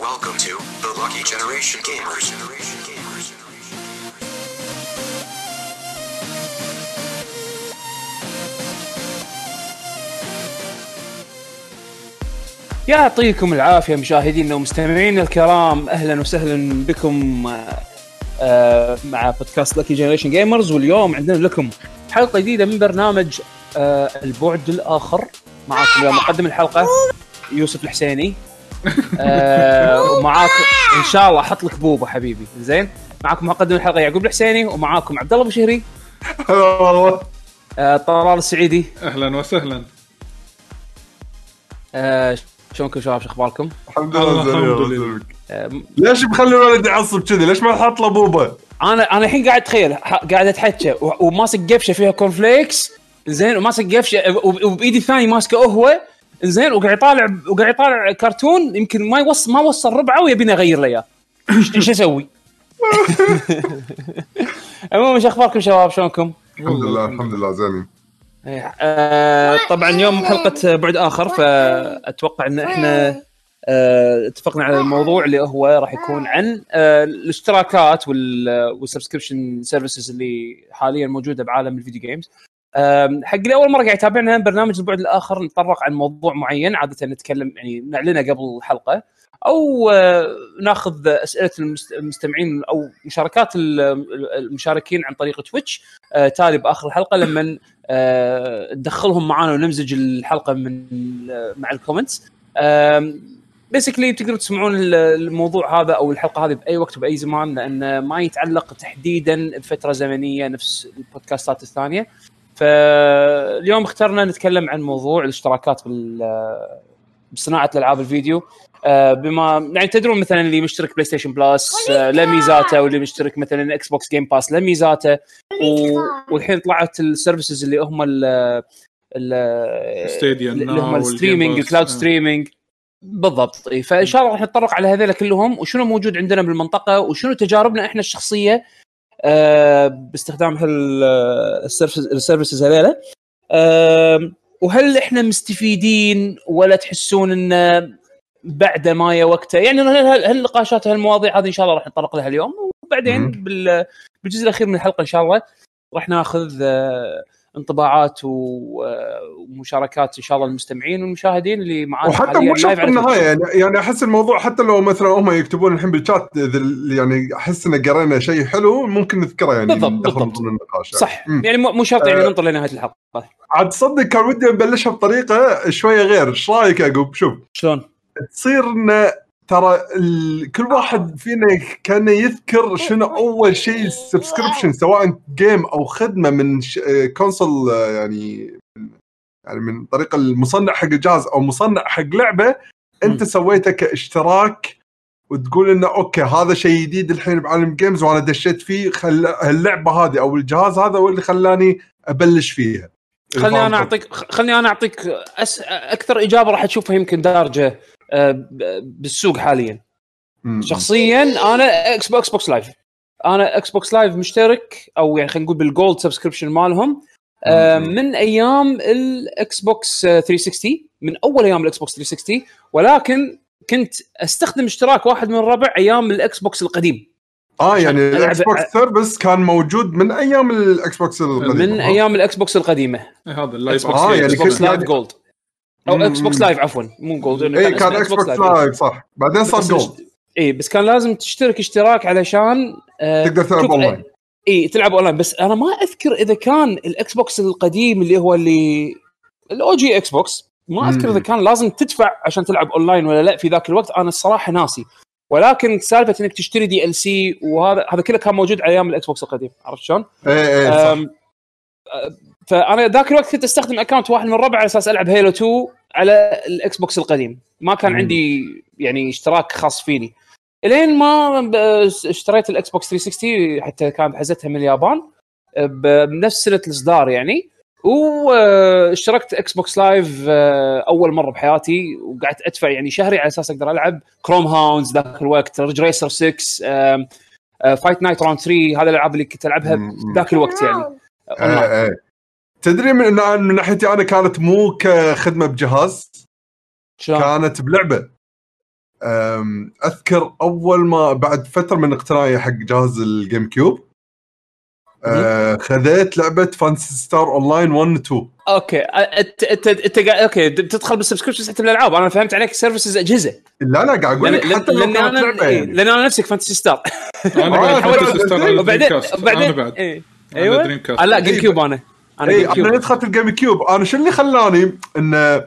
Welcome to the Lucky Generation Gamers. يعطيكم العافية مشاهدينا ومستمعينا الكرام. أهلا وسهلا بكم آه، آه، مع بودكاست Lucky Generation Gamers واليوم عندنا لكم حلقة جديدة من برنامج آه، البعد الآخر. معاكم اليوم مقدم الحلقة يوسف الحسيني. آه، ومعاكم إن شاء الله أحط لك بوبة حبيبي. زين؟ معاكم مقدم الحلقة يعقوب الحسيني ومعاكم عبد الله أبو شهري. هلا والله. آه، طلال السعيدي. أهلا وسهلا. آه، شلونكم شباب؟ شو أخباركم؟ الحمد لله الحمد زين، لله. ليش مخلي الولد يعصب كذي؟ ليش ما حاط له بوبة؟ أنا أنا الحين قاعد أتخيل قاعد أتحكى. و- وماسك قفشة فيها corn flakes زين؟ وماسك قفشة وب- وبإيدي الثانية ماسكة قهوة. زين وقاعد يطالع وقاعد يطالع كرتون يمكن ما يوصل ما وصل ربعه ويبيني اغير له إياه إيش- إيش أسوي؟ عموما شو أخباركم شباب شلونكم؟ الحمد لله الحمد لله زين آه طبعا اليوم حلقة بعد آخر فأتوقع إن إحنا آه اتفقنا على الموضوع اللي هو راح يكون عن آه الاشتراكات وال subscription services اللي حاليا موجودة بعالم ال video games حق اللي أول مرة قاعد يتابعنا برنامج البعد الآخر نتطرق عن موضوع معين عادة نتكلم يعني نعلنه قبل الحلقة. أو آه، ناخذ أسئلة المست- المستمعين أو مشاركات ال- المشاركين عن طريق تويتش. آه، تالي بآخر الحلقة لما آه، ندخلهم معانا ونمزج الحلقة من مع ال comments. Basically تقدروا تسمعون ال- الموضوع هذا أو الحلقة هذه بأي وقت وباي زمان لأن ما يتعلق تحديدا بفترة زمنية نفس البودكاستات الثانية. فاليوم اخترنا نتكلم عن موضوع الاشتراكات بال بصناعة الألعاب الفيديو. آه، بما يعني تدرون مثلا اللي مشترك بلاي ستيشن بلس له ميزاته واللي مشترك مثلا إكس بوكس Game Pass له ميزاته و... والحين طلعت ال services اللي هم ال ال Stadia اللي هم باس. ال cloud. streaming بالضبط. إي، فإن شاء الله راح نتطرق على هذول كلهم. وشنو موجود عندنا بالمنطقة؟ وشنو تجاربنا إحنا الشخصية؟ باستخدام هال services هذيلا. آم، وهل إحنا مستفيدين ولا تحسون إن بعد ما يا وقته؟ يعني هالنقاشات هالمواضيع هذه إن شاء الله راح نتطرق لها اليوم؟ وبعدين بالجزء الأخير من الحلقة إن شاء الله راح ناخذ آه، انطباعات ومشاركات إن شاء الله المستمعين والمشاهدين اللي معانا وحتى مو شرط تويتش. يعني يعني أحس الموضوع حتى لو مثلا هم يكتبون الحين بالشات يعني أحس إن قرينا شيء حلو ممكن نذكره يعني بالضبط، بالضبط. النقاش يعني. صح مم. يعني مو شرط يعني آه. ننطر لنهايه الحلقة عاد تصدق كان ودي نبلشها بطريقة شوية غير، إيش رأيك يعقوب؟ شوف شلون؟ تصير إن ترى ال... كل واحد فينا كان يذكر شنو أول شيء subscription سواء game أو خدمة من ش... console يعني يعني من طريق المصنع حق الجهاز أو مصنع حق لعبة أنت. سويته كاشتراك وتقول إنه okay هذا شيء جديد الحين بعالم games وأنا دشيت فيه خل... اللعبه هذه أو الجهاز هذا هو اللي خلاني أبلش فيها. خلني أنا أعطيك خلني أنا أعطيك أس... أكثر إجابة راح تشوفها يمكن دارجة. بالسوق حاليا مم. شخصيا أنا إكس بوكس إكس بوكس لايف أنا إكس بوكس لايف مشترك أو يعني خلينا نقول بال gold subscription مالهم آه،. من أيام الاكس بوكس آه، 360 من أول أيام الاكس بوكس 360 ولكن كنت أستخدم اشتراك واحد من الربع أيام الاكس بوكس القديم آه يعني الاكس بوكس service كان موجود من أيام الاكس بوكس القديم من؟ أيام الاكس بوكس القديمة هذا اللايف بوكس آه، لايف يعني إكس بوكس كنت- لايف جولد أو. إكس بوكس لايف عفوا مو gold لأنه اي كان إكس بوكس لايف صح. بعدين صار gold اي بس كان لازم تشترك اشتراك علشان آه تقدر تلعب اونلاين اي تلعب اونلاين بس أنا ما أذكر إذا كان الاكس بوكس القديم اللي هو اللي ال OG إكس بوكس ما أذكر. إذا كان لازم تدفع عشان تلعب اونلاين ولا لا في ذاك الوقت. أنا الصراحة ناسي. ولكن سالفة إنك تشتري DLC وهذا هذا كله كان موجود على أيام الاكس بوكس القديم. عرفت شلون؟ اي اي فأنا ذاك الوقت كنت أستخدم account واحد من الربع على أساس ألعب هيلو 2 على الإكس بوكس القديم. ما كان مم. عندي يعني اشتراك خاص فيني. إلين ما اشتريت الإكس بوكس 360 حتى كانت حزتها من اليابان بنفس سنه الإصدار يعني. واشتركت إكس بوكس لايف آه، أول مرة بحياتي وقعدت أدفع يعني شهري على أساس أقدر ألعب. كروم هاوندز ذاك الوقت ريج ريسر 6 فايت نايت راوند 3 هذه الألعاب اللي كنت ألعبها. ذاك الوقت يعني. اونلاين إيه إيه تدري من من ناحيتي أنا كانت مو كخدمة بجهاز شلون؟ كانت بلعبة. أذكر أول ما بعد فترة من اقتنائي حق جهاز الجيم كيوب أه خذيت لعبة فانسي ستار اون لاين 1 و 2 أوكي انت انت أنت قاعد أوكي. تدخل بالسبسكريبشن حتى الألعاب. أنا فهمت عليك. سيرفيسز أجهزة. لا لا قاعد أقول لك حتى لو لأن كانت أنا لعبة إيه، يعني لأن أنا نفسك فانتسي ستار أنا بعد استار على وبعدين كاست أنا وبعدين بعد. إيه. أيوه. دريم كاست. آه، لا جيم إيه، كيوب أنا. أنا كيوب أنا دخلت الجيم كيوب أنا شو اللي خلاني إن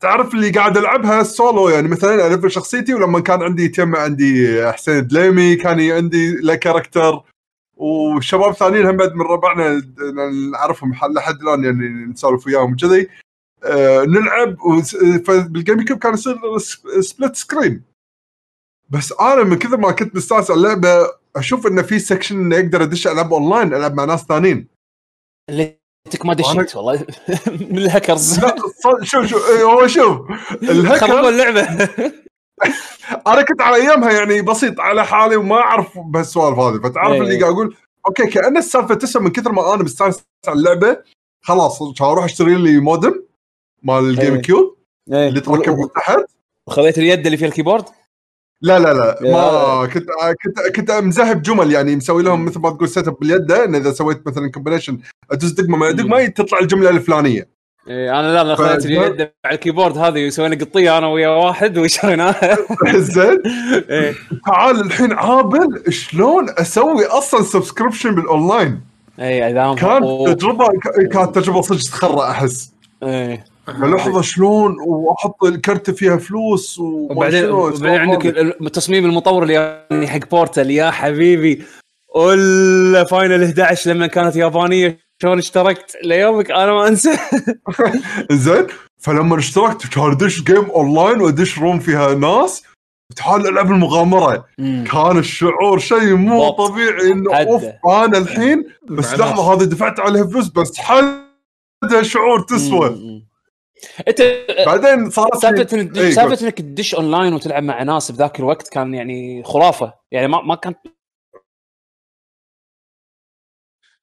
تعرف اللي قاعد ألعبها سولو؟ يعني مثلا الف شخصيتي ولما كان عندي تم عندي حسين دليمي كان عندي له كاركتر. وشباب ثانيين هم بعد من ربعنا نعرفهم حل- لحد الآن يعني نسولف وياهم وكذي. آه نلعب وس- فبالجيم كيوب كان يصير split screen. بس أنا من كثر ما كنت مستانس على اللعبة أشوف انه في section انه أقدر أدش ألعب اونلاين ألعب مع ناس ثانيين. ليتك ما دشيت والله من الهاكرز لا شوف شوف إيه، هو شوف خربوا الهاكر اللعبه أنا كنت على أيامها يعني بسيط على حالي وما أعرف بهالسوالف هذه فتعرف إيه. اللي قاعد أقول okay كأن السالفة تسوى من كثر ما أنا مستانس على اللعبة خلاص أروح أشتري لي مودم مال الجيم إيه. كيوب إيه. اللي تركب من تحت وخذيت اليد اللي فيها ال keyboard لا لا لا. ما. كنت كنت كنت مذهب جمل يعني مسوي لهم مثل ما تقول setup باليد. إن إذا سويت مثلا combination ادوس دقمة ما دقمه تطلع الجملة الفلانية. إيه أنا لا أنا ف- خذيت اليد على ال keyboard هذه وسوينا قطية أنا ويا واحد وشريناها زين. إيه. تعال الحين عابل شلون أسوي أصلا سبسكريبشن بالاونلاين اي كانت تجربة كانت تجربة صدق تخرع أحس. إيه. لحظة شلون؟ وأحط الكرت فيها فلوس وبعدين وبعدين عندك تصميم المطور الياباني حق بورتال يا حبيبي. ولا فاينل 11 لما كانت يابانية شلون اشتركت؟ ليومك أنا ما أنسى. زين. فلما اشتركت كان أدش game online وأدش room فيها ناس. تعال ألعب المغامرة. كان الشعور شيء مو بط. طبيعي إنه. أوف أنا الحين بس لحظة هذه دفعت عليها فلوس بس حد شعور تسوى. مم. انت بعدين صارت سالفة إنك إيه، سالفة إنك تدش أونلاين وتلعب مع ناس بذاك الوقت كان يعني خرافة. يعني ما ما كان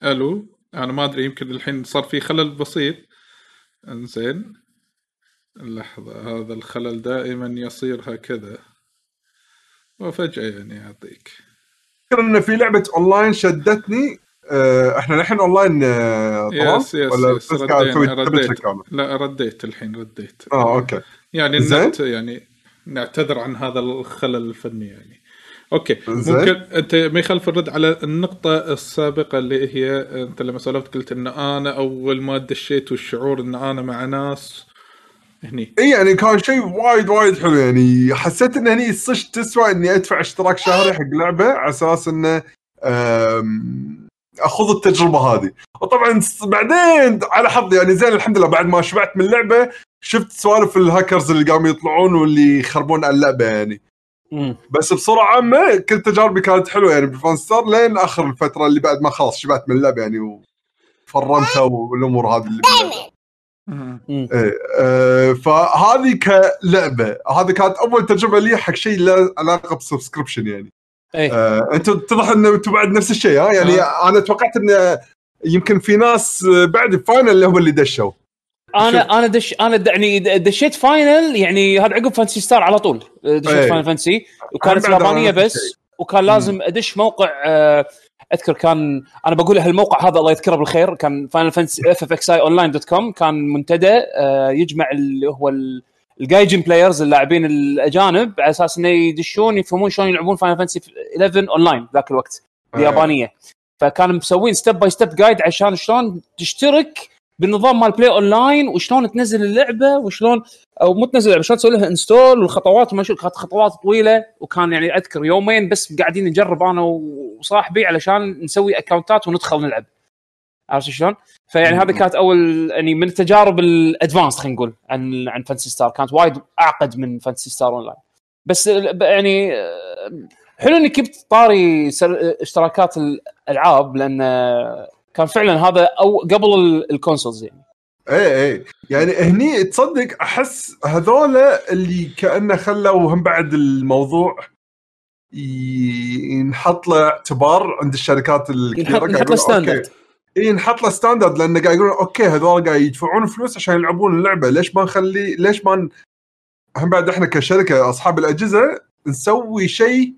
ألو أنا ما أدري يمكن الحين صار في خلل بسيط. إنزين لحظة هذا الخلل دائما يصير هكذا. وفجأة يعني يعطيك. اذكر إن في لعبة أونلاين شدتني إحنا الحين اونلاين آه، طبعا؟ yes yes ولا yes ردينا رديت؟ لا رديت الحين رديت. آه okay. يعني. النت يعني نعتذر عن هذا الخلل الفني يعني. okay زين. ممكن أنت ما يخالف الرد على النقطة السابقة اللي هي أنت لما سولفت قلت إن أنا أول ما دشيت والشعور إن أنا مع ناس هني. إي يعني كان شيء وايد وايد حلو يعني. حسيت إن هني صش تسوى إني أدفع اشتراك شهري حق لعبة على أساس إنه اخذ التجربة هذه. وطبعا بعدين على حظي يعني زين الحمد لله بعد ما شبعت من اللعبة شفت سوالف الهاكرز اللي قاموا يطلعون واللي يخربون على اللعبة يعني. مم. بس بصورة عامة كل تجاربي كانت حلوة يعني بالفانتسي ستار لين آخر الفترة اللي بعد ما خلاص شبعت من اللعبة يعني وفرمتها والأمور هذه اللي. إيه، آه، فهذه كلعبة هذه كانت أول تجربة لي حق شيء له علاقة ب subscription يعني. إيه. آه، أنتم اتضح ان أنتم بعد نفس الشيء ها؟ يعني أنا توقعت ان يمكن في ناس آه، بعد الفاينل اللي هم اللي دشوا. أنا أنا دش أنا د- يعني دشيت فاينل يعني هذا عقب فانتسي ستار على طول دشيت إيه. فاينل فانتسي وكانت يابانيه بس. وكان لازم أدش موقع آه، أذكر كان أنا بقول هالموقع هذا الله يذكره بالخير كان Final Fantasy FFXI online dot com كان منتدى آه، يجمع اللي هو ال- الـ gaijin players اللاعبين الأجانب على أساس إنه يدشون يفهمون شلون يلعبون Final Fantasy 11 اونلاين ذاك الوقت اليابانية. فكانوا مسوين step by step guide عشان شلون تشترك بالنظام مال PlayOnline وشلون تنزل اللعبة وشلون أو مو تنزل اللعبة شلون تسوي لها install والخطوات وما شو كانت خطوات طويلة. وكان يعني أذكر يومين بس قاعدين نجرب أنا وصاحبي علشان نسوي account ات وندخل نلعب. عرفت شلون؟ فيعني هذه كانت أول يعني من التجارب ال advanced خلينا نقول عن عن Phantasy Star. كانت وايد أعقد من Phantasy Star Online بس يعني حلو إنك جبت طاري سر- اشتراكات الألعاب لأن كان فعلا هذا أو قبل ال- الـ consoles يعني. اي اي يعني هني تصدق أحس هذولا اللي كأنه خلوا هم بعد الموضوع ينحط له اعتبار عند الشركات الكبيرة ينحط له standard ينحط له standard لأنه قاعد يقولون okay هذول قاعد يدفعون فلوس عشان يلعبون اللعبة. ليش ما نخلي ليش ما ن- هم بعد إحنا كشركة أصحاب الأجهزة نسوي شيء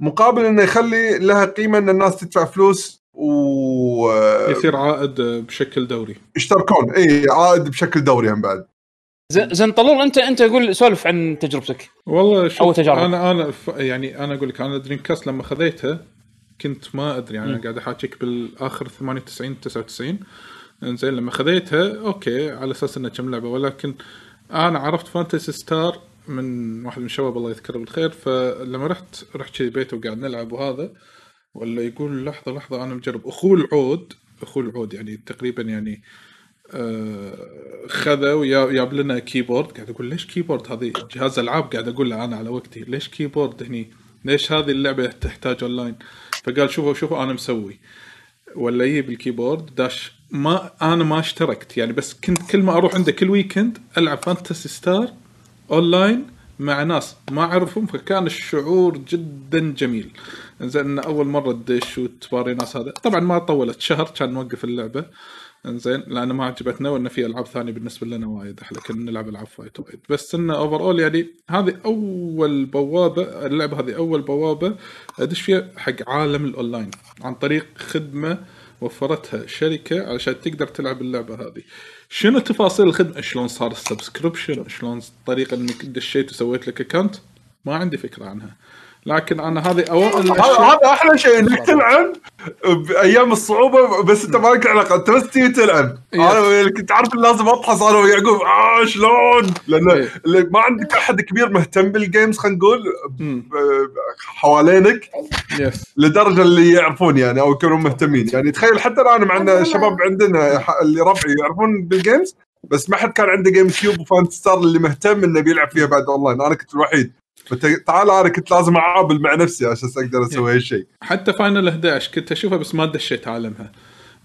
مقابل إنه يخلي لها قيمة إن الناس تدفع فلوس و يصير عائد بشكل دوري. يشتركون. اي عائد بشكل دوري هم بعد. زين زين طلول انت أنت قول سولف عن تجربتك. والله شوف تجارب. أنا أنا ف... يعني أنا أقول لك أنا Dreamcast لما خذيتها كنت ما أدري يعني قاعد احاكيك بالآخر 98 99 إنزين لما خذيتها okay على أساس إنها كم لعبة ولكن أنا عرفت Phantasy Star من واحد من الشباب الله يذكره بالخير فلما رحت رحت كذي بيته وقاعد نلعب وهذا ولا يقول لحظة لحظة أنا مجرب. أخوه العود أخوه العود يعني تقريبا يعني آه، خذا ويا- جاب لنا keyboard قاعد أقول ليش keyboard هذه جهاز ألعاب. قاعد أقول له أنا على وقتي. ليش keyboard هني؟ ليش هذه اللعبة تحتاج اونلاين فقال شوفوا شوفوا أنا مسوي. ولا يجيب ال keyboard داش ما أنا ما اشتركت. يعني بس كنت كل ما أروح عنده كل weekend ألعب Phantasy Star Online مع ناس ما أعرفهم فكان الشعور جدا جميل. زين أول مرة تدش وتباري ناس هذا. طبعا ما طولت شهر كان نوقف اللعبة. انزين لأن ما عجبتنا وان في ألعاب ثانية بالنسبة لنا وايد أحلى كنا نلعب ألعاب fight وايد بس إنه overall يعني هذه أول بوابة اللعبة هذه أول بوابة أدش فيها حق عالم الأونلاين عن طريق خدمة وفرتها شركة علشان تقدر تلعب اللعبة هذه. شنو تفاصيل الخدمة؟ شلون صار ال subscription؟ شلون الطريقة إنك دشيت وسويت لك account؟ ما عندي فكرة عنها. لكن أنا هذه اوائل هذا أحلى شيء إنك تلعب بأيام الصعوبة بس أنت ما لك علاقة أنت بس تيجي تلعب أنا كنت عارف لازم افحص أنا ويعقوب آه شلون؟ لأن إيه. لأن ما عندك أحد كبير مهتم بال games خلينا نقول حوالينك yes لدرجة اللي يعرفون يعني أو يكونوا مهتمين. يعني تخيل حتى الآن مع إن الشباب عندنا اللي ربعي يعرفون بال games بس ما حد كان عنده GameCube و Phantasy Star اللي مهتم إنه بيلعب فيها بعد اونلاين أنا كنت الوحيد. تعال أنا كنت لازم أعابل مع نفسي عشان أقدر أسوي هالشيء. حتى Final 11 كنت أشوفها بس ما دشيت عالمها.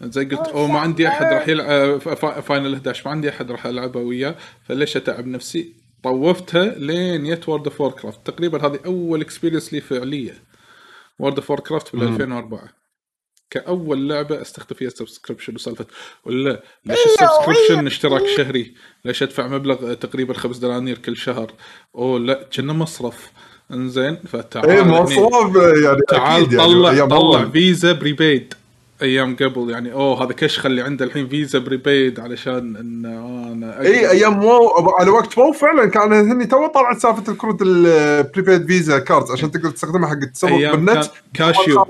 زي قلت أوه ما عندي أحد راح يلعب Final 11 ما عندي أحد راح ألعبها وياه فليش أتعب نفسي؟ طوفتها لين جت World of Warcraft تقريبا هذه أول experience لي فعليه World of Warcraft بال 2004 كأول لعبة أستخدم فيها subscription وسالفة ولا ليش ال subscription اشتراك شهري؟ ليش أدفع مبلغ تقريبا خمس دنانير كل شهر؟ أوه لا كنا مصرف إنزين فتعال اي هني. مواصلات يعني تعال يعني طلع طلع. Visa prepaid أيام قبل يعني أوه هذا كشخة اللي عنده الحين Visa prepaid علشان إن أنا إي أيام مو على وقت مو فعلا. كان هني تو طلعت سالفة الكروت ال prepaid Visa cards عشان تقدر تستخدمها حق التسوق بال net. CashU.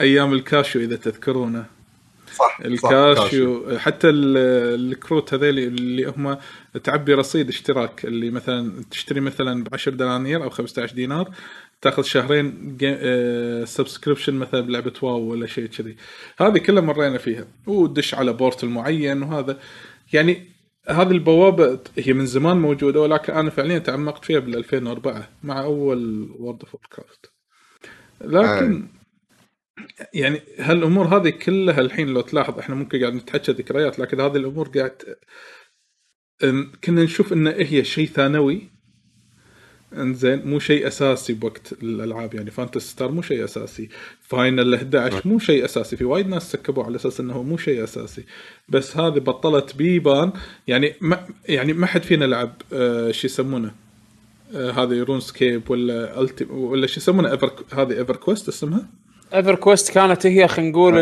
أيام ال CashU إذا تذكرونه. صح صح، ال CashU حتى ال- الكروت هذيل اللي هم تعبي رصيد اشتراك اللي مثلا تشتري مثلا ب 10 دنانير أو 15 دينار تاخذ شهرين subscription مثلا بلعبة WoW ولا شيء كذي. هذه كلها مرينا فيها. ودش على portal معين وهذا. يعني هذه البوابة هي من زمان موجودة ولكن أنا فعليا تعمقت فيها بال 2004 مع أول World of Warcraft لكن يعني هالأمور هذه كلها الحين لو تلاحظ إحنا ممكن قاعد نتحكى ذكريات لكن هذه الأمور قاعد كنا نشوف إن هي شيء ثانوي انزين مو شيء أساسي بوقت الألعاب يعني. Phantasy Star مو شيء أساسي. Final 11 مو شيء أساسي. في وايد ناس skip وا على أساس إنه مو شيء أساسي. بس هذه بطلت بيبان. يعني ما يعني ما حد فينا لعب آه شو يسمونه؟ آه هذه RuneScape ولا التي ولا شو يسمونه؟ Ever هذه EverQuest اسمها؟ EverQuest كانت هي خلينا نقول.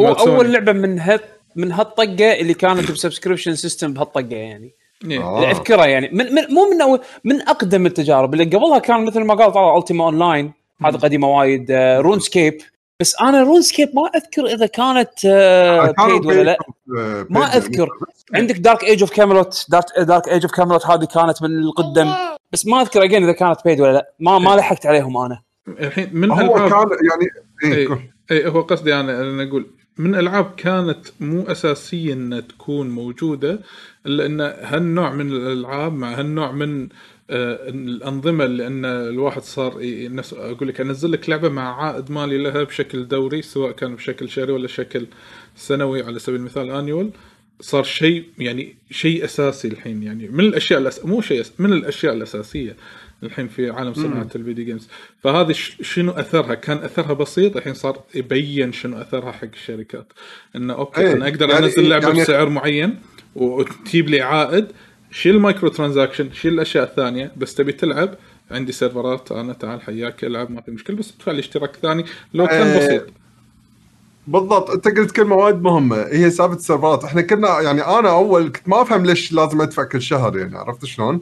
آه. أول لعبة من هال من هالطقة اللي كانت ب subscription system بهالطقة يعني. اللي اذكرها يعني. من, من مو من أول من أقدم التجارب. اللي قبلها كان مثل ما قال طلع Ultima Online هذه قديمة وايد. آه RuneScape بس أنا RuneScape ما أذكر إذا كانت آه paid ولا لا. آه، ما أذكر. عندك Dark Age of Camelot Dark Age of Camelot هذه كانت من القدم. بس ما أذكر again إذا كانت paid ولا لا. ما ما لحقت عليهم أنا. الحين من هو كان يعني إيه،. اي اي هو قصدي أنا أنا أقول من ألعاب كانت مو أساسية إنها تكون موجودة إلا إن هالنوع من الألعاب مع هالنوع من آه الأنظمة اللي إن الواحد صار ي- نفس أقول لك أنزل لك لعبة مع عائد مالي لها بشكل دوري سواء كان بشكل شهري ولا شكل سنوي على سبيل المثال annual صار شيء يعني شيء أساسي الحين يعني من الأشياء الأس... مو شيء. من الأشياء الأساسية الحين في عالم صناعة ال video games فهذه. شنو أثرها؟ كان أثرها بسيط الحين صار يبين شنو أثرها حق الشركات. إنه أوكي إيه، أنا أقدر يعني- أنزل لعبة يعني- بسعر معين وتجيب لي عائد شيل ال micro transaction شيل الأشياء الثانية بس تبي تلعب عندي server ات أنا تعال حياك العب ما في مشكلة بس ادفع لي اشتراك ثاني. لو كان آه، بسيط. بالضبط. أنت قلت كلمة وايد مهمة هي سالفة ال server ات. إحنا كنا يعني أنا أول كنت ما أفهم ليش لازم أدفع كل شهر يعني عرفت شلون؟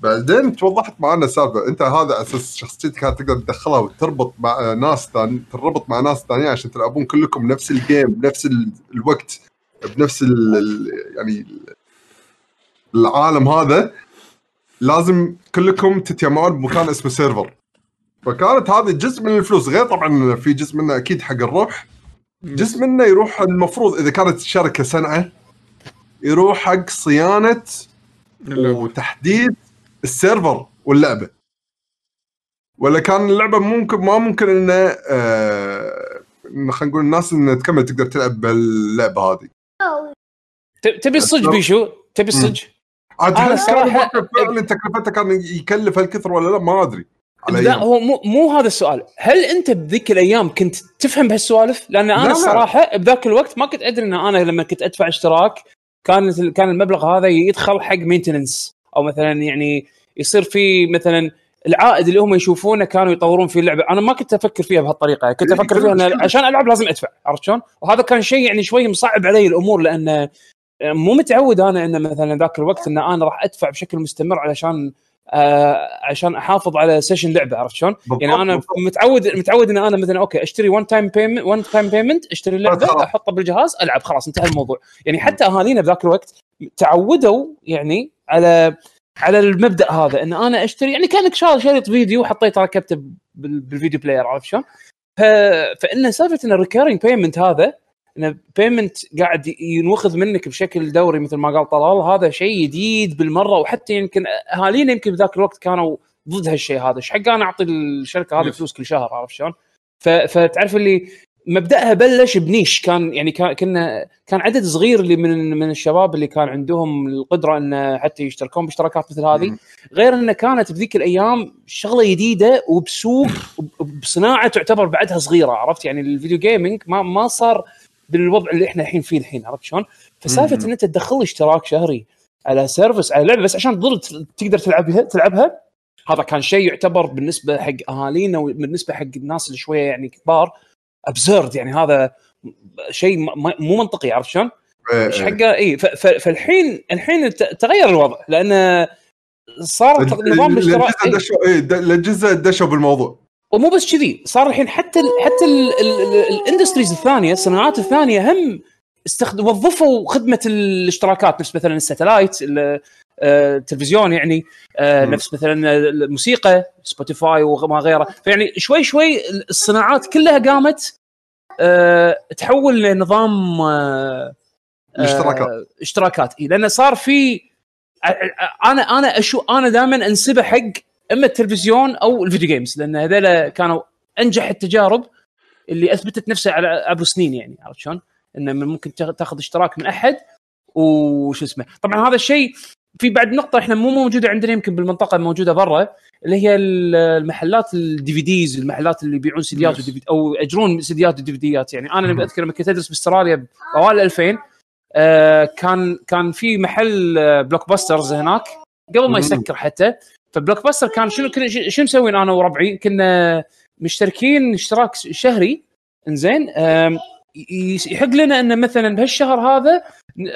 بعدين توضحت معنا السالفه أنت هذا أساس شخصيتك كانت تقدر تدخلها وتربط مع ناس ثاني تربط مع ناس ثانيين عشان تلعبون كلكم نفس ال game بنفس ال- الوقت بنفس ال ال- يعني ال- العالم هذا. لازم كلكم تتجمعون بمكان اسمه server فكانت هذه جزء من الفلوس. غير طبعا في جزء منه أكيد حق الربح جزء منه يروح المفروض إذا كانت شركة صنعة يروح حق صيانة اللعبة. السيرفر واللعبة. ولا كان اللعبة ممكن ما ممكن إنه آه خلينا نقول الناس انها تكمل تقدر تلعب باللعبة هذه. تبي الصج بيشو؟ تبي الصج؟ عاد هل الوقت فعلا تكلفته كان يكلف هالكثر ولا لا؟ ما أدري. لا. هو مو مو هذا السؤال. هل أنت بذيك الأيام كنت تفهم بهالسوالف؟ لأن لا، أنا لا. الصراحه بذاك الوقت ما كنت أدري إن أنا لما كنت أدفع اشتراك كان كان المبلغ هذا يدخل حق مينتننس أو مثلا يعني يصير في مثلا العائد اللي هم يشوفونه كانوا يطورون فيه اللعبة أنا ما كنت أفكر فيها بهالطريقة كنت إيه، أفكر فيها. عشان ألعب لازم أدفع عرفت شلون وهذا كان شيء يعني شوي مصعب علي الأمور لأن مو متعود أنا ان مثلا ذاك الوقت إن أنا راح أدفع بشكل مستمر علشان آه عشان أحافظ على session لعبة عرفت شلون؟ يعني أنا بالضبط. متعود متعود إن أنا مثلا أوكي أشتري one time payment one time payment أشتري اللعبة خلاص. أحطها بالجهاز ألعب خلاص انتهى الموضوع يعني حتى أهالينا بذاك الوقت تعودوا يعني على على المبدأ هذا إن أنا أشتري يعني كأنك شا- شريط فيديو وحطيته ركبته بال- بال video player عرفت شلون؟ ف... فإن سالفة إن ال recurring payment هذا إن payment قاعد ينوخذ منك بشكل دوري مثل ما قال طلال هذا شيء جديد بالمرة وحتى يمكن أهالينا يمكن بذاك الوقت كانوا ضد هالشيء هذا إيش حق أنا أعطي الشركة هذه. فلوس كل شهر عرفت شلون؟ فتعرف اللي مبدأها بلش ب niche كان يعني كان كنا كان عدد صغير اللي من من الشباب اللي كان عندهم القدرة إن حتى يشتركون باشتراكات مثل هذه. غير إنه كانت بذيك الأيام شغلة جديدة وبسوق وبصناعة تعتبر بعدها صغيرة عرفت يعني ال video gaming ما ما صار بالوضع اللي إحنا الحين فيه الحين عرفت شلون؟ فسالفة. إن أنت تدخل اشتراك شهري على service على لعبة بس عشان تظل تقدر تلعبها تلعبها هذا كان شيء يعتبر بالنسبة حق أهالينا وبالنسبة حق الناس اللي شوية يعني كبار absurd يعني هذا شيء مو منطقي عرفت شلون؟ إيه، إيش إيه. حقه اي فالحين الحين تغير الوضع لأن صار نظام ال- الاشتراك الأجهزة إي. دشوا إيه د- الأجهزة دشوا بالموضوع ومو بس كذي صار الحين حتى ال حتى ال industries الثانية الصناعات الثانية هم وظفوا خدمة الاشتراكات نفس مثلا ال satellite آه، التلفزيون يعني آه،. نفس مثلا الموسيقى Spotify وما غيره فيعني شوي شوي الصناعات كلها قامت آه، تحول لنظام الاشتراكات. آه، اشتراكات إي لأنه صار في أنا أنا أشو أنا دائما أنسبه حق إما التلفزيون أو ال video games لأن هذول كانوا أنجح التجارب اللي أثبتت نفسها على عبر سنين يعني عرفت شلون؟ إنه ممكن تاخ- تاخذ اشتراك من أحد وش اسمه طبعا هذا الشيء في بعد نقطة إحنا مو موجودة عندنا يمكن بالمنطقة موجوده برا اللي هي ال- المحلات ال DVDs المحلات اللي يبيعون سيديات أو يأجرون سيديات و DVD ات يعني أنا. لما أذكر لما كنت أدرس بأستراليا بأوائل 2000 آه كان كان في محل آه، Blockbusters هناك قبل ما. يسكر حتى ف Blockbuster كان شنو كنا شنو مسوين أنا وربعي كنا مشتركين اشتراك شهري إنزين يحق لنا إن مثلا بهالشهر هذا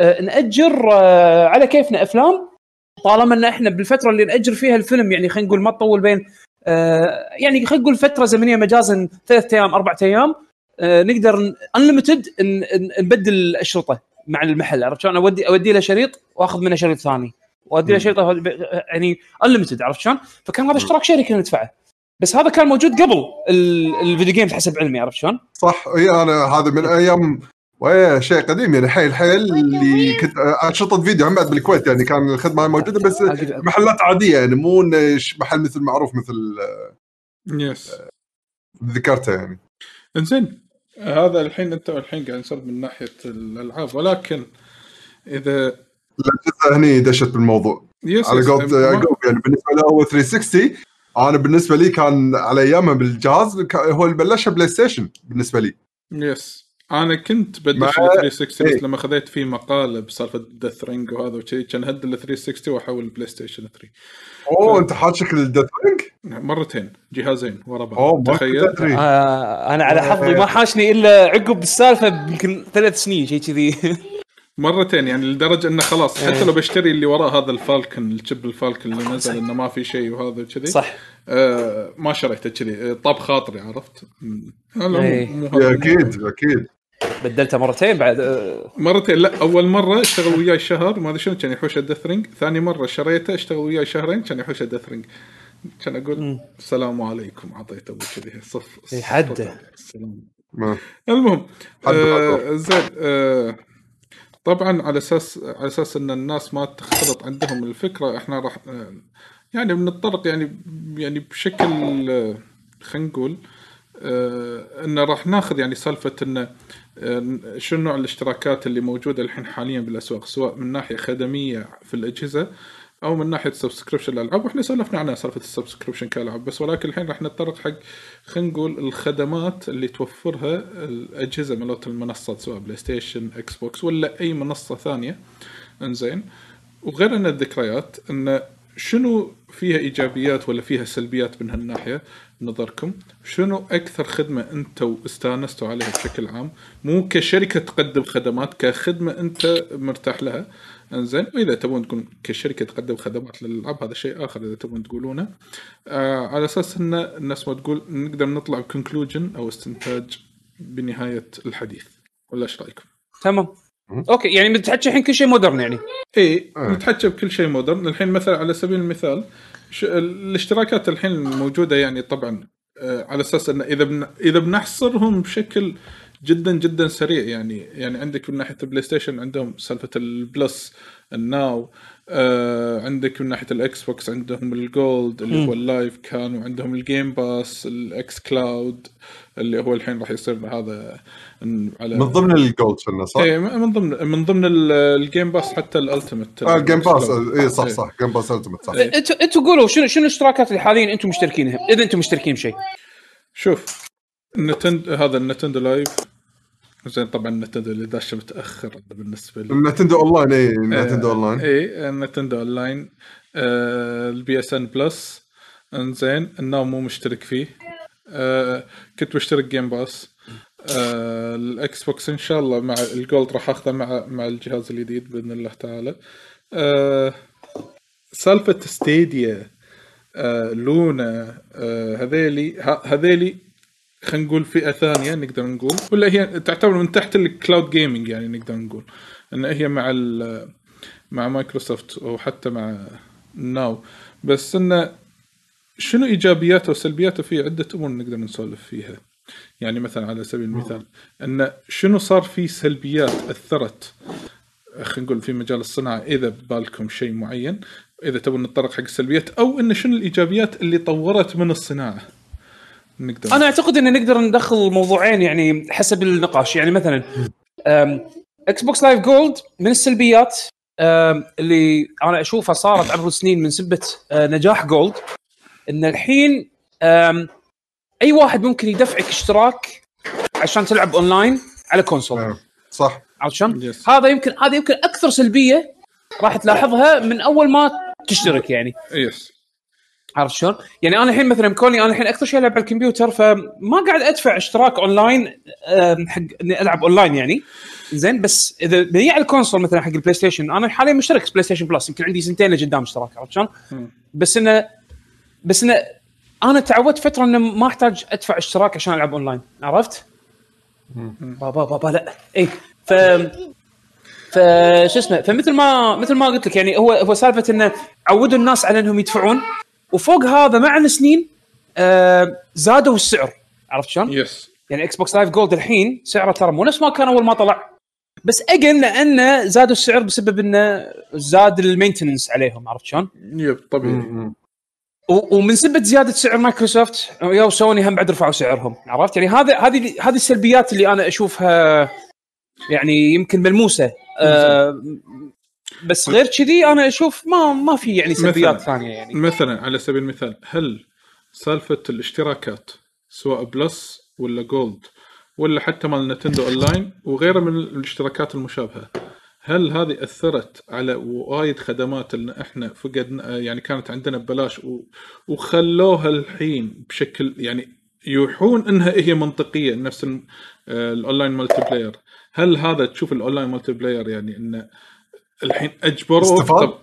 آه، نأجر آه، على كيفنا أفلام طالما إن إحنا بالفترة اللي نأجر فيها الفيلم يعني خلينا نقول ما تطول بين آه، يعني خلينا نقول فترة زمنية مجازا ثلاث أيام أربع أيام آه، نقدر unlimited نبدل الاشرطه مع المحل عرفت شلون؟ أودي أودي له شريط وأخذ منه شريط ثاني وأودي له. شريط يعني unlimited عرفت شلون؟ فكان هذا اشتراك شهري كنا ندفعه بس هذا كان موجود قبل ال- ال video games حسب علمي عرفت شلون؟ صح إي أنا هذا من أيام ويا شيء قديم يعني حيل حيل اللي كنت انشطه فيديو هم بعد بالكويت يعني كان الخدمة موجودة بس محلات عادية يعني مو محل مثل معروف مثل yes ذكرته يعني. إنزين هذا الحين أنت الحين قاعد نسولف من ناحية الألعاب ولكن اذا الاجهزه هني دشت بالموضوع. yes على يعقوب يعني بالنسبة له هو 360 أنا بالنسبة لي كان على ايامها بالجهاز هو اللي بلشها PlayStation بالنسبة لي. yes أنا كنت بدش مع- ال 360 بس إيه. لما خذيت فيه مقال بسالفة death ring وهذا وشي كان هد ال 360 وأحول ال PlayStation 3 أوه أنت حاشك ال death ring؟ مرتين جهازين ورا بعض تخيل آه أنا على حظي ما حاشني إلا عقب السالفة يمكن ثلاث سنين شيء كذي مرتين يعني لدرجة إنه خلاص إيه. حتى لو بشتري اللي وراه هذا ال Falcon ال chip ال Falcon اللي نزل إنه ما في شيء وهذا وكذي صح آه ما شريته كذي طاب خاطري عرفت؟ لا، إيه. مو-. أكيد أكيد بدلته مرتين بعد آه. مرتين لا أول مرة اشتغل وياي شهر ما أدري شنو كان يحوش ال death ring ثاني مرة شريته اشتغل وياي شهرين كان يحوش ال death ring كان أقول السلام عليكم اعطيته أبو كذي صف إيه، حده. ما- المهم حد آه. زين آه طبعا على أساس على أساس إن الناس ما تختلط عندهم الفكرة إحنا راح يعني بنتطرق يعني يعني بشكل خلينا نقول آه انه راح ناخذ يعني سالفة انه آه شنو نوع الاشتراكات اللي موجودة الحين حاليا بالأسواق سواء من ناحية خدمية في الأجهزة أو من ناحية subscription الالعاب وإحنا سولفنا عنها سالفة ال subscription كألعاب. بس ولكن الحين راح نتطرق حق خلينا نقول الخدمات اللي توفرها الأجهزة مالت المنصات سواء بلاي ستيشن إكس بوكس ولا أي منصة ثانية. إنزين. وغير إن الذكريات إن شنو فيها إيجابيات ولا فيها سلبيات من هالناحية؟ نظركم. شنو أكثر خدمة أنتوا استانستوا عليها بشكل عام؟ مو كشركة تقدم خدمات كخدمة أنت مرتاح لها. إنزين. وإذا تبون تكون كشركة تقدم خدمات للألعاب هذا شيء آخر إذا تبون تقولونه. آه على أساس إن الناس ما تقول نقدر نطلع ب conclusion أو استنتاج بنهاية الحديث. ولا إيش رأيكم؟ تمام. okay يعني بتحكي الحين كل شيء modern يعني. اي آه. نتحكى بكل شيء modern الحين مثلا على سبيل المثال. الاشتراكات الحين الموجوده يعني طبعا آه، على أساس انه إذا بن... إذا بنحصرهم بشكل جدا جدا سريع يعني يعني عندك من ناحية البلاي ستيشن عندهم سالفة ال Plus ال Now آه عندك من ناحية الاكس بوكس عندهم ال Gold اللي هو ال Live كان وعندهم ال Game Pass ال xCloud اللي هو الحين راح يصير هذا على من ضمن ال Gold كنا صح؟ إيه من ضمن من ضمن ال- ال Game Pass حتى ال Ultimate آه Game Pass اي صح إيه. صح Game Pass Ultimate صح. إنتوا إنتوا قولوا شنو شنو الاشتراكات اللي حاليا أنتم مشتركينها إذا أنتم مشتركين بشيء؟ شوف النتند هذا النتندو Live زين طبعا النتندو اللي داش متأخر بالنسبة لي. نتندو أونلاين اي نتندو أونلاين. اي النتندو أونلاين. آه ال PSN Plus. إنزين الناو مو مشترك فيه. آه كنت بشترك Game Pass آه الاكس بوكس إن شاء الله مع ال Gold راح أخذه مع مع الجهاز الجديد بإذن الله تعالى. آه سالفة Stadia آه Luna آه هذيلي هذيلي خلينا نقول فئة ثانية نقدر نقول ولا هي تعتبر من تحت ال cloud gaming يعني نقدر نقول. إن هي مع مع مايكروسوفت أو حتى مع Now بس انه شنو إيجابياته وسلبياته في عدة أمور نقدر نسولف فيها. يعني مثلا على سبيل المثال إن شنو صار في سلبيات أثرت خلينا نقول في مجال الصناعة إذا ببالكم شيء معين إذا تبون نتطرق حق السلبيات أو إن شنو الإيجابيات اللي طورت من الصناعة. نقدر. أنا أعتقد إن نقدر ندخل موضوعين يعني حسب النقاش. يعني مثلا إكس بوكس Live Gold من السلبيات اللي أنا أشوفها صارت عبر السنين من سبة أه، نجاح Gold إن الحين أي واحد ممكن يدفعك اشتراك عشان تلعب أونلاين على console. آه، صح. عرفت شلون؟ Yes. هذا يمكن هذا يمكن أكثر سلبية راح تلاحظها من أول ما تشترك يعني. yes عرفت شلون؟ يعني أنا الحين مثلا كوني أنا الحين أكثر شيء ألعب على الكمبيوتر فما قاعد أدفع اشتراك أونلاين حق إني ألعب أونلاين يعني زين بس إذا على ال console مثلا حق البلاي ستيشن أنا حاليا مشترك بلاي ستيشن Plus يمكن عندي سنتين لقدام اشتراك عرفت شلون؟ بس إنه بس إنه أنا تعودت فترة إنه ما أحتاج أدفع اشتراك عشان ألعب أونلاين عرفت؟ بابا بابا لا اي ف ف شو اسمه فمثل ما مثل ما قلت لك يعني هو هو سالفة إنه عودوا الناس على إنهم يدفعون وفوق هذا مع السنين آه زادوا السعر. عرفت شلون؟ yes يعني إكس بوكس Live Gold الحين سعره ترى مو نفس ما كان أول ما طلع. بس again لأنه زادوا السعر بسبب إنه زاد ال maintenance عليهم. عرفت شلون؟ yep طبيعي. ومن سبه زيادة سعر مايكروسوفت وسوني هم بعد رفعوا سعرهم. عرفت؟ يعني هذا هذه هذه السلبيات اللي أنا أشوفها يعني يمكن ملموسة. آه بس غير كذي أنا أشوف ما ما في يعني سلبيات. ثانية يعني مثلا على سبيل المثال هل سالفة الاشتراكات سواء Plus ولا Gold ولا حتى مال نتندو أونلاين وغيره من الاشتراكات المشابهة هل هذه أثرت على وايد خدمات ان إحنا فقدنا يعني كانت عندنا ببلاش. وخلوها الحين بشكل يعني يوحون إنها هي منطقية نفس آه، ال online multiplayer هل هذا تشوف ال online multiplayer يعني إنه الحين اجبروه استفاد؟ طب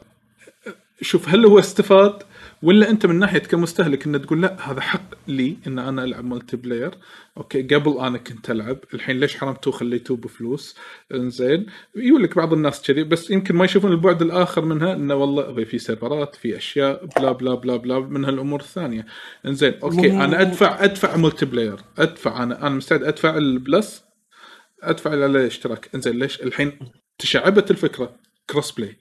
شوف هل هو استفاد ولا أنت من ناحية كمستهلك إنه تقول لا هذا حق لي إن أنا ألعب multiplayer okay قبل أنا كنت ألعب الحين ليش حرمتوه خليتوه بفلوس؟ إنزين. يقول لك بعض الناس كذي بس يمكن ما يشوفون البعد الآخر منها إنه والله في سيرفرات في أشياء بلا بلا بلا بلا من هالأمور الثانية. إنزين okay. أنا أدفع أدفع multiplayer أدفع أنا أنا مستعد أدفع ال Plus أدفع على الاشتراك. إنزين ليش؟ الحين تشعبت الفكرة. cross-play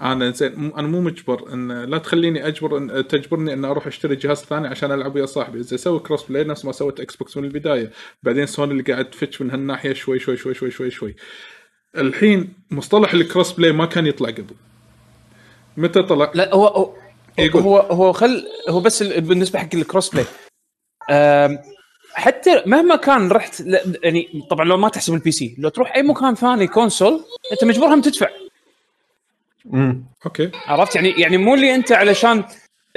أنا زين أنا مو مجبر إن لا تخليني أجبر إن تجبرني إن أروح أشتري جهاز ثاني عشان ألعب ويا صاحبي. إذا أسوي cross-play نفس ما سويت إكس بوكس من البداية. بعدين سوني اللي قاعد تفتش من هالناحية شوي شوي شوي شوي شوي شوي. الحين مصطلح ال cross-play ما كان يطلع قبل. متى طلع؟ لا هو هو يقول. هو هو خل هو بس ال- بالنسبة حق ال cross-play حتى مهما كان رحت يعني طبعا لو ما تحسب ال PC لو تروح أي مكان ثاني console أنت مجبور هم تدفع. مم. okay عرفت يعني يعني مو اللي أنت علشان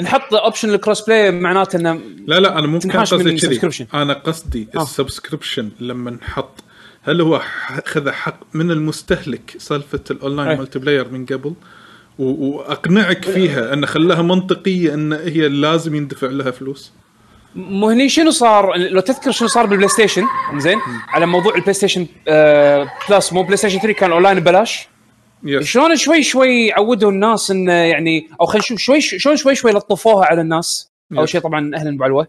نحط option ال cross-play معناته إنه لا لا أنا مو كان قصدي كذي. أنا قصدي آه. ال subscription لما نحط هل هو خذ حق من المستهلك سالفة ال online. multiplayer من قبل وأقنعك فيها ان خلاها منطقية ان هي لازم يندفع لها فلوس مو هني شنو صار لو تذكر شنو صار بال PlayStation زين على موضوع ال PlayStation آه Plus مو PlayStation 3 كان اونلاين ببلاش yes شلون شوي شوي عودوا الناس انه يعني أو خلينا نشوف شوي شلون شوي شوي لطفوها على الناس أول yes. شيء طبعا أهلا بعلوه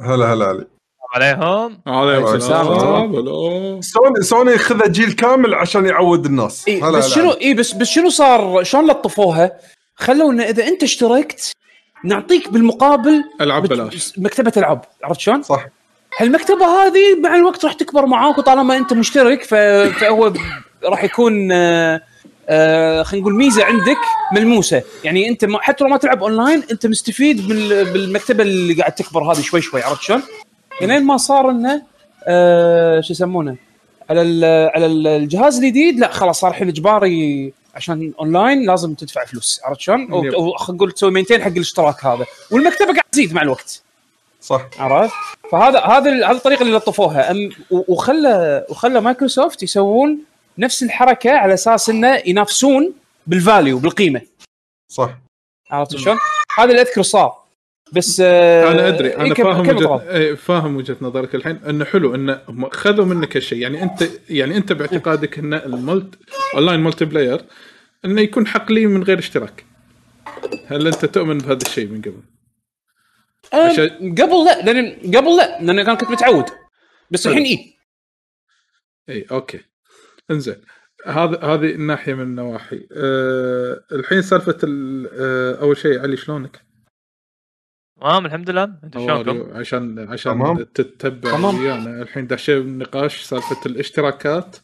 هلا هلا علي عليهم هلا. Sony Sony خذ جيل كامل عشان يعود الناس إيه هلا بس هلا شنو. إي بس بس شنو صار شلون لطفوها؟ خلوا انه إذا أنت اشتركت نعطيك بالمقابل العاب بلاش مكتبة العاب عرفت شلون؟ صح هالمكتبة هذه مع الوقت راح تكبر معاك وطالما أنت مشترك. فهو راح يكون آه، آه، خلينا نقول ميزة عندك ملموسة يعني أنت ما حتى لو ما تلعب اونلاين أنت مستفيد بال... بالمكتبة اللي قاعد تكبر هذه شوي شوي عرفت شلون؟ لين ما صار إنه آه، شو يسمونه على ال- على ال- الجهاز الجديد لا خلاص صار الحين إجباري عشان اونلاين لازم تدفع فلوس عرفت شلون؟ خلينا نقول تسوي maintain حق الاشتراك هذا والمكتبة قاعد تزيد مع الوقت صح عرفت؟ فهذا هذا هذه الطريقة اللي لطفوها وخلى وخلى مايكروسوفت يسوون نفس الحركة على أساس إنه ينافسون بال value بالقيمة. صح. عرفت شلون؟ هذا اللي اذكر صار. بس آه أنا أدري أنا إيه، فاهم طلب؟ إيه، فاهم وجهة نظرك الحين. إنه حلو إنه هم خذوا منك هالشيء. يعني أنت يعني أنت باعتقادك إن ال multi online multiplayer إنه يكون حق لي من غير اشتراك. هل أنت تؤمن بهذا الشيء من قبل؟ آه، عشان- قبل لا لأن قبل لا لأن أنا كنت متعود. بس. الحين اي اي okay. انزين هذا هذه الناحية من النواحي أه الحين سالفة ال- أه أول شيء علي شلونك؟ تمام الحمد لله أنتم شلونكم؟ عشان عشان تمام. تتبع تمام. ويانا الحين داشين بالنقاش سالفة الاشتراكات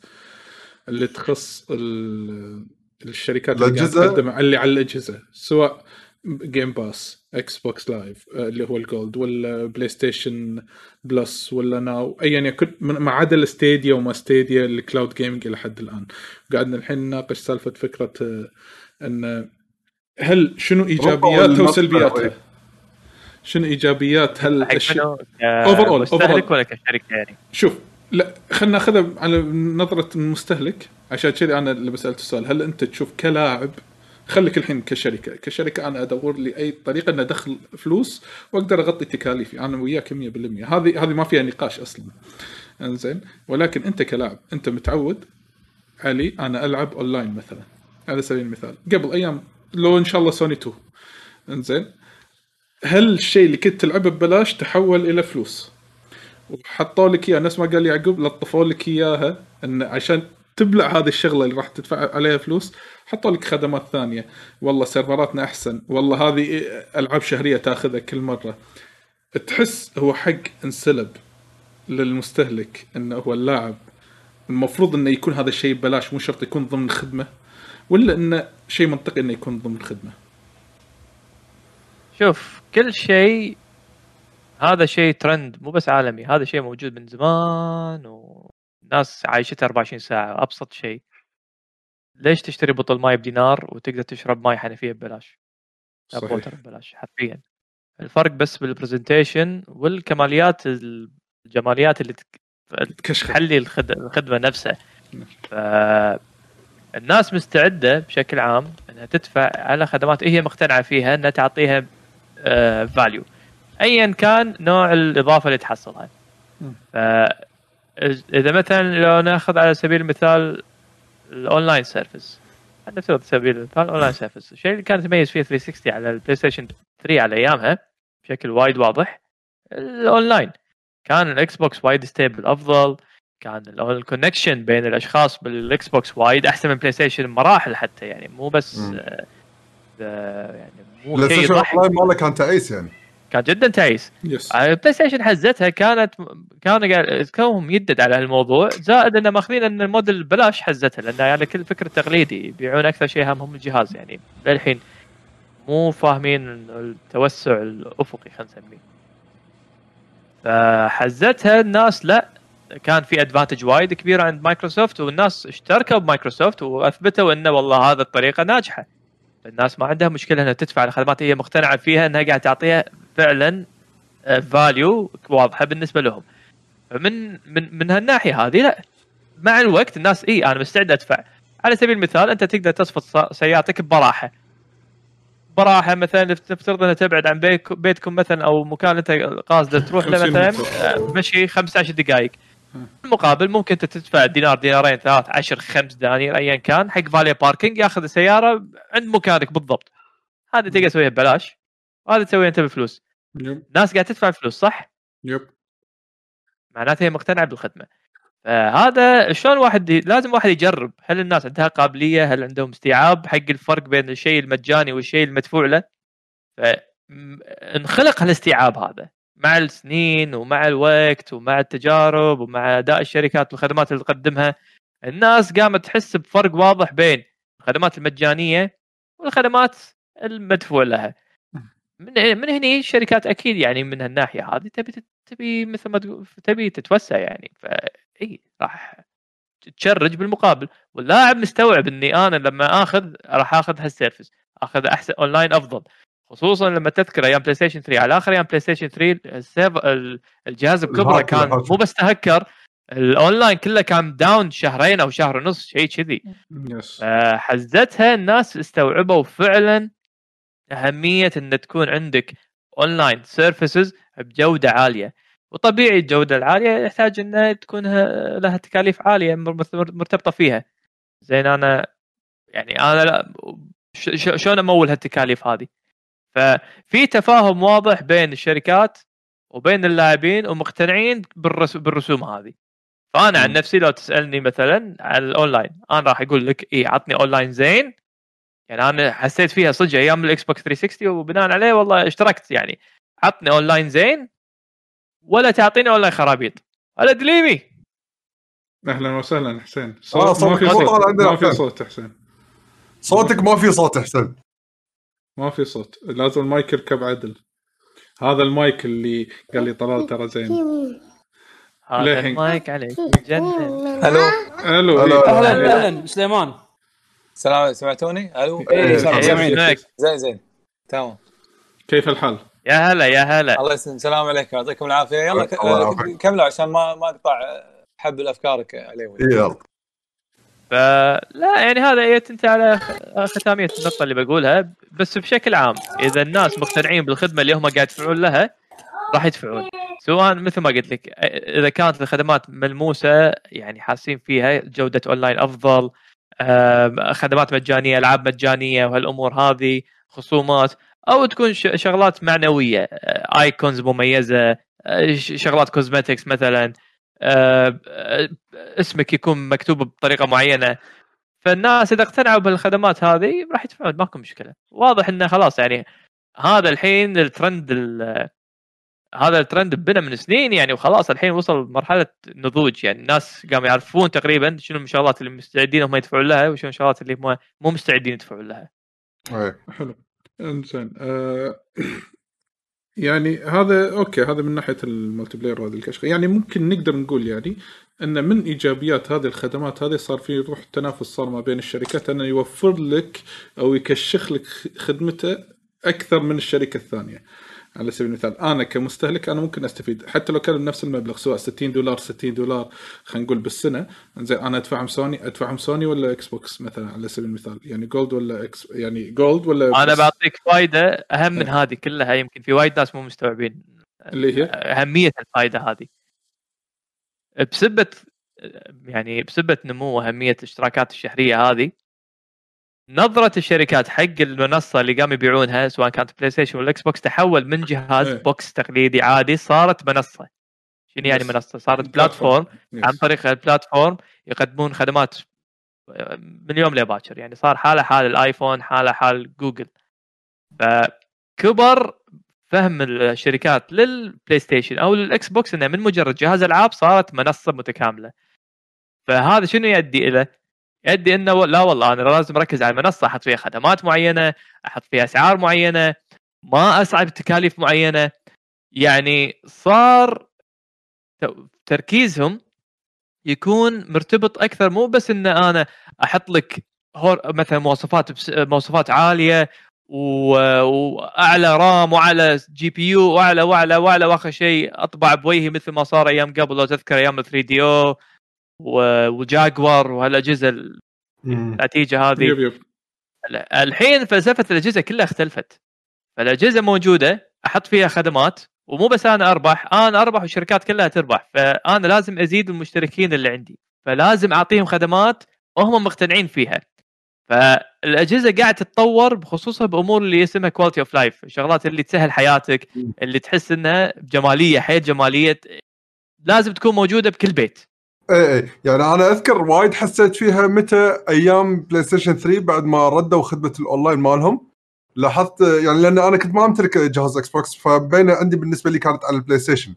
اللي تخص ال- الشركات اللي قاعد الأجهزة؟ تقدم اللي على الأجهزة سواء Game Pass Xbox Live اللي هو ال Gold ولا PlayStation Plus ولا Now ايا يكن من- ما عدا ال Stadia وما Stadia ال cloud gaming إلى حد الآن قاعدنا الحين نناقش سالفة فكرة آه، إن هل شنو إيجابياتها وسلبياتها؟ شنو إيجابيات هالاشياء؟ منو؟ Overall، مستهلك. ولا كشركة يعني؟ شوف لا خلينا ناخذها على نظرة المستهلك عشان كذي أنا اللي بسألت السؤال هل أنت تشوف كلاعب خليك الحين كشركة. كشركة أنا أدور لي اي طريقة ان أدخل فلوس وأقدر أغطي تكاليفي. أنا وياك 100% هذه هذه ما فيها نقاش أصلا. إنزين. ولكن أنت كلاعب أنت متعود علي أنا ألعب أونلاين مثلا. على سبيل المثال. قبل أيام لو إن شاء الله سوني 2 إنزين. هل الشيء اللي كنت تلعبه ببلاش تحول إلى فلوس؟ وحطوا لك إياه. نفس ما قال يعقوب لطفوا لك إياها إن عشان تبلع هذه الشغلة اللي راح تدفع عليها فلوس حطوا لك خدمات ثانية. والله سيرفراتنا أحسن. والله هذه ألعاب شهرية تأخذها كل مرة. تحس هو حق انسلب للمستهلك إنه هو اللاعب. المفروض إنه يكون هذا الشيء ببلاش مو شرط يكون ضمن خدمه ولا انه شيء منطقي إنه يكون ضمن خدمه شوف كل شيء هذا شيء ترند مو بس عالمي. هذا شيء موجود من زمان والناس عايشته 24 ساعة أبسط شيء. ليش تشتري بطل ماي بدينار وتقدر تشرب ماي حنفية ببلاش صحيح. water ببلاش حرفيا الفرق بس بال presentation والكماليات الجماليات اللي تحلي الخد- الخدمة نفسها نعم. فالناس مستعدة بشكل عام إنها تدفع على خدمات هي مقتنعة فيها إنها تعطيها value ايا كان نوع الإضافة اللي تحصلها. ف إذا مثلا لو نأخذ على سبيل المثال ال online service. على نفترض سبيل المثال ال online service. الشيء اللي كان يتميز فيه 360 على ال PlayStation 3 على أيامها بشكل وايد واضح الاونلاين. كان ال Xbox وايد stable أفضل. كان ال connection بين الأشخاص بال Xbox وايد أحسن من PlayStation مراحل حتى يعني مو بس. آه، آه، يعني مو بلاي ستيشن اونلاين ماله كان تعيس يعني. كان جدا تعيس yes ال PlayStation حزتها كانت كانوا قاعد- كونهم يدد على هالموضوع. زائد انه ماخذين إن الموديل بلاش حزتها لأن يعني كل فكرة تقليدي يبيعون أكثر شيء همهم الجهاز يعني. للحين مو فاهمين التوسع الأفقي خلينا نسميه. فحزتها الناس لا. كان في advantage وايد كبيره عند مايكروسوفت والناس اشتركوا بمايكروسوفت وأثبتوا إنه والله هذا الطريقة ناجحة. الناس ما عندها مشكلة إنها تدفع على خدمات هي مقتنعة فيها إنها قاعد تعطيها فعلا value واضحة بالنسبة لهم. فمن من من هالناحية هذه لا. مع الوقت الناس إي أنا مستعد أدفع. على سبيل المثال أنت تقدر تصفط سيارتك ببراحه براحة مثلا نفترض أنها تبعد عن بيك بيتكم مثلا أو مكان أنت قاصد تروح له 50 مثلا. آه، مشي 15 دقائق. المقابل ممكن أنت تدفع دينار دينارين ثلاث عشر خمس دنانير ايا كان حق valet parking ياخذ السيارة عند مكانك بالضبط. هذه تقدر تسويها ببلاش. وهذا تسويها أنت بفلوس. yep. ناس قاعد تدفع فلوس صح؟ yep. معناته هي مقتنعة بالخدمة. فهذا شلون واحد ي... لازم واحد يجرب. هل الناس عندها قابلية؟ هل عندهم استيعاب حق الفرق بين الشيء المجاني والشيء المدفوع له؟ فانخلق هالاستيعاب هذا مع السنين ومع الوقت ومع التجارب ومع أداء الشركات والخدمات اللي تقدمها. الناس قامت تحس بفرق واضح بين الخدمات المجانية والخدمات المدفوع لها. من من هني الشركات أكيد يعني من هالناحية هذه تبي تبي مثل ما تقول تبي تتوسع يعني. فاي راح ت charge بالمقابل. واللاعب مستوعب إني أنا لما اخذ راح آخذ هال service. آخذ أحسن أونلاين أفضل. خصوصا لما تذكر أيام PlayStation 3 على آخر أيام PlayStation 3 السيف ال- الجهاز بكبره كان. مو بس تهكر الأونلاين كله كان down شهرين أو شهر ونص شيء كذي. حزتها الناس استوعبوا فعلا أهمية إن تكون عندك online services بجودة عالية. وطبيعي الجودة العالية يحتاج إنها تكون لها تكاليف عالية مر- مر- مرتبطة فيها. زين أنا يعني أنا لا شلون أمول هالتكاليف هذه؟ ففي تفاهم واضح بين الشركات وبين اللاعبين ومقتنعين بالرس- بالرسوم هذه. فأنا عن. نفسي لو تسألني مثلا على الاونلاين أنا راح أقول لك اي عطني اونلاين زين يعني أنا حسيت فيها صدق أيام الاكس بوكس 360 وبناء عليه والله اشتركت يعني. عطني اونلاين زين ولا تعطيني اونلاين خرابيط. ولا دليمي أهلا وسهلا حسين. آه، صوت ما صوتك في صوت ما في حسين. صوت حسين. صوتك ما في صوت احسن ما في صوت. لازم المايك يركب عدل. هذا المايك اللي قال لي طلال ترى زين. هذا. المايك عليك. جنن. ألو ألو هلا. أهلا أهلا سليمان. سلام سمعتوني؟ ألو؟ إيه، سلام، إيه، سامعين. معك. زين زين. تمام. كيف الحال؟ يا هلا يا هلا. الله يسلم السلام عليكم يعطيكم العافية. يلا يعافيك. كملوا عشان ما ما أقطع حبل افكارك علي إيه، يلا. فلا يعني هذا هي تنتهي على ختامية النقطة اللي بقولها. بس بشكل عام إذا الناس مقتنعين بالخدمة اللي هم قاعد يدفعون لها راح يدفعون. سواء مثل ما قلت لك إذا كانت الخدمات ملموسة يعني حاسين فيها جودة أونلاين أفضل خدمات مجانية ألعاب مجانية وهالأمور هذه خصومات أو تكون شغلات معنوية icons مميزة آه، شغلات cosmetics مثلا آه، آه، اسمك يكون مكتوب بطريقة معينة. فالناس إذا اقتنعوا بالخدمات هذه راح يدفعون ماكو مشكلة. واضح إنه خلاص يعني هذا الحين الترند ال- هذا الترند بنا من سنين يعني وخلاص الحين وصل مرحلة نضوج يعني. الناس قاموا يعرفون تقريبا شنو الشغلات اللي مستعدين هم يدفعون لها وشنو الشغلات اللي هم مو مستعدين يدفعون لها. حلو. انزين. آه، يعني هذا okay هذا من ناحية ال multiplayer وهذه الكشخة. يعني ممكن نقدر نقول يعني إن من إيجابيات هذه الخدمات هذه صار في روح تنافس صار ما بين الشركات أنه يوفر لك أو يكشخ لك خدمته أكثر من الشركة الثانية. على سبيل المثال. أنا كمستهلك أنا ممكن أستفيد. حتى لو كان بنفس المبلغ سواء 60 دولار 60 دولار خلينا نقول بالسنة. زين أنا أدفعهم سوني أدفعهم سوني ولا إكس بوكس مثلا على سبيل المثال؟ يعني Gold ولا إكس يعني Gold ولا أنا بعطيك فائده أهم من هذه كلها. يمكن في وايد ناس مو مستوعبين. اللي هي؟ أهمية الفائده هذه. بسبة يعني بسبة نمو وأهمية الاشتراكات الشهرية هذه نظرة الشركات حق المنصة اللي قاموا يبيعونها سواء كانت بلاي ستيشن ولا إكس بوكس تحول من جهاز إيه. بوكس تقليدي عادي صارت منصة شنو يعني. منصة صارت platform. عن طريق ال platform يقدمون خدمات من اليوم لباكر يعني صار حاله حال الآيفون حاله حال جوجل فكبر فهم الشركات للبلاي ستيشن أو للاكس بوكس إنه من مجرد جهاز ألعاب صارت منصة متكاملة فهذا شنو يؤدي إلى؟ يؤدي انه لا والله أنا لازم أركز على المنصة أحط فيها خدمات معينة أحط فيها أسعار معينة ما أصعب تكاليف معينة. يعني صار تركيزهم يكون مرتبط أكثر مو بس إن أنا أحط لك هور مثلا مواصفات بس- مواصفات عالية وأعلى RAM وأعلى GPU وأعلى وأعلى وأعلى وآخر شيء أطبع بوجهي مثل ما صار أيام قبل لو تذكر أيام 3DO وجاكوار وهالأجهزة. النتيجه هذه. yep yep. الحين فلسفة الأجهزة كلها اختلفت. فالأجهزة موجودة أحط فيها خدمات ومو بس أنا أربح أنا أربح والشركات كلها تربح. فأنا لازم أزيد المشتركين اللي عندي. فلازم أعطيهم خدمات وهم مقتنعين فيها. فالأجهزة قاعدة تتطور بخصوصها بأمور اللي اسمها quality of life الشغلات اللي تسهل حياتك اللي تحس إنها جمالية حياة جمالية لازم تكون موجودة بكل بيت. إيه إيه. يعني أنا أذكر وايد حسيت فيها متى أيام بلاي ستيشن 3 بعد ما ردوا خدمة الأونلاين مالهم. لاحظت يعني لأن أنا كنت ما أمتلك جهاز إكس بوكس فبين عندي بالنسبة لي كانت على البلاي ستيشن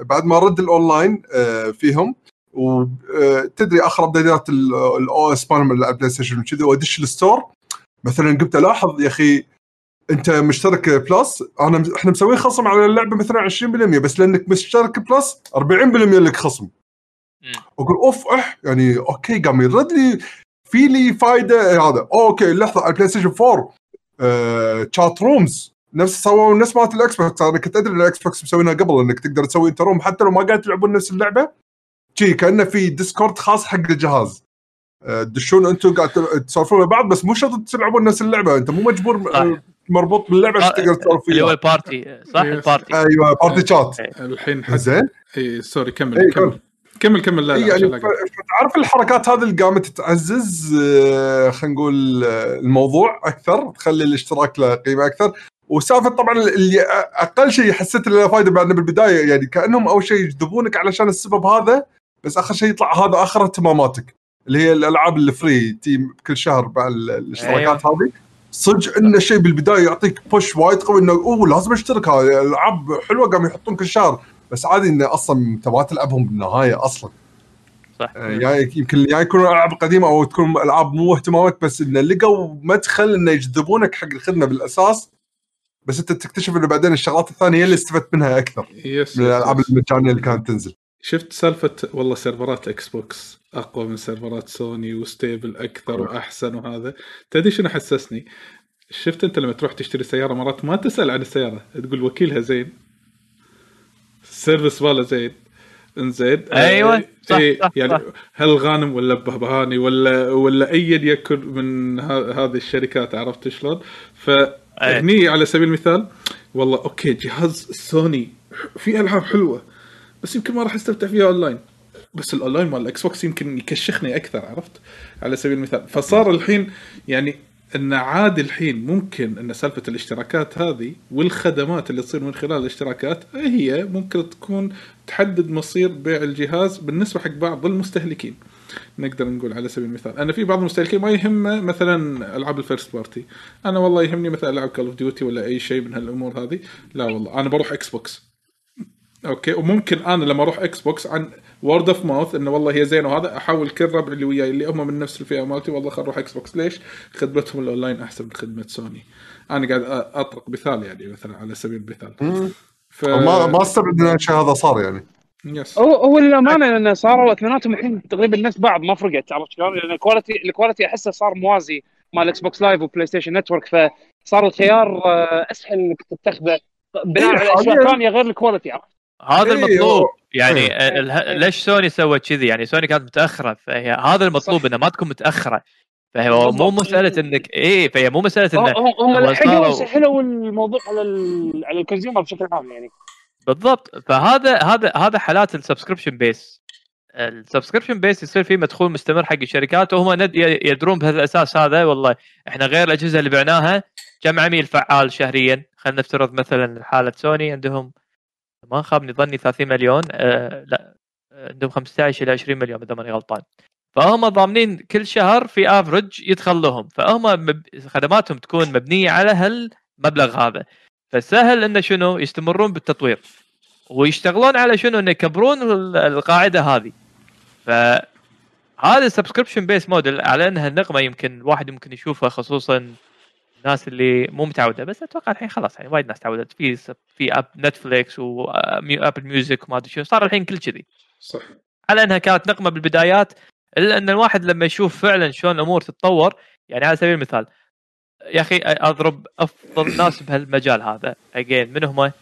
بعد ما رد الأونلاين آه، فيهم وتدري آخر update ات ال OS مالهم على البلاي ستيشن وكذي وأدش ال store. مثلا قمت ألاحظ يا أخي أنت مشترك Plus أنا إحنا مسويين خصم على اللعبة مثلا 20% بس لأنك مشترك Plus 40% لك خصم. أقول أوف أح يعني okay قام يرد لي في لي فائده هذا. okay لحظة على البلاي ستيشن 4 آه، chat rooms نفس سووا نفس مالت الاكس بوكس أنا كنت أدري إن الاكس بوكس مسوينها قبل إنك تقدر تسوي انت room حتى لو ما قاعد تلعبون نفس اللعبة شي كأنه في ديسكورد خاص حق الجهاز. آه، تدشون أنتم قاعد تسولفون مع بعض بس مو شرط تلعبون نفس اللعبة. أنت مو مجبور صح. آه، مربوط باللعبة عشان تقدر تسولف اللي هو فيها. ال party صح. ال party. أيوه party chat الحين زين؟ اي sorry كمل إيه، كمل. كمل كمل. لا لا يعني عشان لا ف- فتعرف الحركات هذه اللي قامت تعزز آه، خلينا نقول آه، الموضوع أكثر تخلي الاشتراك له قيمة أكثر. وسالفة طبعا اللي أقل شيء حسيت له فائده بعد بالبداية يعني كأنهم أول شيء يجذبونك علشان السبب هذا بس آخر شيء يطلع هذا آخر اهتماماتك اللي هي الألعاب الفري كل شهر مع ال- الاشتراكات هذه. صدق انه شيء بالبداية يعطيك push وايد قوي إنه أوه لازم أشترك هذه الألعاب حلوة قام يحطون كل شهر بس عادي إنه أصلا انت ما تلعبهم بالنهاية أصلا. صح. يا يمكن يا يكونوا ألعاب قديمة أو تكون ألعاب مو اهتمامك بس إنه لقوا مدخل إنه يجذبونك حق الخدمة بالأساس بس أنت تكتشف إنه بعدين الشغلات الثانية هي اللي استفدت منها أكثر yes من الألعاب. المجانية اللي كانت تنزل. شفت سالفة والله server ات إكس بوكس أقوى من server ات سوني و stable أكثر وأحسن وهذا. تدري شنو حسسني؟ شفت أنت لما تروح تشتري سيارة مرات ما تسأل عن السيارة تقول وكيلها زين. ال service ماله زين. انزين آه، صح، إيه، صح، يعني صح. الغانم ولا بهبهاني ولا ولا أيا يكن من هذه الشركات عرفت شلون؟ فهني على سبيل المثال والله okay جهاز سوني في ألعاب حلوة بس يمكن ما راح أستمتع فيها أونلاين. بس الأونلاين مال ال Xbox يمكن يكشخني أكثر عرفت؟ على سبيل المثال. فصار الحين يعني إن عادي الحين ممكن إن سالفة الاشتراكات هذه والخدمات اللي تصير من خلال الاشتراكات هي ممكن تكون تحدد مصير بيع الجهاز بالنسبة حق بعض المستهلكين. نقدر نقول على سبيل المثال أنا في بعض المستهلكين ما يهمه مثلا ألعاب ال first party أنا والله يهمني مثلا ألعاب Call of Duty ولا أي شيء من هالأمور هذه. لا والله أنا بروح Xbox okay وممكن أنا لما أروح Xbox عن word of mouth إنه والله هي زينة وهذا أحول كل ربع اللي وياي اللي هم من نفس الفئة مالتي والله خل أروح Xbox ليش؟ خدمتهم الأونلاين أحسن من خدمة سوني أنا قاعد أطرق مثال يعني مثلا على سبيل المثال. ف ما ما أستبعد إن الشيء هذا صار يعني yes هو هو للأمانة لأن صاروا اثنيناتهم الحين تقريبا نفس بعض ما فرقت عرفت شلون؟ لأن ال quality ال quality أحسه صار موازي مال Xbox Live و PlayStation Network فصار الخيار آه، أسهل إنك تتخذه بناء إيه، على أشياء حالياً. ثانية غير ال quality عرفت؟ هذا إيه، المطلوب يعني إيه. اله- ليش سوني سوت كذي؟ يعني سوني كانت متأخرة فهي هذا المطلوب صح. انها ما تكون متأخرة. فهو مو. مسألة إنك إيه فهي مو مسألة هم إنه هم لحقوا صاروا- سهلوا الموضوع على ال على ال consumer بشكل عام يعني. بالضبط. فهذا هذا هذا حالات ال subscription based. ال subscription based يصير فيه مدخول مستمر حق الشركات وهم ند- يدرون بهذا الأساس هذا. والله إحنا غير الأجهزة اللي بعناها كم عميل فعال شهريا. خلينا نفترض مثلا حالة سوني عندهم ما خابني ظني 30 مليون آه لا آه، عندهم 15 إلى 20 مليون إذا ماني غلطان. فهم ضامنين كل شهر في average يدخل لهم. فهم. خدماتهم تكون مبنية على هالمبلغ هذا. فسهل إنه شنو؟ يستمرون بالتطوير. ويشتغلون على شنو؟ إنه يكبرون ال- القاعدة هذه. فهذا ال subscription based model على إنها النقمة يمكن الواحد ممكن يشوفها خصوصا الناس اللي مو متعودة بس أتوقع الحين خلاص يعني وايد ناس تعودت. في في app نتفليكس و Apple Music وما أدري شنو. صار الحين كل كذي. صح. على أنها كانت نقمة بالبدايات إلا أن الواحد لما يشوف فعلا شلون الأمور تتطور يعني على سبيل المثال يا أخي أضرب أفضل ناس بهالمجال هذا. again من هم؟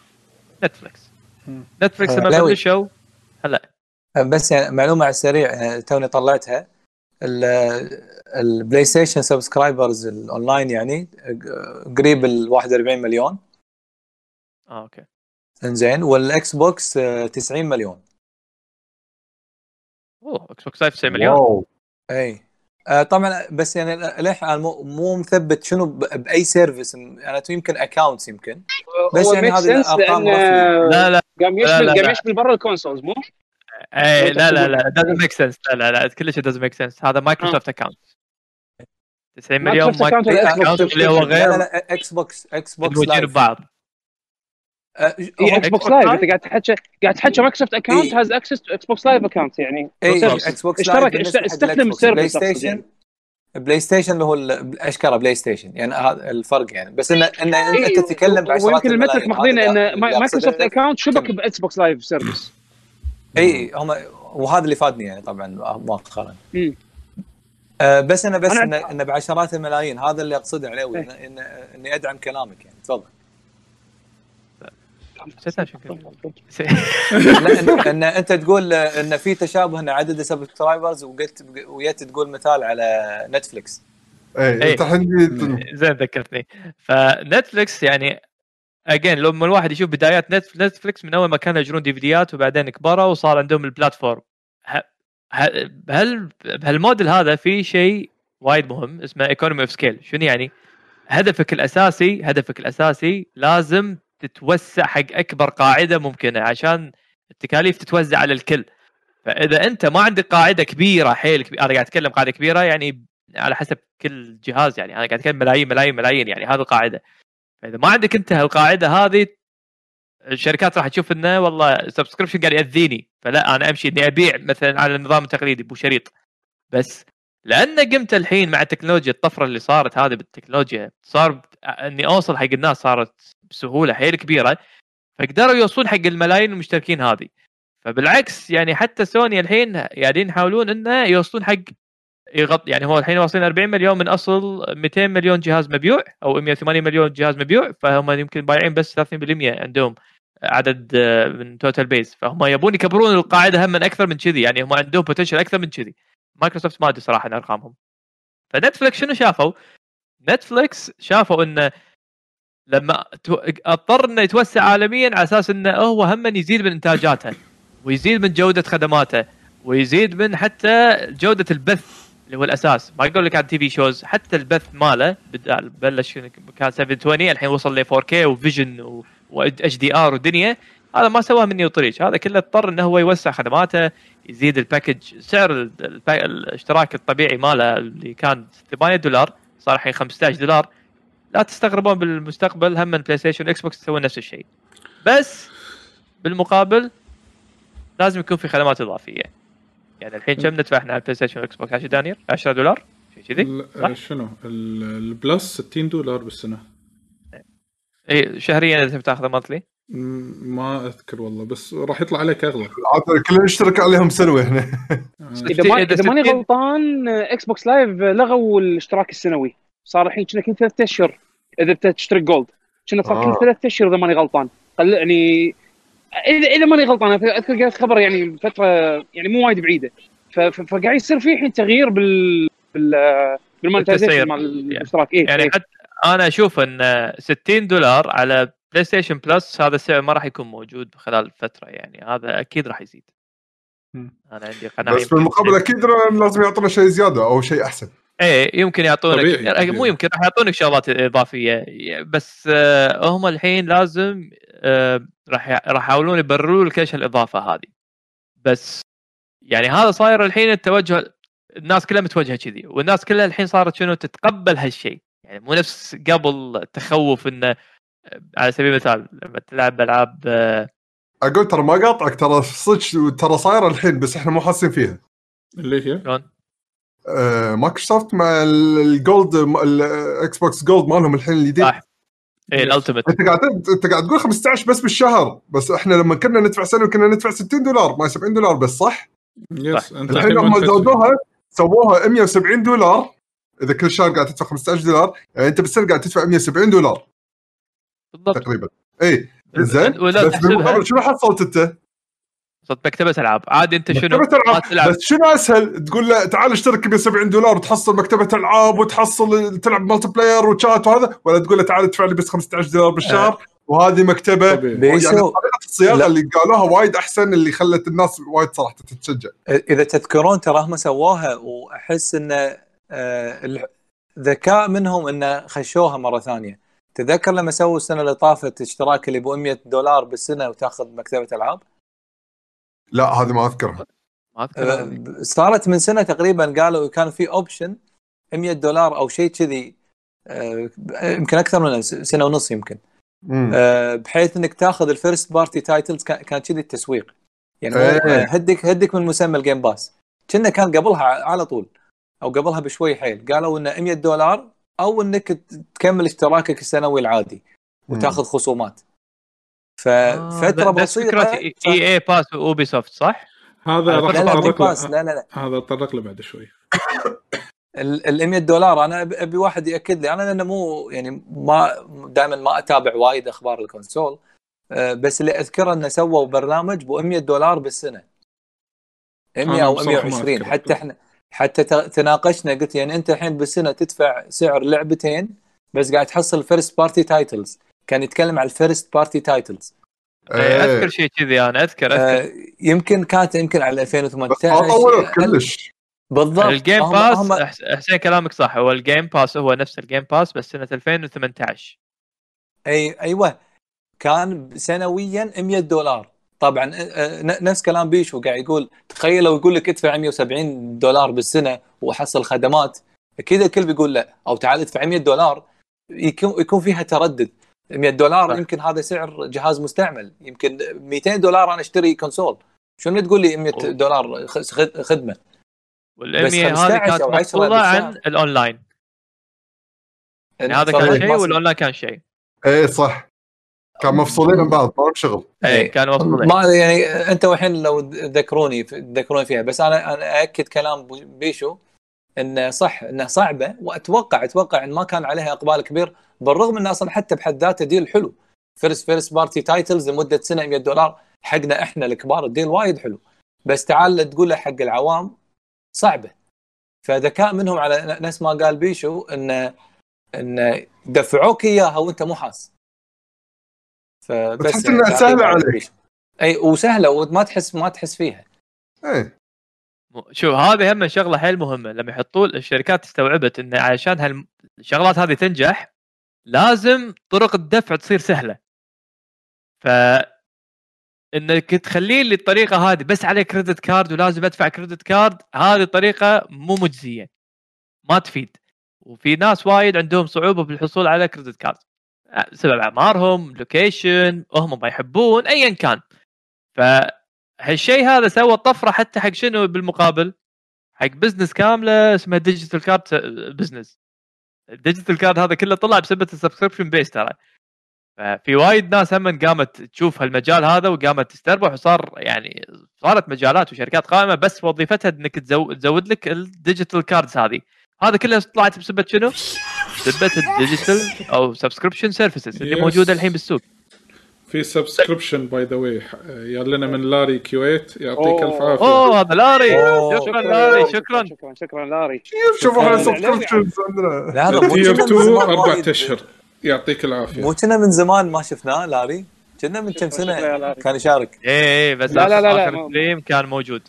نتفلكس. نتفلكس آه، لما. بلشوا بس يعني معلومة على السريع يعني توني طلعتها. ال PlayStation subscribers ال online يعني قريب ال 41 مليون. آه okay. إنزين. وال Xbox آه، 90 مليون. أوه Xbox Live 9 مليون؟ wow. إي. آه طبعا بس يعني للحين مو مو مثبت شنو بأي service يعني يمكن accounts يمكن. بس هو يعني هذه رفض. لا لا. قام يشمل قام. يشمل برا الكونسولز مو؟ اي لا لا. لا doesn't make sense لا لا لا كلش doesn't make sense هذا مايكروسوفت اكونت 90 مليون مايكروسوفت account اللي هو subscription؟ لا لا غير لا إكس بوكس إكس بوكس لايف ببعض إكس بوكس Xbox لايف Live؟ انت قاعد تحكي قاعد تحكي مايكروسوفت اكونت إيه. هاز اكسس تو إكس بوكس لايف اكونت يعني اي. إكس بوكس اشترك- لايف حق استخدم بوكس. بلاي ستيشن. بلاي ستيشن اللي هو ال- أشكره بلاي ستيشن يعني هذا الفرق يعني بس انه انه إيه، انت تتكلم بعشرات ويمكن المترك. ماخذينه إن. مايكروسوفت اكونت شبك. باكس بوكس لايف سيرفيس اي هم وهذا اللي فادني يعني طبعا مؤخرا. آه بس أنا بس أنا- انه إنه بعشرات الملايين هذا اللي أقصده عليه إيه. إن- إن إني أدعم كلامك يعني تفضل. لا ان, إن أنت تقول ان في تشابه ان عدد ال subscribers وقلت wait تقول مثال على نتفلكس اي إيه. إنت زين ذكرتني فنتفلكس يعني again لما الواحد يشوف بدايات نت- نتفلكس من أول ما كانوا يجرون ديفيديات وبعدين كبروا وصار عندهم ال platform. ه- ه- بهال بهالموديل هذا في شيء وايد مهم اسمه economy of scale شنو يعني؟ هدفك الاساسي هدفك الأساسي لازم تتوسع حق أكبر قاعدة ممكنة عشان التكاليف تتوزع على الكل. فإذا أنت ما عندك قاعدة كبيرة حيل كبيرة أنا قاعد أتكلم قاعدة كبيرة يعني على حسب كل جهاز يعني. أنا قاعد أتكلم ملايين ملايين ملايين يعني هذه القاعدة. فاذا ما عندك أنت هالقاعدة هذه الشركات راح تشوف إنه والله subscription قاعد يأذيني فلا أنا أمشي إني أبيع مثلا على النظام التقليدي بو شريط. بس لأن قمت الحين مع التكنولوجيا الطفرة اللي صارت هذه بالتكنولوجيا صار إني أوصل حق الناس صارت بسهولة حيل كبيرة فقدروا يوصلون حق الملايين المشتركين هذه. فبالعكس يعني حتى سوني الحين قاعدين يحاولون إنه يوصلون حق يغط يعني هو الحين واصلين 40 مليون من أصل 200 مليون جهاز مبيوع أو 180 مليون جهاز مبيوع فهم يمكن بايعين بس 30% عندهم عدد آه، من total base فهم يبون يكبرون القاعدة هم من أكثر من كذي يعني هم عندهم potential أكثر من كذي. مايكروسوفت ما أدري صراحة أرقامهم. فنتفلكس شنو شافوا؟ نتفلكس شافوا انه لما اضطر إنه يتوسع عالميا على أساس إنه هو هم يزيد من إنتاجاته ويزيد من جودة خدماته ويزيد من حتى جودة البث. اللي هو الأساس. ما أقول لك عن TV shows حتى البث ماله بلش كان 720 الحين وصل ل 4K و Vision و HDR ودنيا. هذا ما سواه مني وطريق هذا كله اضطر إنه هو يوسع خدماته يزيد ال package سعر الاشتراك الطبيعي ماله اللي كان 8 دولار صار الحين 15 دولار. لا تستغربون بالمستقبل هم PlayStation و Xbox يسوون نفس الشيء. بس بالمقابل لازم يكون في خدمات إضافية. يعني الحين كم ندفع إحنا على ال PlayStation و Xbox 10 دنانير؟ 10 دولار؟ شيء كذي؟ صح؟ شنو؟ ال- ال Plus 60 دولار بالسنة. اي شهريا إذا بتاخذه monthly م- ما أذكر والله بس راح يطلع عليك أغلى. كلنا نشترك عليهم سنوي إحنا إذا ما إذا إذا ماني 60 غلطان Xbox Live لغوا الاشتراك السنوي. صار الحين كنا كل ثلاث أشهر إذا بتشترك Gold كنا صار آه. كل ثلاث أشهر إذا ماني غلطان. قل يعني اذا إذا ماني غلطان أنا أذكر قريت خبر يعني فترة يعني مو وايد بعيدة فقاعد يصير في الحين تغيير بال بال بال monetization. مال الاشتراك اي يعني إيه. حتى أنا أشوف إن 60 دولار على PlayStation Plus هذا السعر ما راح يكون موجود خلال فترة يعني هذا أكيد راح يزيد. أنا عندي قناعة بس بالمقابل أكيد لازم يعطونا شيء زيادة أو شيء أحسن إيه يمكن يعطونك طبيعي، يعني. مو يمكن راح يعطونك شغلات إضافية بس آه، هم الحين لازم راح ي- راح يحاولون يبرروا لك إيش الإضافة هذه. بس يعني هذا صاير الحين التوجه الناس كلها متوجهة كذي والناس كلها الحين صارت شنو تتقبل هالشيء. يعني مو نفس قبل التخوف انه آه، على سبيل المثال لما تلعب ألعاب آه، أقول ترى ما قاطعك ترى صدق ترى صايره الحين بس إحنا مو حاسين فيها. اللي هي؟ شلون؟ آه، مايكروسوفت مع ال- ال Gold ال Xbox Gold مالهم الحين الجديد. صح. إيه ال Ultimate. أنت قاعد أنت قاعد تقول 15 بس بالشهر. بس إحنا لما كنا ندفع سنة كنا ندفع 60 دولار ما 70 دولار بس صح؟ yes أنت الحين هم ما زودوها سووها 170 دولار. إذا كل شهر قاعد تدفع 15 دولار يعني أنت بالسنة قاعد تدفع 170 دولار. بالضبط. تقريبا. اي زين. بس بالمقابل شنو حصلت أنت؟ صرت مكتبه ألعاب. عادي أنت شنو؟ مكتبة ما العاب بس شنو أسهل؟ تقول له تعال اشترك ب 170 دولار وتحصل مكتبة ألعاب وتحصل تلعب multiplayer و chat وهذا ولا تقول له تعال ادفع لي بس 15 دولار بالشهر وهذه مكتبة. يعني طريقه الصياغة. اللي قالوها وايد أحسن اللي خلت الناس وايد صراحة تتشجع. إذا تذكرون ترى هم سووها وأحس إن آه، ذكاء منهم انه خشوها مرة ثانية. تذكر لما سووا السنة اللي طافت اشتراك اللي ب 100 دولار بالسنة وتاخذ مكتبة ألعاب؟ لا هذه ما أذكرها. ما اذكر آه، ب- صارت من سنة تقريبا قالوا كان في اوبشن 100 دولار أو شيء كذي آه، يمكن أكثر من س- سنة ونص يمكن. آه، بحيث إنك تاخذ ال first party titles كان كذي التسويق. يعني إيه. هدك هدك من مسمى ال Game Pass كنا كان قبلها على طول أو قبلها بشوي حيل قالوا إنه 100 دولار أو إنك تكمل اشتراكك السنوي العادي وتاخذ خصومات. ففتره بسيطة إي إي Pass و Ubisoft صح؟ هذا لا، راح لا لا اتطرق لا لا لا. هذا اتطرق له بعد شوي. ال 100 دولار. أنا أبي واحد يأكد لي. أنا لأنه مو يعني ما دائما ما أتابع وايد أخبار ال console آه، بس اللي أذكره إنه سووا برنامج ب 100 دولار بالسنة. 100 أنا أو بصراحة ما 120 أذكر. حتى إحنا حتى تناقشنا قلت يعني أنت الحين بالسنة تدفع سعر لعبتين بس قاعد تحصل first party titles كان يتكلم على الفيرست بارتي تايتلز. إيه، أذكر شيء كذي أنا أذكر أذكر. يمكن كانت يمكن على بس ما 2018 طولت كلش. بالضبط. ال Game Pass هم- حسين كلامك صح. هو ال Game Pass هو نفس ال Game Pass بس سنة 2018 اي أيوه. كان سنويا 100 دولار. طبعا آه، نفس كلام بيشو قاعد يقول تخيل لو يقول لك ادفع 170 دولار بالسنة وحصل خدمات أكيد الكل بيقول لا. أو تعال ادفع 100 دولار يكون يكون فيها تردد. 100 دولار صح. يمكن هذا سعر جهاز مستعمل يمكن 200 دولار أنا أشتري كونسول شنو تقول لي 100 أوه. دولار خدمة والامية هذه 15 كانت أو 10 مفصوله عن. الأونلاين يعني هذا كان شيء. والأونلاين كان شيء اي صح كان مفصولين عن بعض ما شغل اي إيه. كانوا مفصولين ما يعني أنت والحين لو تذكروني تذكروني فيها بس أنا أنا أأكد كلام بيشو إنه صح انها صعبة وأتوقع أتوقع إن ما كان عليها إقبال كبير بالرغم انه أصلا حتى بحد ذاته deal حلو. first first party titles لمدة سنة 100 دولار حقنا إحنا الكبار ال deal وايد حلو. بس تعال تقول حق العوام صعبة. فذكاء منهم على نفس ما قال بيشو انه انه دفعوك إياها وأنت مو حاس. فبس تحس إنها تعقيب سهلة على عليك. أي وسهلة وما تحس ما تحس فيها. إيه. شوف هذه هم شغلة حيل مهمة. لما يحطون الشركات استوعبت إن عشان هالشغلات هذه تنجح لازم طرق الدفع تصير سهلة. ف إنك تخلي لي الطريقة هذه بس عليه credit card ولازم أدفع credit card هذه طريقه مو مجزية. ما تفيد. وفي ناس وايد عندهم صعوبة بالحصول على credit card سبب أعمارهم location هم ما يحبون ايا كان. فهالشيء هذا سوى طفرة حتى حق شنو بالمقابل؟ حق business كاملة اسمها digital card business ال digital card هذا كله طلع بسبب ال subscription base ترى. ففي وايد ناس هم قامت تشوف هالمجال هذا وقامت تستربح وصار يعني صارت مجالات وشركات قائمة بس وظيفتها إنك تزو- تزود لك ال digital cards هذه. هذا كله طلعت بسبه شنو؟ بسبه ال digital أو subscription services اللي. موجودة الحين بالسوق. في subscription by the way يا لنا من لاري كويت. يعطيك أوه. ألف عافية. أوه هذا لاري. شكرا لاري شكرا. شكرا شكرا لاري. كيف شوفوا إحنا آه، subscriptions عندنا مو كنا اف من 2 زمان أربع اشهر يعطيك العافية. مو كنا من زمان ما شفناه لاري. كنا من كم سنة. كان يشارك. إيه إيه بس لا، لا، لا، لا، آخر stream كان موجود.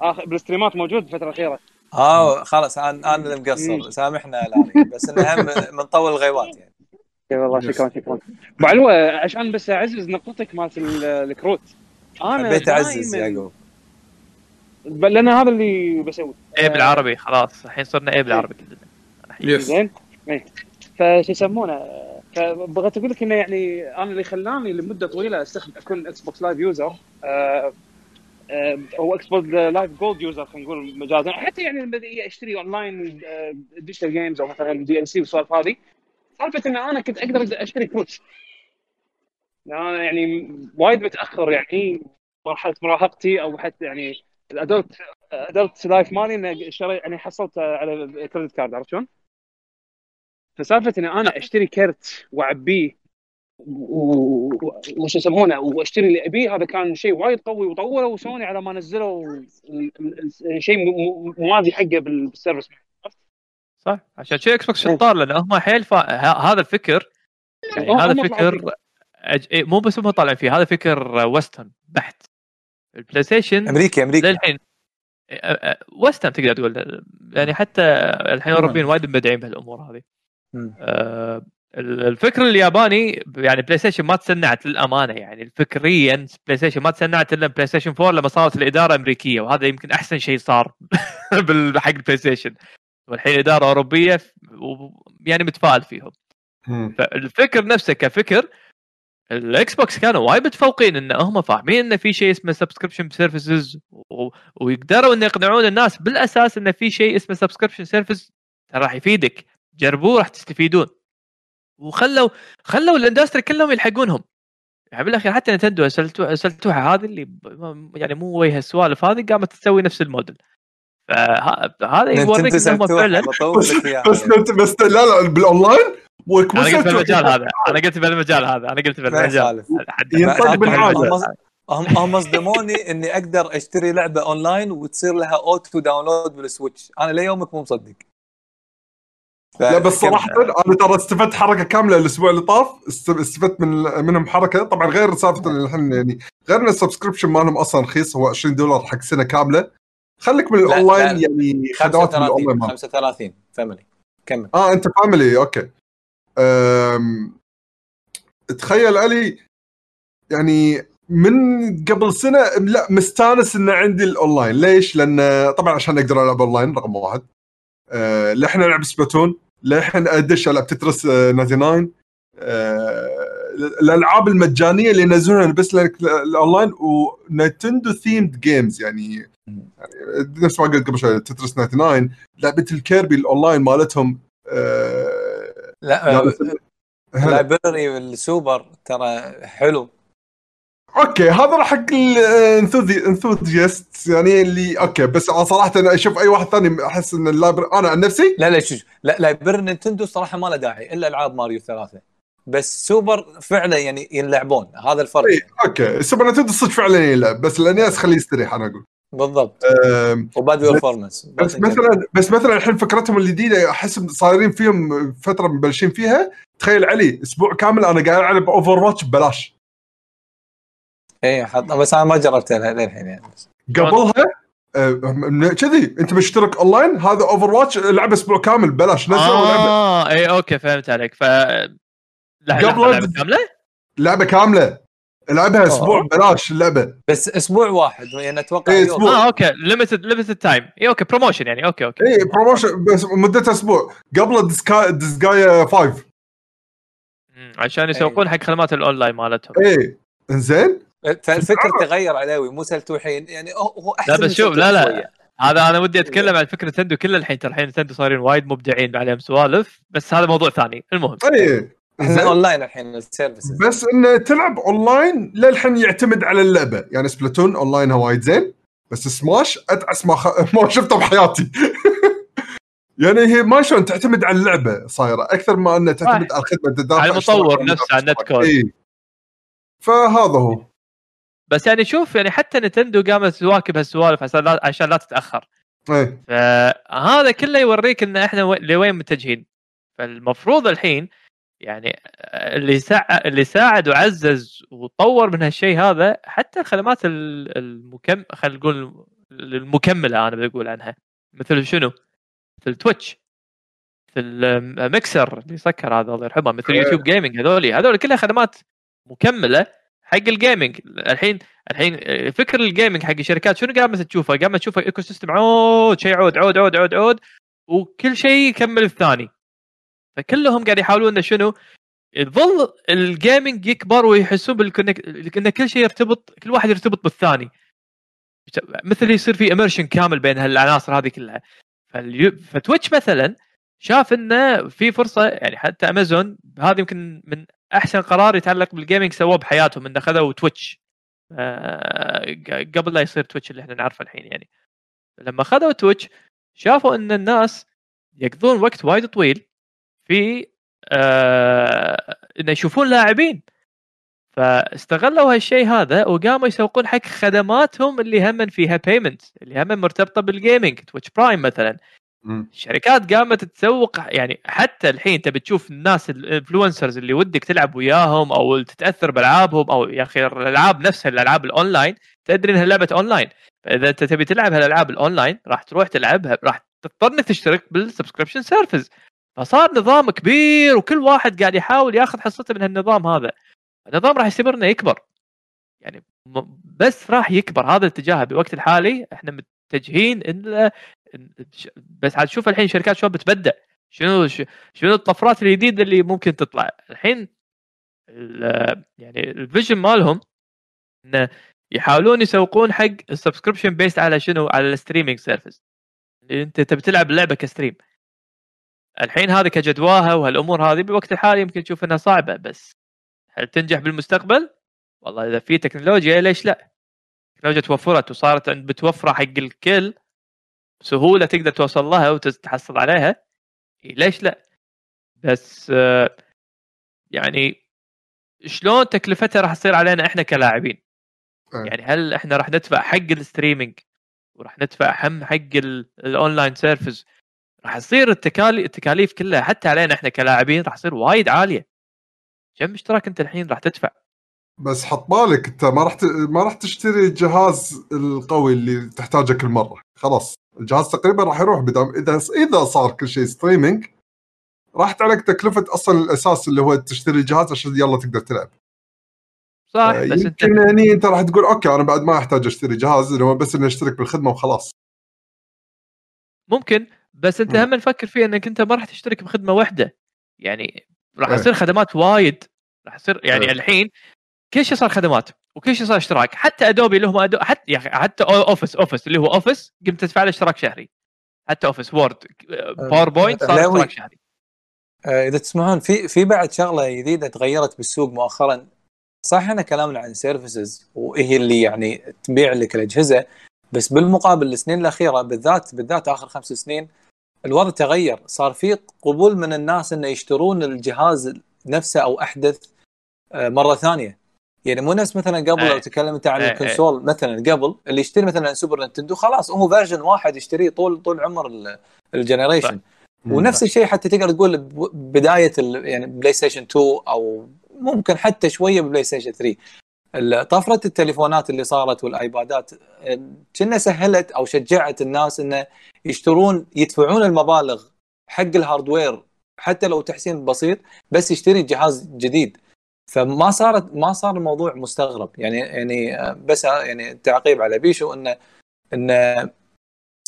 اخر بالستريمات موجود الفترة الأخيرة. آه خلاص أنا أنا اللي مقصر. سامحنا لاري. بس إنه هم من طول الغيبات يعني. اي والله شكرا شكرا. علوه عشان بس أعزز نقطتك مالت ال- الكروت أنا حبيت أعزز يعقوب. لأن هذا اللي بسوي. إيه بالعربي خلاص. الحين صرنا إيه بالعربي. كلنا yes زين. إيه. فشو يسمونه؟ فبغيت أقول لك إنه يعني أنا اللي خلاني لمدة طويلة استخدم أكون Xbox Live user آه، آه، أو Xbox Live Gold user خلينا نقول مجازا. حتى يعني أشتري online digital games أو مثلا DLC والسوالف هذه سالفة إن أنا كنت أقدر أشتري كروت أنا يعني وايد متأخر يعني مرحلة مراهقتي أو حتى يعني ال adult adult life مالي إني أشتري يعني حصلت على credit card عرفت شلون؟ فسالفة اني أنا أشتري كرت وأعبيه وش يسمونه وأشتري اللي أبيه هذا كان شيء وايد قوي وطولوا سوني على ما نزلوا شيء موازي حقه بال- بال service صح؟ عشان شيء Xbox شطار لأن هم حيل فا... ه- هذا الفكر يعني هذا الفكر أج... إيه، مو بس هم طالعين فيه هذا فكر western بحت. ال PlayStation أمريكي أمريكي. للحين western تقدر تقول يعني حتى الحين الاوروبيين وايد مبدعين بهالأمور هذه. آه، الفكر الياباني يعني PlayStation ما تسنعت للأمانة يعني فكريا PlayStation ما تسنعت إلا PlayStation 4 لما صارت الإدارة أمريكية وهذا يمكن أحسن شيء صار حق ال PlayStation والحين إدارة أوروبية و- يعني متفائل فيهم. مم. فالفكر نفسه كفكر ال Xbox كانوا وايد متفوقين إن هم فاهمين إن في شيء اسمه subscription services ويقدروا إن يقنعون الناس بالأساس إن في شيء اسمه subscription service راح يفيدك جربوه راح تستفيدون. وخلوا خلوا ال industry كلهم يلحقونهم. يعني بالأخير حتى Nintendo سلتوها هذه اللي يعني مو وجه السوالف هذه قامت تسوي نفس الموديل. فهذا يوريك انهم فعلا. إياها. بس بس لا لا بالأونلاين؟ أنا قلت بالمجال هذا. أنا قلت بالمجال هذا. أنا قلت بالمجال ينطق بالعادة. هم- هم صدموني إني أقدر أشتري لعبة أونلاين وتصير لها auto download بال Switch أنا ليومك مو مصدق. ف- لا بس صراحة أنا ترى استفدت حركة كاملة الأسبوع اللي طاف. است- استفدت من منهم حركة. طبعا غير سالفة اللي الحين يعني غير إن ال subscription مالهم أصلا رخيص هو 20 دولار حق سنة كاملة. خليك من لا، الأونلاين لا. يعني خدمات 35 الأونلاين مالهم 35 family كمل آه أنت family okay أم... تخيل علي يعني من قبل سنة لا مستانس إن عندي الأونلاين ليش؟ لأن طبعا عشان أقدر ألعب أونلاين رقم واحد أه... لحين العب Splatoon لحين أدش ألعب Tetris آه، 99 أه... الألعاب المجانية اللي ينزلونها بس لك ال online و Nintendo themed games يعني نفس ما قلت قبل شوي Tetris 99 لعبة ال Kirby ال online مالتهم أه... لا هلا. library ال Super ترى حلو. okay هذا راح حق ال enthusiast يعني اللي okay بس أنا صراحة أنا أشوف أي واحد ثاني أحس إن ال library أنا عن نفسي؟ لا لا شوف لا library Nintendo صراحة ما له داعي إلا ألعاب ماريو ثلاثة. بس سوبر فعلا يعني ينلعبون هذا الفرق. إيه، okay. ال Super Nintendo صدق فعلا يلعب بس ال NES خليه يستريح أنا أقول. بالضبط. أم، و bad بس- performance بس مثلا بس مثلا الحين فكرتهم الجديدة أحس صايرين فيهم فترة مبلشين فيها. تخيل علي أسبوع كامل أنا قاعد ألعب Overwatch ببلاش. اي حط بس أنا ما جربتها للحين يعني. قبلها من- كذي أنت مشترك اونلاين هذا Overwatch العب أسبوع كامل ببلاش نزل ولعبه آه اي okay فهمت عليك. ف قبل لعبه كاملة؟ لعبة كاملة. ألعبها أسبوع. ببلاش اللعبة. بس أسبوع واحد يعني أتوقع إيه، يوم. أسبوع. آه أوكي. ليمتد ليمتد تايم اي أوكي. بروموشن يعني. أوكي أوكي. اي promotion بس مدتها أسبوع. قبل Disga Disgaea 5 مم، عشان يسوقون حق خدمات الأونلاين مالتهم. اي إنزين؟ فالفكر تغير علاوي مو سلتوحين يعني هو هو أحسن لا بس شوف لا لا. شوية. هذا أنا ودي أتكلم عن فكرة Nintendo كل الحين ترى الحين Nintendo صايرين وايد مبدعين عليهم سوالف بس هذا موضوع ثاني. المهم. اي إحنا. اونلاين الحين ال services. بس إنه تلعب اونلاين للحين يعتمد على اللعبة. يعني Splatoon online ها وايد زين بس سماش ادعس ما خ... ما شفته بحياتي. يعني هي ما شلون تعتمد على اللعبة صايرة أكثر ما إنها تعتمد على الخدمه تدافع على المطور نفسه على النت كود إيه. فهذا هو. بس يعني شوف يعني حتى نتندو قامت تواكب هالسوالف عشان لا, عشان لا تتأخر. إيه. فهذا كله يوريك إن إحنا و- لوين متجهين. فالمفروض الحين يعني اللي ساعد اللي ساعد وعزز وطور من هالشيء هذا حتى الخدمات ال- المكم خلينا نقول المكمله أنا بقول عنها. مثل شنو؟ مثل Twitch مثل ميكسر اللي سكر هذا الله يرحمه مثل. YouTube Gaming هذول هذول كلها خدمات مكملة حق ال gaming الحين الحين فكر ال gaming حق الشركات. شنو قامت تشوفه؟ قامت تشوفه ecosystem عود شيء عود عود عود عود عود وكل شيء يكمل الثاني. فكلهم قاعد يحاولون شنو؟ يظل ال gaming يكبر ويحسون بال connect ان كل شيء يرتبط كل واحد يرتبط بالثاني. مثل يصير في immersion كامل بين هالعناصر هذه كلها. value... فتويتش مثلا شاف إنه في فرصة يعني حتى امازون هذا يمكن من أحسن قرار يتعلق بال gaming سووه بحياتهم إنه خذوا تويتش قبل لا يصير تويتش اللي إحنا نعرفه الحين يعني. لما خذوا تويتش شافوا إن الناس يقضون وقت وايد طويل في آه إنه يشوفون لاعبين. فاستغلوا هالشيء هذا وقاموا يسوقون حق خدماتهم اللي هم فيها payment اللي هم مرتبطة بال gaming تويتش برايم مثلا. الشركات قامت تسوق يعني حتى الحين تبي تشوف الناس ال influencers اللي ودك تلعب وياهم أو تتأثر بألعابهم أو يا أخي الألعاب نفسها الألعاب الأونلاين تدري انها لعبه أونلاين. فإذا أنت تبي تلعب هالألعاب الأونلاين راح تروح تلعبها راح تضطر إنك تشترك بال subscription service فصار نظام كبير وكل واحد قاعد يحاول ياخذ حصته من هالنظام هذا. النظام راح يستمر إنه يكبر. يعني بس راح يكبر. هذا الاتجاه بالوقت الحالي إحنا متجهين ان بس عاد شوف الحين شركات شلون بتبدع شنو شنو الطفرات الجديدة اللي ممكن تطلع. الحين ال- يعني ال vision مالهم إنه يحاولون يسوقون حق ال subscription based على شنو؟ على ال streaming service. أنت تبي تلعب اللعبة كستريم. الحين هذه كجدواها وهالأمور هذه بالوقت الحالي يمكن تشوف إنها صعبة بس هل تنجح بالمستقبل؟ والله إذا في تكنولوجيا ليش لا؟ التكنولوجيا توفرت وصارت عند بتوفرها حق الكل بسهوله تقدر توصل لها وتحصل عليها إيه ليش لا؟ بس آه، يعني شلون تكلفتها راح تصير علينا إحنا كلاعبين؟ أي. يعني هل إحنا راح ندفع حق ال streaming وراح ندفع هم حق ال- ال online service راح تصير التكاليف التكاليف كلها حتى علينا إحنا كلاعبين راح تصير وايد عالية. كم اشتراك أنت الحين راح تدفع؟ بس حط بالك أنت ما راح ت... ما راح تشتري الجهاز القوي اللي تحتاجه كل مرة. خلاص. الجهاز تقريبا راح يروح بدام إذا إذا صار كل شيء streaming راحت عليك تكلفة أصلا الأساس اللي هو تشتري الجهاز عشان يلا تقدر تلعب. صح آه، بس أنت يعني أنت راح تقول okay أنا بعد ما أحتاج أشتري جهاز لو بس إني أشترك بالخدمة وخلاص. ممكن. بس انت. هم نفكر فيه انك انت ما راح تشترك بخدمة واحدة يعني راح إيه. يصير خدمات وايد راح يصير يعني إيه. الحين كل شيء صار خدمات وكل شيء صار اشتراك حتى ادوبي اللي هم أدو... حتى يا أخي حتى اوفيس اوفيس اللي هو اوفيس قمت تدفع له اشتراك شهري حتى اوفيس وورد باوربوينت صار. اشتراك شهري آه، إذا تسمعون في في بعد شغلة جديدة تغيرت بالسوق مؤخرا صح إحنا كلامنا عن services وهي اللي يعني تبيع لك الأجهزة بس بالمقابل السنين الأخيرة بالذات بالذات آخر خمس سنين الوضع تغير. صار في قبول من الناس إنه يشترون الجهاز نفسه أو أحدث آه، مرة ثانية. يعني مو نفس مثلا قبل لو إيه. تكلم انت عن إيه، إيه. ال console مثلا قبل اللي يشتري مثلا سوبر نينتندو خلاص هو version واحد يشتريه طول طول عمر ال- ال generation. ونفس الشيء حتى تقدر تقول بداية يعني بلاي ستيشن 2 أو ممكن حتى شوية بلاي ستيشن 3 ال- طفرة التليفونات اللي صارت والآيبادات كنا سهلت أو شجعت الناس إنه يشترون يدفعون المبالغ حق ال hardware حتى لو تحسين بسيط بس يشتري جهاز جديد. فما صارت ما صار الموضوع مستغرب. يعني يعني بس يعني تعقيب على بيشو إنه إنه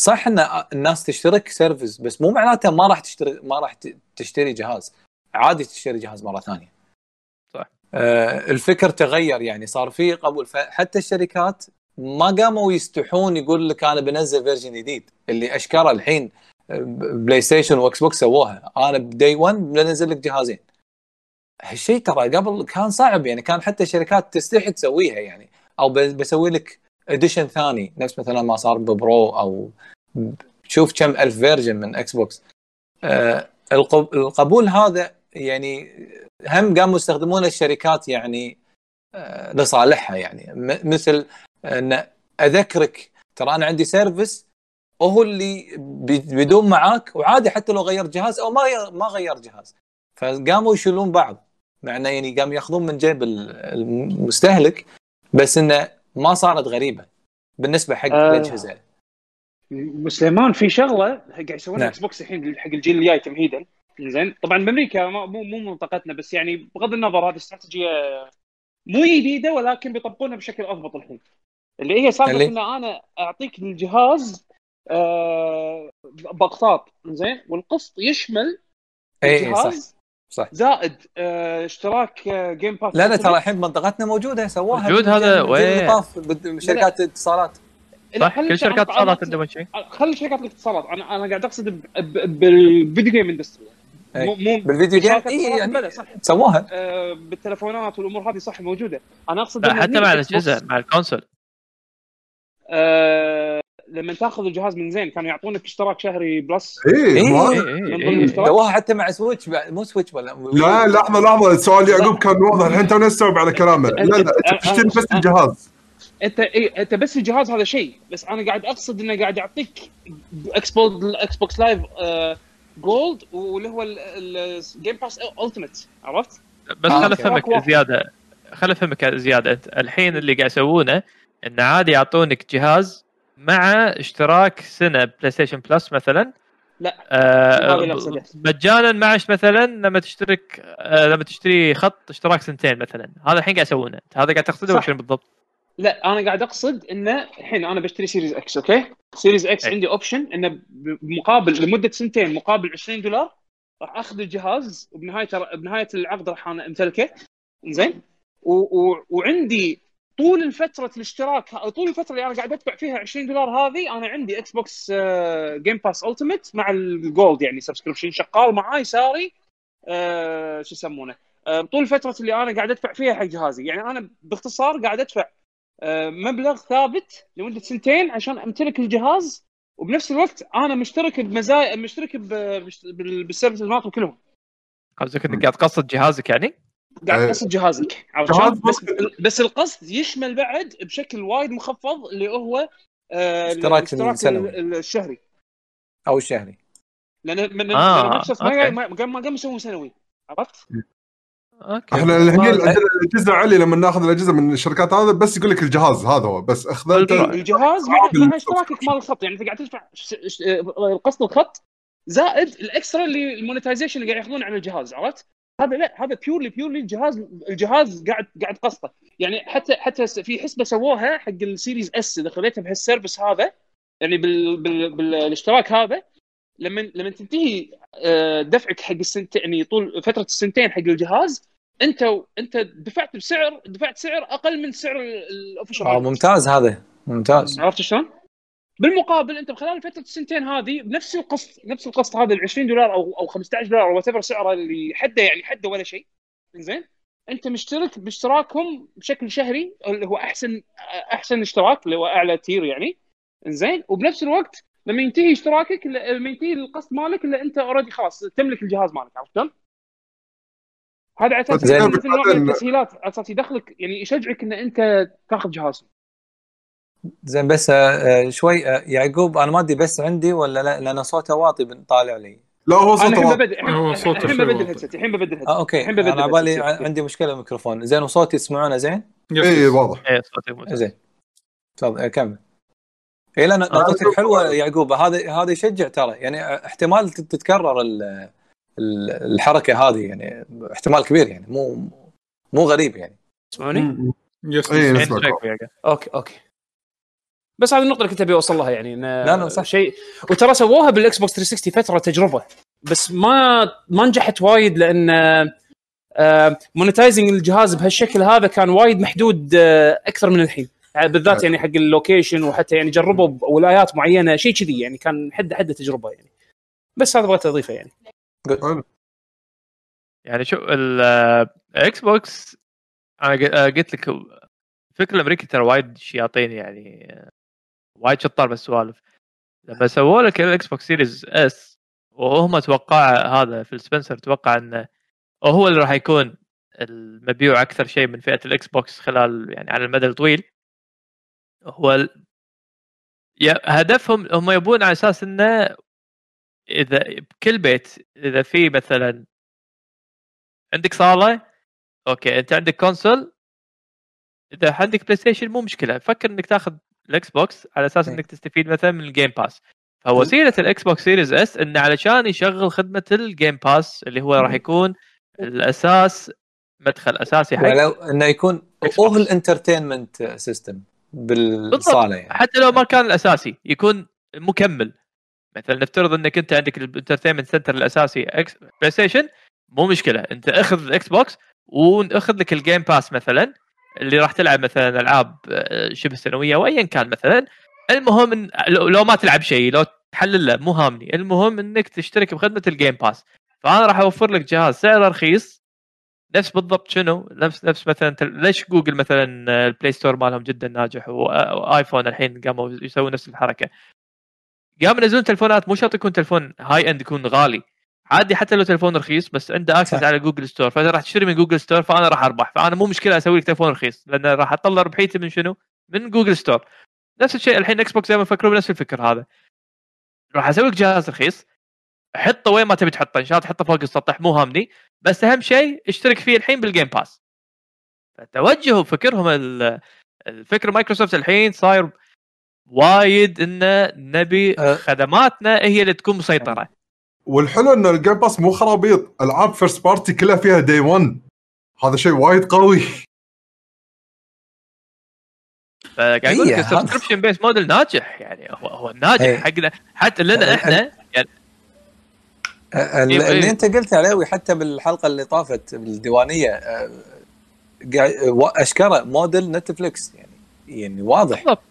صح إن الناس تشترك service بس مو معناته ما راح تشتري ما راح تشتري جهاز. عادي تشتري جهاز مرة ثانية. صح. آه الفكر تغير يعني. صار في قبول. فحتى الشركات ما قاموا يستحون يقول لك أنا بنزل version جديد اللي أشكره الحين بلاي ستيشن وإكس بوكس سووها. أنا بدي 1 بنزل لك جهازين. هالشيء ترى قبل كان صعب يعني كان حتى شركات تستحي تسويها يعني. أو بسوي لك edition ثاني نفس مثلا ما صار ببرو أو شوف كم ألف version من إكس بوكس. آه القب- القبول هذا يعني هم قاموا يستخدمونه الشركات يعني آه لصالحها يعني. مثل أن أذكرك ترى أنا عندي service وهو اللي بي- بيدوم معاك وعادي حتى لو غير جهاز أو ما ما غير جهاز. فقاموا يشيلون بعض. مع إنه يعني قام يأخذون من جيب ال- المستهلك بس إنه ما صارت غريبة بالنسبة حق آه. الاجهزه سليمان في شغلة قاعد يسوونها نعم. إكس بوكس الحين حق الجيل الجاي تمهيدا. زين. طبعا بأمريكا مو مو منطقتنا بس يعني بغض النظر هذه استراتيجية مو جديدة ولكن بيطبقونها بشكل أضبط الحين. اللي هي سالفة إن أنا أعطيك الجهاز آه باقساط زين؟ والقسط يشمل اي إيه، صح صح. زائد آه اشتراك آه جيم باس لا لا ترى الحين بمنطقتنا موجودة سووها موجود هذا، وين؟ شركات الاتصالات صح كل شركات اتصالات عندهم شيء. خلي شركات الاتصالات. أنا أنا قاعد أقصد بال video game industry. مو مو بال video game اي يعني صح. سووها آه، بالتلفونات والأمور هذه صح موجودة. أنا أقصد حتى مع الاجهزه مع ال console. آه لما تاخذ الجهاز من زين كانوا يعطونك اشتراك شهري بلس. اي اي اي حتى مع سويتش مو سويتش ولا لا لحظة لحظة سؤال يعقوب كان واضح. الحين تو نستوعب على كلامه لا لا أنت تشتري بس الجهاز. انت إيه أنت بس الجهاز هذا شيء. بس أنا قاعد أقصد إنه قاعد يعطيك إكس بوكس إكس بوكس Live Gold واللي هو ال Game Pass Ultimate عرفت؟ بس خل. أفهمك. زيادة. خل أفهمك زيادة. أنت الحين اللي قاعد يسوونه انه عادي يعطونك جهاز مع اشتراك سنة بلاي ستيشن بلس مثلا لا. آه. مجانا معش مثلا لما تشترك آه لما تشتري خط اشتراك سنتين مثلا هذا الحين قاعد يسوونه هذا قاعد تقصده. ولا شنو بالضبط؟ لا أنا قاعد أقصد إنه الحين أنا بشتري Series X أوكي Series X أي. عندي option إنه بمقابل لمدة سنتين مقابل 20 دولار راح أخذ الجهاز وبنهاية بنهاية العقد راح أنا أمتلكه زين و- و- وعندي طول الفترة الاشتراك طول الفترة اللي أنا قاعد أدفع فيها 20 دولار هذه أنا عندي Xbox Game Pass Ultimate مع ال Gold يعني subscription شغال معاي ساري آه، شو يسمونه آه، طول الفترة اللي أنا قاعد أدفع فيها حق جهازي يعني أنا باختصار قاعد أدفع آه، مبلغ ثابت لمدة سنتين عشان أمتلك الجهاز وبنفس الوقت أنا مشترك بمزايا مشترك ب- بش- بال- بال service مالتهم كلهم قصدك إنك قاعد تقسط جهازك يعني؟ قاعد إيه. قسط جهازك عرفت جهاز؟ بس. بس القصد يشمل بعد بشكل وايد مخفض اللي هو آه، اشتراك الاشتراك السنوي. ال- الشهري أو الشهري لأن من آه، مايكروسوفت ما ما قام ما قام يسوون سنوي عرفت؟ okay إحنا ما- عندنا الاجهزه علي لما ناخذ الأجهزة من الشركات هذا بس يقول لك الجهاز هذا هو بس اخذ أنت بالضبط. الجهاز مع, مع اشتراكك مال الخط يعني انت قاعد تدفع آه، قسط الخط زائد ال extra اللي ال monetization اللي قاعد ياخذون عن الجهاز عرفت؟ هذا لا هذا purely purely الجهاز الجهاز قاعد قاعد قسطه يعني حتى حتى في حسبة سووها حق ال Series S إذا خليتها بهال service هذا يعني بال بال بالاشتراك هذا لما لما تنتهي آه، دفعك حق السنتين يعني طول فترة السنتين حق الجهاز أنت أنت دفعت بسعر دفعت سعر أقل من سعر ال official آه ممتاز هذا. ممتاز. عرفت شلون؟ بالمقابل انت خلال فترة السنتين هذه بنفس القسط نفس القسط هذا ال 20 دولار أو أو 15 دولار أو what سعره اللي حده يعني حده ولا شيء زين انت مشترك باشتراكهم بشكل شهري اللي هو أحسن أحسن اشتراك اللي هو أعلى tier يعني زين وبنفس الوقت لما ينتهي اشتراكك لما ينتهي القسط مالك الا انت already خلاص تملك الجهاز مالك عرفت شلون؟ هذا على أساس. مثل نوع من بعدين- التسهيلات على أساس يدخلك يعني يشجعك إن أنت تاخذ جهاز زين بس آه، آه، شوي آه، يعقوب أنا ما أدري بس عندي ولا لا لأن صوته واطي طالع لي. لا هو صوته الحين ببدل هو صوته الحين ببدل الحين ببدل okay. الحين ببدل أنا على بالي عندي مشكلة بالميكروفون زين وصوتي تسمعونه زين؟ اي واضح. اي صوتي زين. تفضل كمل. اي لأن نقطتك حلوة يعقوب هذا هذا يشجع ترى. يعني احتمال تتكرر الحركة هذه يعني احتمال كبير يعني مو مو غريب يعني. تسمعوني؟ yes إيه، okay okay. بس هذه النقطة اللي كنت أبي اوصل لها يعني لا، لا، صح. شيء وترى سووها بال Xbox 360 فترة تجربة بس ما ما نجحت وايد لأن monetizing الجهاز بهالشكل هذا كان وايد محدود آه، أكثر من الحين. يعني بالذات يعني حق ال location وحتى يعني جربوا بولايات معينة شيء كذي يعني كان حد حد تجربة يعني. بس هذا بغيت أضيفه يعني. يعني شو ال Xbox أنا ق- آه، قلت لك الفكر الأمريكي ترى وايد شياطين يعني آه، وايد شطار بالسوالف. لما سووا لك ال Xbox Series S وهم توقع هذا Phil Spencer توقع إنه هو اللي راح يكون المبيوع أكثر شيء من فئة ال Xbox خلال يعني على المدى الطويل. هو ال... هدفهم هم يبون على أساس إنه إذا بكل بيت إذا في مثلا عندك صالة okay أنت عندك console إذا عندك PlayStation مو مشكلة. فكر إنك تاخذ ال Xbox على أساس إيه. إنك تستفيد مثلا من ال Game Pass فوسيله ال Xbox Series S انه علشان يشغل خدمة ال Game Pass اللي هو راح يكون الأساس مدخل أساسي حق ولو إنه يكون. هو ال entertainment system بالصالة يعني. حتى لو ما كان الأساسي يكون مكمل. مثلا نفترض إنك أنت عندك ال entertainment center الأساسي إكس PlayStation مو مشكلة. أنت أخذ ال Xbox وأخذ لك ال Game Pass مثلا. اللي راح تلعب مثلا ألعاب آه، شبه سنويه وايا كان مثلا المهم إن لو ما تلعب شيء لو تحلل مو هامني. المهم إنك تشترك بخدمة ال Game Pass فأنا راح أوفر لك جهاز سعره رخيص. نفس بالضبط شنو؟ نفس نفس مثلا ليش جوجل مثلا آه، ال Play Store مالهم جدا ناجح و iPhone الحين قاموا يسوون نفس الحركة. قاموا ينزلون تلفونات مو شرط يكون تلفون high end يكون غالي. عادي حتى لو تلفون رخيص بس عنده access. على Google Store فاذا راح تشتري من Google Store فأنا راح أربح. فأنا مو مشكلة أسوي لك تلفون رخيص لأن راح أطلع ربحيتي من شنو؟ من Google Store نفس الشيء الحين Xbox دائما يفكرون بنفس الفكر هذا. راح أسوي لك جهاز رخيص حطه وين ما تبي تحطه إن شاء الله تحطه فوق السطح مو هامني. بس أهم شيء اشترك فيه الحين بال Game Pass فتوجهوا فكرهم ال- الفكر مايكروسوفت الحين صاير وايد إنه نبي أه. خدماتنا هي اللي تكون مسيطرة. والحلو إنه ال Game Pass مو خرابيط. العاب first party كلها فيها day 1 هذا شيء وايد قوي. فقاعد أقول لك هي هذا. ال subscription based model ناجح. يعني هو هو ناجح إيه. حقنا. حتى لنا أه، إحنا. يعني ال- إيه، اللي إيه. أنت قلت عليه حتى بالحلقة اللي طافت بالديوانية آه، أشكره model Netflix يعني يعني واضح. بالضبط.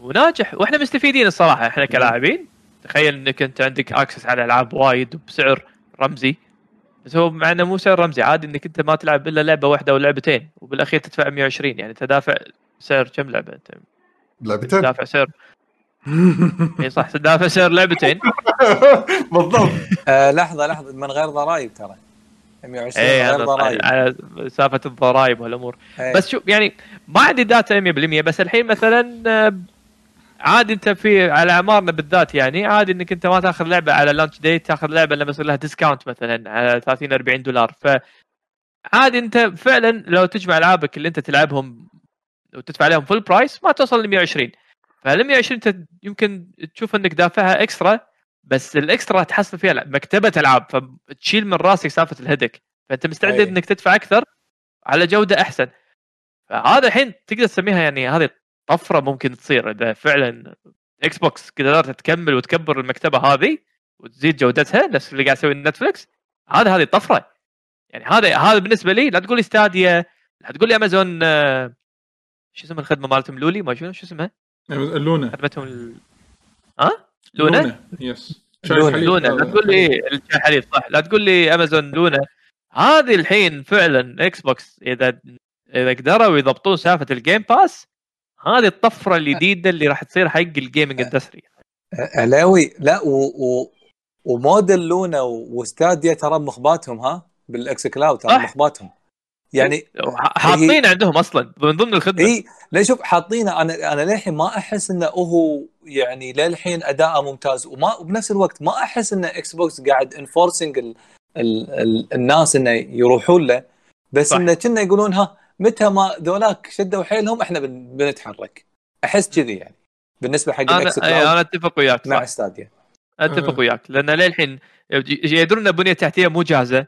وناجح. وإحنا مستفيدين الصراحة إحنا كلاعبين. تخيل إنك أنت عندك access على ألعاب وايد وبسعر رمزي. بس هو مع إنه مو سعر رمزي عادي إنك أنت ما تلعب إلا لعبة واحدة أو لعبتين وبالأخير تدفع 120 يعني تدافع سعر كم لعبة أنت؟ لعبتين؟ تدافع سعر. إي صح تدافع سعر لعبتين. بالضبط. آه لحظة لحظة من غير ضرائب ترى. 120 إي من غير ضرائب. على سالفه الضرائب والامور إيه. بس شوف يعني ما عندي data 100% بس الحين مثلا آه، عادي انت في على اعمارنا بالذات يعني عادي انك انت ما تاخذ لعبة على launch date تاخذ لعبة لما يصير لها discount مثلا على 30 40 دولار. ف عادي انت فعلا لو تجمع ألعابك اللي انت تلعبهم وتدفع عليهم full price ما توصل ل 120 فال 120 انت يمكن تشوف انك دافعها extra بس ال extra تحصل فيها مكتبة ألعاب فتشيل من راسك سالفة ال headache. فأنت مستعد. إنك تدفع أكثر على جودة أحسن. فهذا الحين تقدر تسميها يعني هذه طفرة ممكن تصير. إذا فعلا إكس بوكس قدرت تكمل وتكبر المكتبة هذه وتزيد جودتها نفس اللي قاعد يسوي نتفلكس هذا هذه طفرة. يعني هذا هذا بالنسبة لي لا تقول لي ستاديا لا تقول لي امازون آه، شو اسم الخدمة مالتهم؟ لولي؟ ما شو شو اسمها. لونا. خدمتهم ال... ها؟ لونا؟ yes لونا. لونا. لا تقول لي الشاي الحليب صح. لا تقول لي امازون لونا. هذه الحين فعلا إكس بوكس اذا إذا قدروا يضبطون سالفة ال Game Pass هذه الطفرة الجديدة اللي راح تصير حق ال gaming industry علاوي لا و... و... وموديل لونا وستاديا ترى مخباتهم ها؟ بال xCloud ترى. مخباتهم يعني حاطين عندهم أصلا من ضمن الخدمة. اي لا شوف حاطينه. أنا أنا للحين ما أحس إنه هو يعني للحين أداءه ممتاز وما وبنفس الوقت ما أحس ان إكس بوكس قاعد enforcing ال ال ال الناس إنه يروحون له. بس. إنه كنا يقولون ها متى ما ذولاك شدوا حيلهم إحنا بن- بنتحرك. أحس كذي يعني. بالنسبة حق أنا ال xCloud أنا أتفق وياك مع صح. ستاديا أتفق آه. وياك لأن للحين يدرون إن البنيه التحتيه مو جاهزة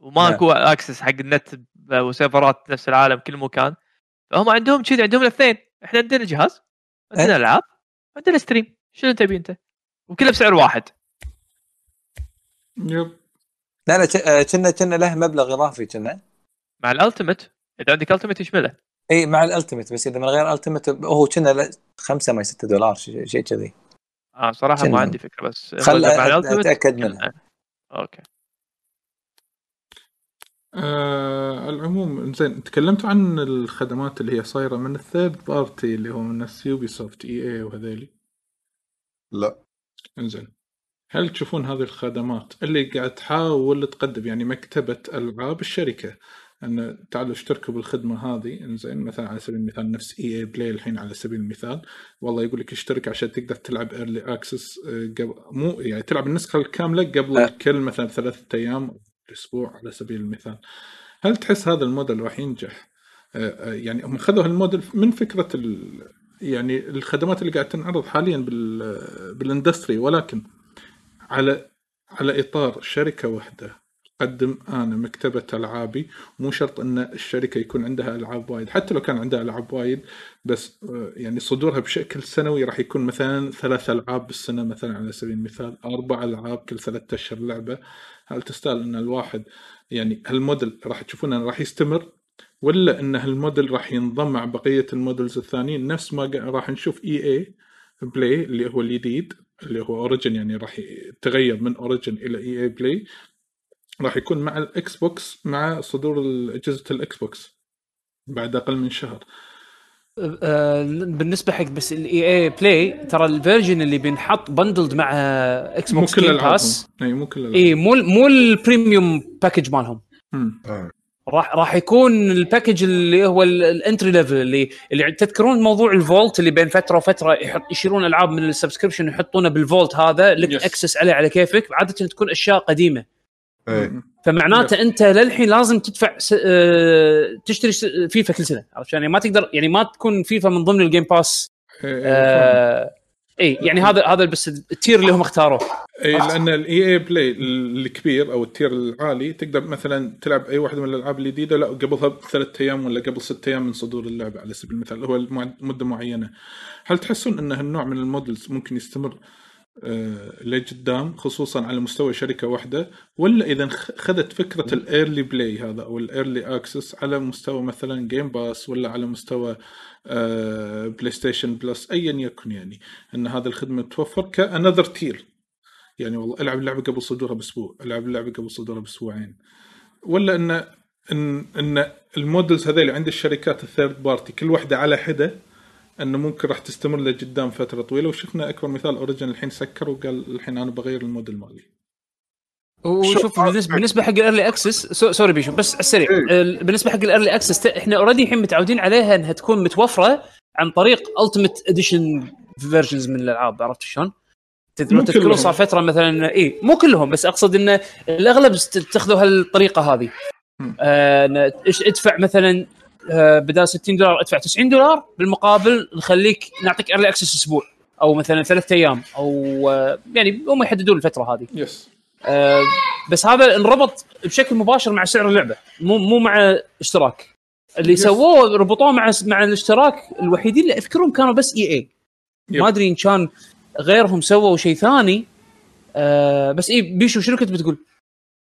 وماكو access حق النت وسيرفرات نفس العالم كل مكان. فهم عندهم كذي عندهم الاثنين. إحنا عندنا جهاز عندنا إيه. العاب عندنا stream. شنو تبي أنت؟ وكله بسعر واحد. yep. لا لا ك- آه، كنا كنا له مبلغ إضافي كنا. مع ال Ultimate. إذا عندك Ultimate يشمله اي مع ال Ultimate بس إذا من غير Ultimate هو كنا 5 ما 6 دولار شيء كذي. آه صراحة؟ ما عندي فكرة بس خل أتأكد منها. okay. آه على العموم زين تكلمتوا عن الخدمات اللي هي صايرة من ال third party اللي هو من يوبي سوفت EA وهذيلي؟ لا. إنزين. هل تشوفون هذه الخدمات اللي قاعد تحاول تقدم يعني مكتبة ألعاب الشركة أن تعالوا اشتركوا بالخدمة هذه إنزين مثلا على سبيل المثال نفس EA Play الحين على سبيل المثال والله يقول لك اشترك عشان تقدر تلعب early access قبل مو يعني تلعب النسخة الكاملة قبل أه. الكل مثلا ثلاثة أيام أسبوع على سبيل المثال هل تحس هذا الموديل راح ينجح؟ آه، آه، يعني هم خذوا هالموديل من فكرة ال يعني الخدمات اللي قاعد تنعرض حاليا بال بال industry ولكن على على إطار شركة واحدة قدم أنا مكتبة العابي مو شرط إن الشركة يكون عندها ألعاب وايد. حتى لو كان عندها ألعاب وايد بس آه، يعني صدورها بشكل سنوي راح يكون مثلا ثلاث ألعاب بالسنة مثلا على سبيل المثال. أربع ألعاب كل ثلاثة أشهر لعبة. هل تستاهل إن الواحد يعني هالموديل راح تشوفون إنه راح يستمر ولا إن هالموديل راح ينضم مع بقية ال models الثانيين؟ نفس ما راح نشوف EA بلاي اللي هو الجديد اللي هو اوريجن يعني راح يتغير من اوريجن إلى EA Play. راح يكون مع الاكس بوكس مع صدور أجهزة الاكس بوكس بعد أقل من شهر. آه، بالنسبة حق بس ال EA Play ترى ال version اللي بينحط bundled مع إكس مو بوكس كل Game ألعابهم. Pass إي مو كل إي مو مو ال premium package مالهم. راح راح يكون ال package اللي هو ال- ال entry level اللي اللي تذكرون موضوع ال vault اللي بين فترة وفترة يحط يشيلون ألعاب من ال subscription يحطونه بال vault هذا لك Yes. access عليه على كيفك عادة تكون أشياء قديمة. مم. فمعناته. أنت للحين لازم تدفع س... آه، تشتري س... فيفا كل سنة عرفت يعني ما تقدر يعني ما تكون فيفا من ضمن ال Game Pass إيه، إيه، فاهم. آه... اي يعني هذا هذا بس ال tier اللي هم اختاروه اي لأن ال EA Play الكبير أو ال tier العالي تقدر مثلا تلعب أي واحدة من الألعاب الجديدة لا قبلها بثلاث أيام ولا قبل ست أيام من صدور اللعبة على سبيل المثال هو مدة معينة هل تحسون أن هالنوع من ال models ممكن يستمر لقدام خصوصا على مستوى شركة واحدة ولا إذا خذت فكرة ال early play هذا أو ال early access على مستوى مثلا Game Pass ولا على مستوى آه بلاي ستيشن بلس ايا يكن يعني إن هذه الخدمة توفر ك another tier يعني والله ألعب اللعبة قبل صدورها بأسبوع ألعب اللعبة قبل صدورها بأسبوعين. ولا إن إن إن ال models هذيل عند الشركات ال third party كل واحدة على حدة أنه ممكن راح تستمر لقدام فترة طويلة وشفنا أكبر مثال أوريجن الحين سكر وقال الحين أنا بغير الموديل مالي وشوف بالنسبة بالنسبة حق ال early access so sorry بيشو بس على السريع إيه. ال- بالنسبة حق ال early access إحنا already الحين متعودين عليها إنها تكون متوفرة عن طريق ultimate edition versions من الألعاب عرفت شلون؟ تذكرون. صار فترة مثلا اي مو كلهم بس أقصد انه الأغلب اتخذوا هالطريقة هذه. آه ادفع مثلا آه بدال 60 دولار ادفع 90 دولار بالمقابل نخليك نعطيك early access أسبوع أو مثلا ثلاثة أيام أو آه يعني هم يحددون الفترة هذه yes آه، بس هذا انربط بشكل مباشر مع سعر اللعبة مو مو مع اشتراك اللي yes. سووه ربطوه مع مع الاشتراك الوحيدين اللي أذكرهم كانوا بس EA. ما أدري إن كان غيرهم سووا شيء ثاني آه بس EA بيشو شنو كنت بتقول؟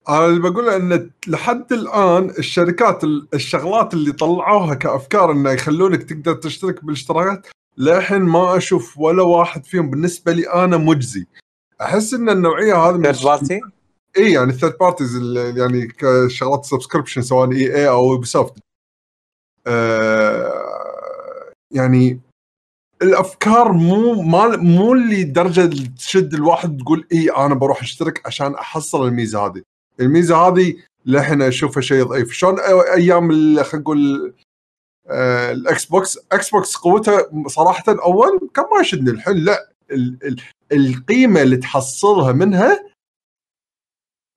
أنا اللي بقوله إن لحد الآن الشركات ال- الشغلات اللي طلعوها كأفكار إنه يخلونك تقدر تشترك بالاشتراكات للحين ما أشوف ولا واحد فيهم بالنسبة لي أنا مجزي. أحس إن النوعية هذه من third party اي يعني ال third parties يعني كشغلات subscription سواء EA أو Ubisoft آه يعني الأفكار مو ما مو اللي درجة تشد الواحد تقول اي أنا بروح أشترك عشان أحصل الميزة هذه. الميزة هذه للحين اشوفها شيء ضعيف شلون أيام خلينا نقول آه الإكس بوكس إكس بوكس قوتها صراحة أول كان ما يشدني الحين لا ال ال القيمة اللي تحصلها منها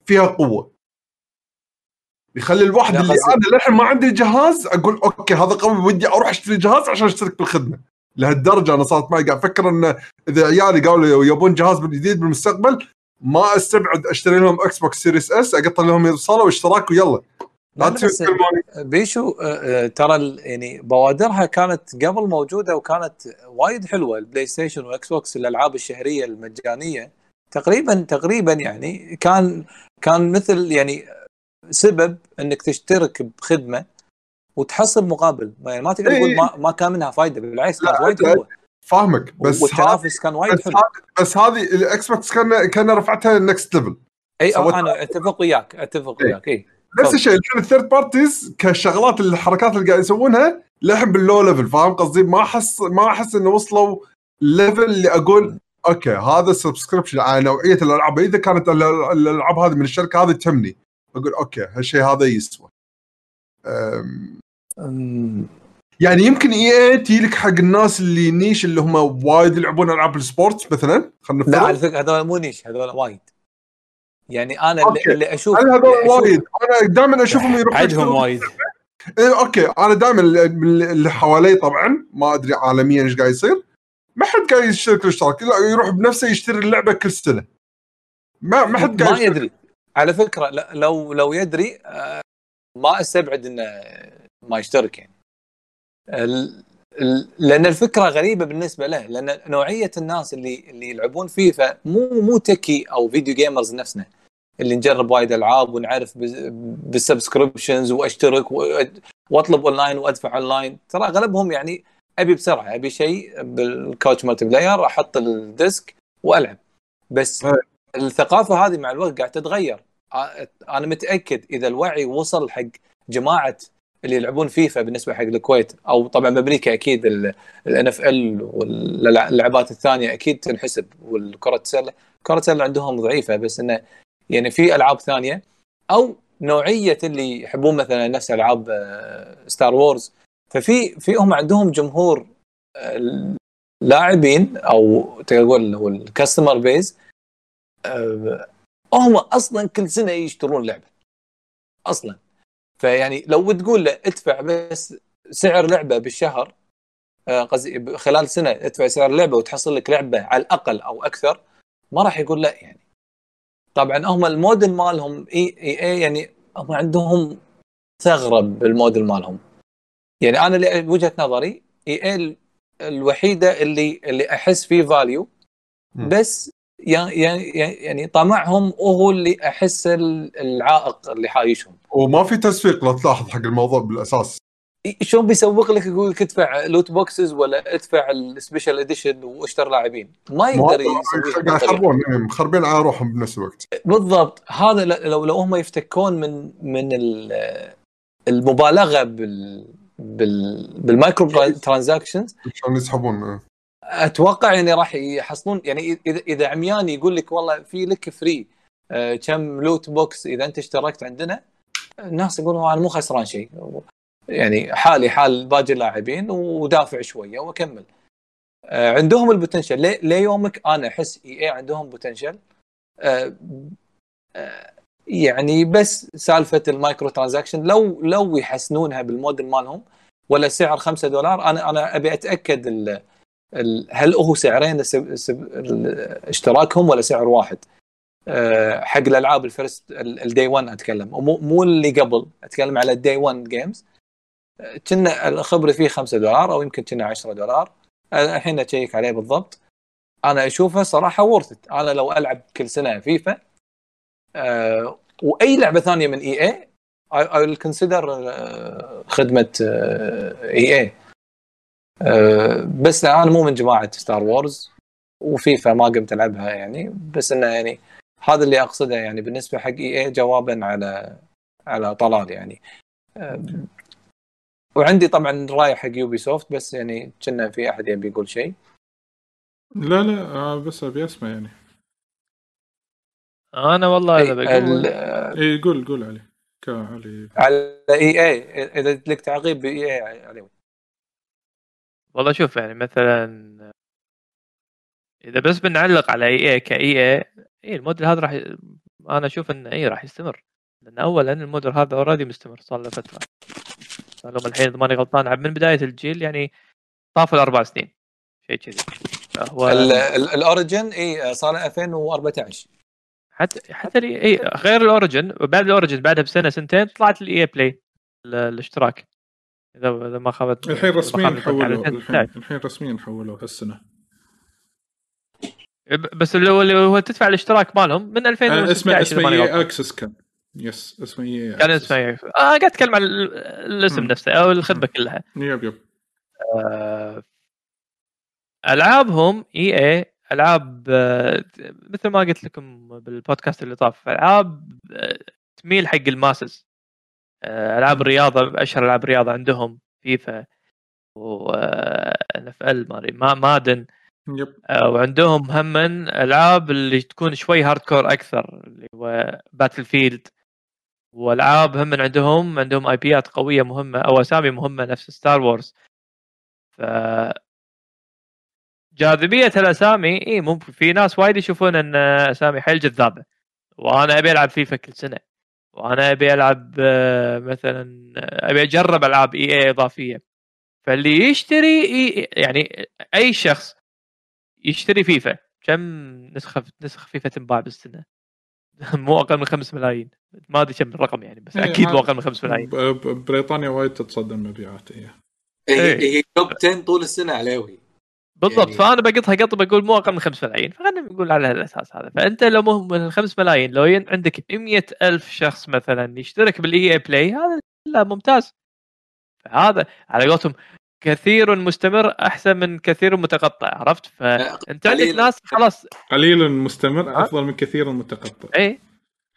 فيها قوة. يخلي الواحد اللي أنا للحين ما عندي جهاز أقول okay هذا قوي ودي أروح أشتري جهاز عشان أشترك بالخدمة. لهالدرجة أنا صارت معي قاعد. أفكر إن إذا عيالي قالوا يبون جهاز جديد بالمستقبل ما أستبعد أشتري لهم إكس بوكس Series S أقطع لهم يوصلوا واشتراك ويلا. لا، ما- بيشو آه، آه، ترى يعني بوادرها كانت قبل موجودة وكانت وايد حلوة البلاي ستيشن واكس بوكس الألعاب الشهرية المجانية. تقريبا تقريبا يعني كان كان مثل يعني سبب إنك تشترك بخدمة وتحصل مقابل. يعني ما تقدر تقول إيه. ما, ما كان منها فائده بالعكس كانت وايد حلوة. فاهمك بس والتنافس كان وايد بس حلو. هذه بس هذه الاكس بوكس كان كان رفعتها next level إي أنا أتفق وياك أتفق. وياك إي. نفس الشيء الحين ال third parties كشغلات الحركات اللي قاعد يسوونها للحين بال low level فاهم قصدي؟ ما أحس ما أحس إنه وصلوا level اللي أقول okay هذا subscription على نوعية الألعاب. إذا كانت ال- الألعاب هذه من الشركة هذه تهمني. أقول okay هالشيء هذا يسوى. يعني يمكن EA تجي لك حق الناس اللي niche اللي هم وايد يلعبون ألعاب ال sport مثلا خلينا لا على فكرة هذول مو niche هذول وايد. يعني أنا اللي, okay. اللي أشوف أنا هذول اللي وايد. أنا دائما أشوفهم يروحون يشترون- وايد. إيه okay. أنا دائما اللي حوالي طبعا ما أدري عالميا إيش قاعد يصير ما حد قاعد يشترك الاشتراك لا يروح بنفسه يشتري اللعبة كل سنه ما ما حد قاعد ما. يدري. على فكرة لو لو يدري آه، ما أستبعد إنه ما يشترك يعني. لأن الفكرة غريبة بالنسبة له لأن نوعية الناس اللي اللي يلعبون فيفا مو مو techie أو video gamers نفسنا اللي نجرب وايد ألعاب ونعرف بال subscriptions وأشترك وأطلب أونلاين وأدفع أونلاين. ترى أغلبهم يعني أبي بسرعة أبي شيء بال couch multiplayer أحط ال disc وألعب. بس. الثقافة هذه مع الوقت قاعدة تتغير. أنا متأكد إذا الوعي وصل حق جماعة اللي يلعبون فيفا بالنسبة حق الكويت. أو طبعا بأمريكا أكيد ال NFL واللعبات الثانية أكيد تنحسب والكرة السله كرة السله عندهم ضعيفة بس إنه يعني في ألعاب ثانية. أو نوعية اللي يحبون مثلا نفس ألعاب ستار وورز ففي في هم عندهم جمهور آه، لاعبين أو تقول هو ال customer base هم أصلا كل سنة يشترون لعبة. أصلا. فيعني لو تقول له ادفع بس سعر لعبة بالشهر آه، قصدي خلال سنة ادفع سعر لعبة وتحصل لك لعبة على الأقل أو أكثر ما راح يقول لا يعني. طبعا هم الموديل مالهم EA, إي يعني هم عندهم ثغرة بالموديل مالهم. يعني أنا اللي وجهة نظري EA الوحيدة اللي اللي أحس فيه value. بس يعني يعني طمعهم وهو اللي أحس ال- العائق اللي حايشهم. وما في تسويق لو تلاحظ حق الموضوع بالأساس. شلون بيسوق لك يقول لك ادفع loot boxes ولا ادفع ال special edition واشتر لاعبين؟ ما يقدر يسوي مخربين على روحهم بنفس الوقت. بالضبط. هذا لو لو هم يفتكون من من ال- المبالغة بال بال بال microtransactions شلون يسحبون أتوقع يعني راح يحصلون يعني إذا إذا عميان يقول لك والله في لك free آه، كم loot box إذا أنت اشتركت عندنا الناس يقولون أنا مو خسران شيء. يعني حالي حال باقي اللاعبين ودافع شوية وأكمل. آه، عندهم ال potential. ليومك أنا أحس EA عندهم potential. آه، آه، يعني بس سالفة ال microtransaction لو لو يحسنونها بالموديل مالهم ولا سعر 5 دولار أنا أنا أبي أتأكد هل هو سعرين اشتراكهم ولا سعر واحد. حق الألعاب ال first ال day 1 أتكلم. مو مو اللي قبل أتكلم على ال day 1 games كنا الخبرة فيه 5 دولار أو يمكن كنا 10 دولار. الحين أشيك عليه بالضبط. أنا أشوفه صراحة worth it أنا لو ألعب كل سنة فيفا أه، وأي لعبة ثانية من EA I will consider أه، خدمة EA بس أنا مو من جماعة Star Wars وفيفا ما قمت ألعبها يعني. بس إنه يعني هذا اللي أقصده يعني بالنسبة حق EA جوابا على على طلال يعني. وعندي طبعا رأي حق Ubisoft بس يعني كنا في أحد يبي يقول شيء. لا لا آه، بس أبي أسمع يعني. أنا والله إذا بقول إي قول قول علي. علي. على EA إذا لك تعقيب ب EA علي. والله شوف يعني مثلا إذا بس بنعلق على EA ك EA اي الموديل هذا راح ي... أنا أشوف انه اي راح يستمر. لأن اولا الموديل هذا already مستمر صار له فترة. صار لهم الحين إذا ماني غلطان من بداية الجيل يعني طافوا الأربع سنين شيء كذي. فهو ال- ال Origin اي صار له 2014 حتى حتى ال EA غير ال Origin وبعد ال Origin بعدها بسنة سنتين طلعت ال EA Play الاشتراك. إذا إذا ما خابت الحين رسميا على الحين 2016. الحين رسميا حولوا هالسنة. بس اللي هو اللي هو تدفع الاشتراك مالهم من آه، 2016 اسمه اسمه EA. Access كان yes اسمه إي كان اسمه إيه. آه قاعد أتكلم عن ال- الاسم مم. نفسه أو الخدمة كلها. yep yep. آه، ألعابهم EA ألعاب آه، مثل ما قلت لكم بالبودكاست اللي طاف ألعاب آه، تميل حق ال masses. آه، ألعاب الرياضة أشهر ألعاب الرياضة عندهم فيفا و NFL ما Madden yep. آه، وعندهم هم ألعاب اللي تكون شوي hardcore أكثر اللي هو Battlefield والعاب هم عندهم عندهم IP يات قوية مهمة أو أسامي مهمة نفس Star Wars ف جاذبية الأسامي اي ممكن في ناس وايد يشوفون إن أسامي حيل جذابة. وأنا أبي ألعب فيفا كل سنة. وأنا أبي ألعب آه، مثلا آه، أبي أجرب ألعاب EA إضافية. فاللي يشتري يعني أي شخص يشتري فيفا. كم نسخة نسخة فيفا تنباع بالسنة؟ مو أقل من 5 ملايين. ما أدري كم الرقم يعني بس إيه، أكيد مو هذا- أقل من 5 ملايين. بريطانيا وايد تتصدر مبيعات هي إيه. هي هي top 10 طول السنة علاوي بالضبط. يعني- فأنا بقطها قط بقول مو أقل من 5 ملايين. فخلينا نقول على الأساس هذا. فأنت لو مو من ال 5 ملايين لو ين- عندك 100 ألف شخص مثلا يشترك بال EA Play هذا لا ممتاز. فهذا على قولتهم كثير مستمر أحسن من كثير متقطع عرفت؟ فانت عندك قليل. ناس خلاص. قليل مستمر ها؟ أفضل من كثير متقطع. اي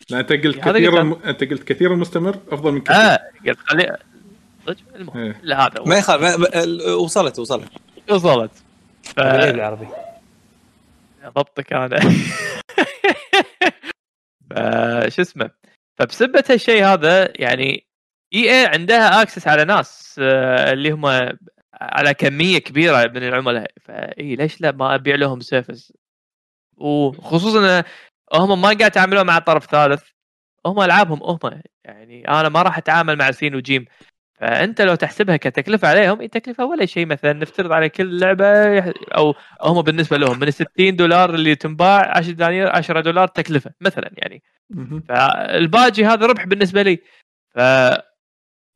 لا أنت قلت كثير قلت. الم... أنت قلت كثير المستمر أفضل من كثير. آه قلت خلي صدق؟ المهم إيه. لا هذا ما يخالف وصلت وصلت. وصلت. ف... بالعربي ضبطك أنا. فشو اسمه؟ فبسبة هالشيء هذا يعني EA عندها access على ناس آه، اللي هم على كمية كبيرة من العملاء. فاي ليش لا؟ ما أبيع لهم service وخصوصا هم ما قاعد يتعاملون مع طرف ثالث. هم ألعابهم هم. يعني أنا ما راح أتعامل مع سين وجيم. فأنت لو تحسبها كتكلفة عليهم هي تكلفة ولا شيء مثلا. نفترض على كل لعبة أو هم بالنسبة لهم من ال 60 دولار اللي تنباع 10 دنانير 10 دولار تكلفة مثلا يعني. فالباجي هذا ربح بالنسبة لي. ف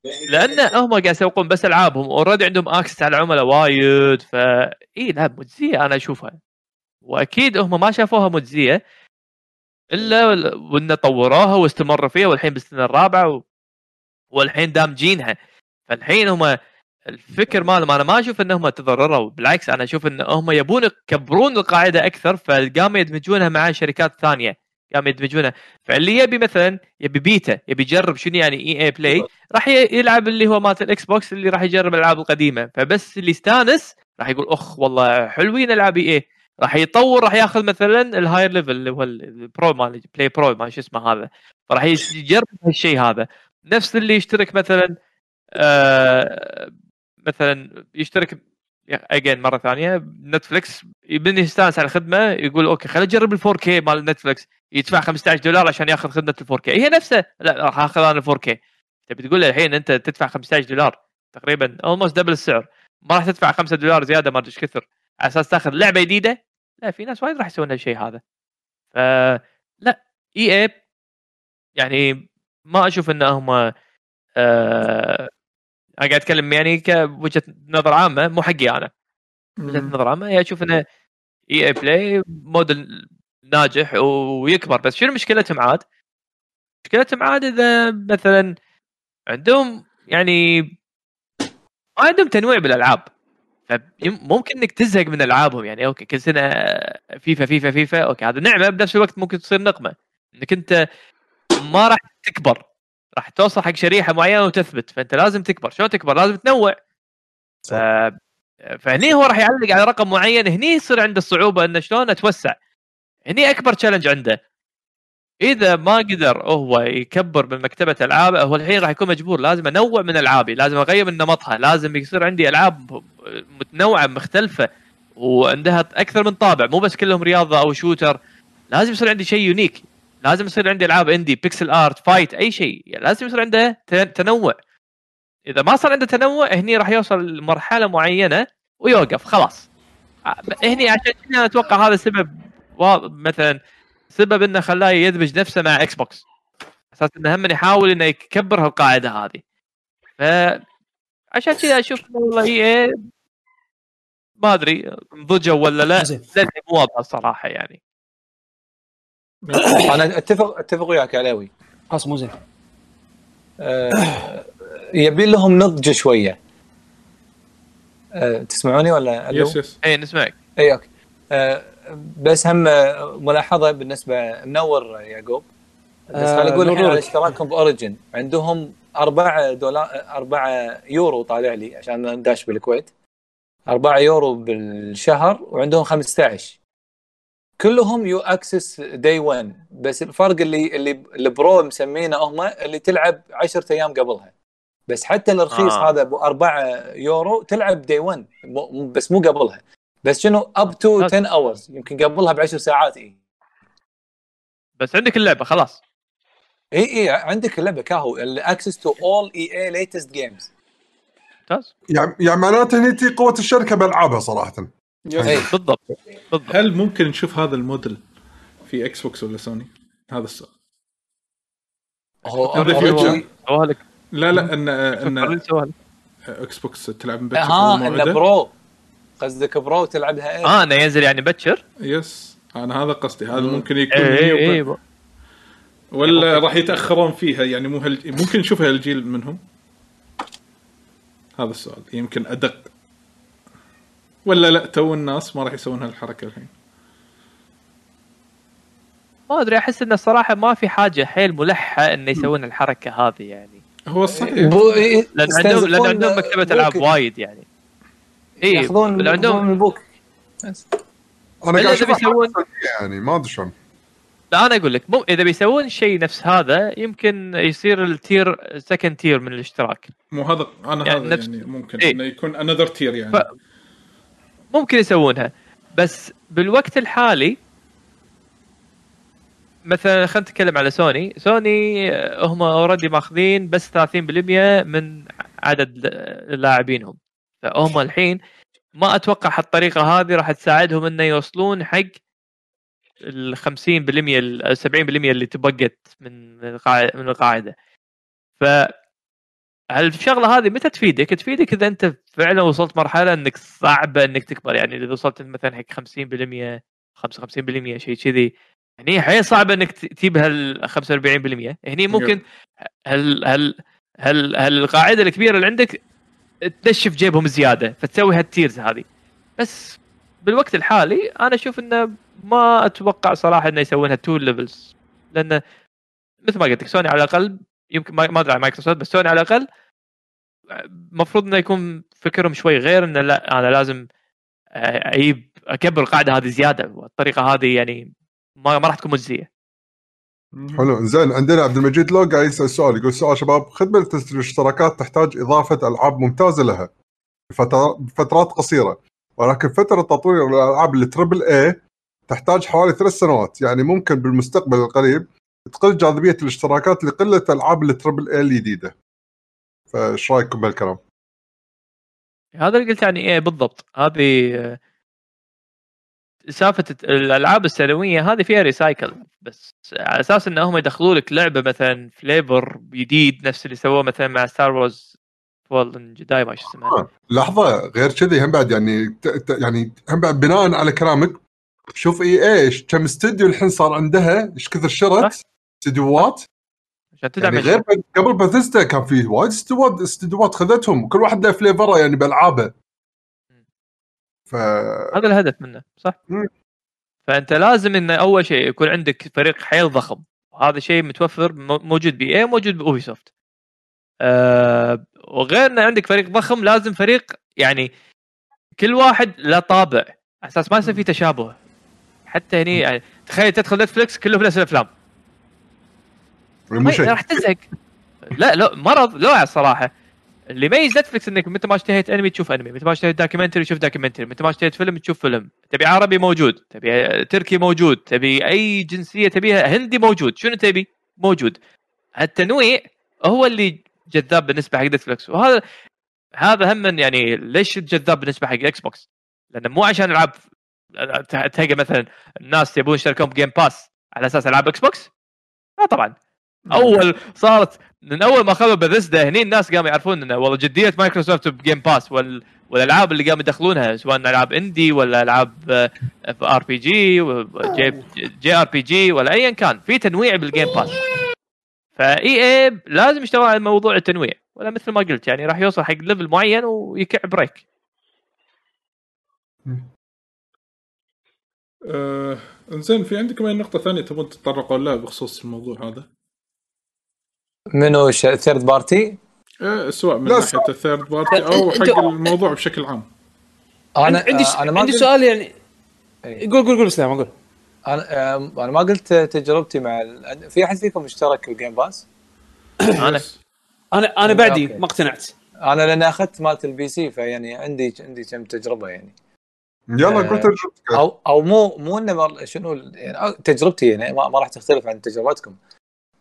لأن هم قاعد يسوقون بس ألعابهم. already عندهم access على عملاء وايد ف إي لا مجزية أنا أشوفها. وأكيد هم ما شافوها مجزية إلا وإن طوروها واستمروا فيها والحين بالسنة الرابعة و... والحين دامجينها. فالحين هم الفكر مالهم أنا ما أشوف انهم تضرروا. بالعكس أنا أشوف إن هم يبون يكبرون القاعدة أكثر فقاموا يدمجونها مع شركات ثانية. قاموا يدمجونها فاللي يبي مثلا يبي بيتا يبي يجرب شنو يعني EA Play راح يلعب اللي هو مالت ال Xbox اللي راح يجرب الألعاب القديمة. فبس اللي يستانس راح يقول أخ والله حلوين ألعاب EA. راح يطور راح ياخذ مثلا ال higher level اللي هو ال pro مال Play Pro ما شو اسمه هذا. فراح يجرب هالشيء هذا. نفس اللي يشترك مثلا آه مثلا يشترك again مرة ثانية Netflix يبني يستانس على الخدمة يقول okay خليني أجرب ال 4K مال Netflix يدفع 15 دولار عشان ياخذ خدمة ال 4K هي نفسها. لا راح اخذ أنا ال 4K تبي تقول له الحين أنت تدفع 15 دولار تقريبا almost double السعر. ما راح تدفع 5 دولار زيادة ما أدري إيش كثر. على أساس تاخذ لعبة جديدة. لا في ناس وايد راح يسوون هالشيء هذا. ف لا EA يعني ما أشوف إن هم أنا قاعد أتكلم يعني كوجهه نظر عامة مو حقي أنا. وجهة نظر عامة هي أشوف انه EA Play موديل ناجح ويكبر. بس شنو مشكلتهم عاد؟ مشكلتهم عاد إذا مثلا عندهم يعني ما عندهم تنويع بالألعاب. فممكن إنك تزهق من ألعابهم. يعني okay كل سنة فيفا فيفا فيفا. okay هذا نعمة. بنفس الوقت ممكن تصير نقمة. إنك أنت ما راح تكبر. راح توصل حق شريحة معينة وتثبت. فأنت لازم تكبر. شلون تكبر؟ لازم تنوع. ف... فهني هو راح يعلق على رقم معين. هني يصير عنده الصعوبه إنه شلون أتوسع. هني أكبر challenge عنده. إذا ما قدر هو يكبر من مكتبة العابه هو الحين راح يكون مجبور لازم أنوع من ألعابي لازم أغير من نمطها لازم يصير عندي ألعاب متنوعة مختلفة وعندها أكثر من طابع مو بس كلهم رياضة أو shooter لازم يصير عندي شيء unique لازم يصير عندي ألعاب indie pixel art fight أي شيء يعني لازم يصير عنده تنوع. إذا ما صار عنده تنوع هني راح يوصل لمرحلة معينة ويوقف خلاص. هني عشان أنا أتوقع هذا وا- مثلا سبب إنه خلاه يدمج نفسه مع إكس بوكس أساس إنه هم يحاول إنه يكبر هالقاعدة هذه. ف عشان كذا أشوف والله هي ما أدري ضجوا ولا لا. لاني مو واضحه الصراحة يعني. أنا أتفق أتفق وياك علاوي خلاص مو زين. آه، يبي لهم نضج شوية. آه، تسمعوني ولا؟ yes yes اي نسمعك. اي أوكي. آه، بس هم آه، ملاحظة بالنسبة منور يعقوب. بس آه، خليني أقول الحين على. اشتراكهم باوريجن عندهم 4 دولار 4 يورو طالع لي عشان داش بالكويت. 4 يورو بالشهر وعندهم 15 كلهم you access day 1 بس الفرق اللي اللي ال pro مسمينه هم اللي تلعب 10 أيام قبلها. بس حتى الرخيص آه. آه. هذا ب 4 يورو تلعب day 1 م- بس مو قبلها. بس شنو up to 10 hours يمكن قبلها ب 10 ساعات اي بس عندك اللعبة خلاص. اي اي عندك اللعبة كاهو ال access to all اي اي latest games ممتاز. يعني يعني معناته هني تي قوة الشركة بألعابها صراحة. اي بالضبط بالضبط. هل ممكن نشوف هذا الموديل في إكس بوكس ولا سوني؟ هذا السؤال هو لا لا أن أن إكس بوكس تلعب ها انه موعدة. برو قصدك برو تلعبها إيه؟ آه إنه ينزل يعني بكر يس. أنا هذا قصدي. هذا ممكن يكون اي اي اي ولا راح يتأخرون فيها يعني مو هل... ممكن نشوفها الجيل منهم؟ هذا السؤال. يمكن أدق. ولا لا تو الناس ما راح يسوون هالحركة الحين. ما أدري أحس إنه الصراحه ما في حاجة حيل ملحة إنه يسوون الحركة هذه يعني. هو صحيح. إيه، لأن عندهم لأن عندهم مكتبة. ألعاب وايد يعني. اي ياخذون عندهم البوك بس. أنا قاعد إذا أشوف بيسوون- يعني ما أدري شلون. لا أنا أقول لك مو إذا بيسوون شيء نفس هذا يمكن يصير ال tier second tier من الاشتراك. مو هذا أنا يعني هذا نفس- يعني ممكن إيه. إنه يكون another tier يعني. ف- ممكن يسوونها. بس بالوقت الحالي مثلا خلينا نتكلم على سوني. سوني آه، هم already ماخذين بس 30% من عدد لاعبينهم. فهم الحين ما أتوقع هالطريقه هذه راح تساعدهم إنه يوصلون حق ال 50% ال 70% اللي تبقت من من القاعدة. ف هالشغله هذه متى تفيدك؟ تفيدك إذا أنت فعلا وصلت مرحلة إنك صعبه إنك تكبر. يعني إذا وصلت مثلا حق 50% 55% شيء كذي. هني حيل صعبه إنك تجيب هال 45% هني ممكن هل هل هل هل القاعدة الكبيرة اللي عندك تنشف جيبهم زيادة فتسوي هال tiers هذه. بس بالوقت الحالي أنا أشوف إنه ما أتوقع صراحة إنه يسوونها two levels لأن مثل ما قلت لك سوني على الأقل يمكن ما أدري عن مايكروسوفت بس سوني على الأقل المفروض إنه يكون فكرهم شوي غير إنه لا أنا لازم آه، أجيب أكبر القاعدة هذه زيادة والطريقة هذه يعني ما راح تكون مجزية. حلو. زين عندنا عبد المجيد لو قاعد يسأل سؤال يقول سؤال شباب خدمة الاشتراكات تحتاج إضافة ألعاب ممتازة لها بفترات قصيرة ولكن فترة تطوير الألعاب التربل اي تحتاج حوالي ثلاث سنوات. يعني ممكن بالمستقبل القريب تقل جاذبية الاشتراكات لقلة ألعاب التربل اي الجديدة. فإيش رأيكم بهالكلام؟ هذا اللي قلت يعني إيه بالضبط. هذه سالفة الألعاب السنوية هذه فيها recycle بس على أساس إن هم يدخلوا لك لعبة مثلا flavor جديد نفس اللي سووه مثلا مع ستار وورز فولن جداي ما شو اسمها آه، لحظة غير كذي هم بعد يعني ت- ت- يعني هم بعد بناء على كلامك شوف إي إيش كم استوديو الحين صار عندها إيش كثر شرت استديوهات عشان تدعم يعني غير قبل بثيسدا كان في وايد استديوهات استديوهات خذتهم كل واحد له flavor ه يعني بألعابه. ف هذا الهدف منه صح؟ مم. فأنت لازم ان أول شيء يكون عندك فريق حيل ضخم. وهذا شيء متوفر مو- موجود باي اي موجود بأوبي سوفت. أه وغير ان عندك فريق ضخم لازم فريق يعني كل واحد له طابع. على أساس ما يصير في تشابه. حتى هني يعني تخيل تدخل نتفلكس كله في نفس الأفلام. راح تزهق. لا لا مرض لا الصراحة. اللي يميز نتفلكس إنك متى ما اشتهيت أنمي تشوف أنمي متى ما اشتهيت documentary تشوف documentary متى ما اشتهيت فيلم تشوف فيلم تبي عربي موجود تبي تركي موجود تبي أي جنسية تبيها هندي موجود شنو تبي؟ موجود. التنويع هو اللي جذاب بالنسبة حق نتفلكس وهذا هذا هم يعني ليش جذاب بالنسبة حق إكس بوكس لأنه مو عشان ألعاب تلقى مثلا الناس يبون يشتركون بجيم باس على أساس ألعاب إكس بوكس لا طبعا. أول صارت من أول ما خذوا بثيسدا هني الناس قاموا يعرفون إنه والله جدية مايكروسوفت بجيم باس وال... والألعاب اللي قاموا يدخلونها سواء ألعاب indie ولا ألعاب ار بي جي جي ار بي جي ولا ايا كان في تنويع بالجيم باس فإي اي لازم يشتغل على موضوع التنويع ولا مثل ما قلت يعني راح يوصل حق level معين ويكع break آه، إنزين في عندكم أي نقطة ثانية تبون تتطرقوا لها بخصوص الموضوع هذا؟ منو third party آه، سواء من لا، ناحية ال third party أو حق أنت- الموضوع بشكل عام أنا عندي أنا ما عندي سؤال يعني إيه. قول قول قول اسلام قول أنا أنا ما قلت تجربتي مع ال... في أحد فيكم اشترك بالجيم باس؟ أنا. أنا أنا بعدي. ما اقتنعت أنا لأن أخذت مالت ال PC فيعني عندي عندي كم تجربة يعني يلا آه، قلت تجربتك أو أو مو مو إنه مر- شنو يعني تجربتي يعني ما, ما راح تختلف عن تجربتكم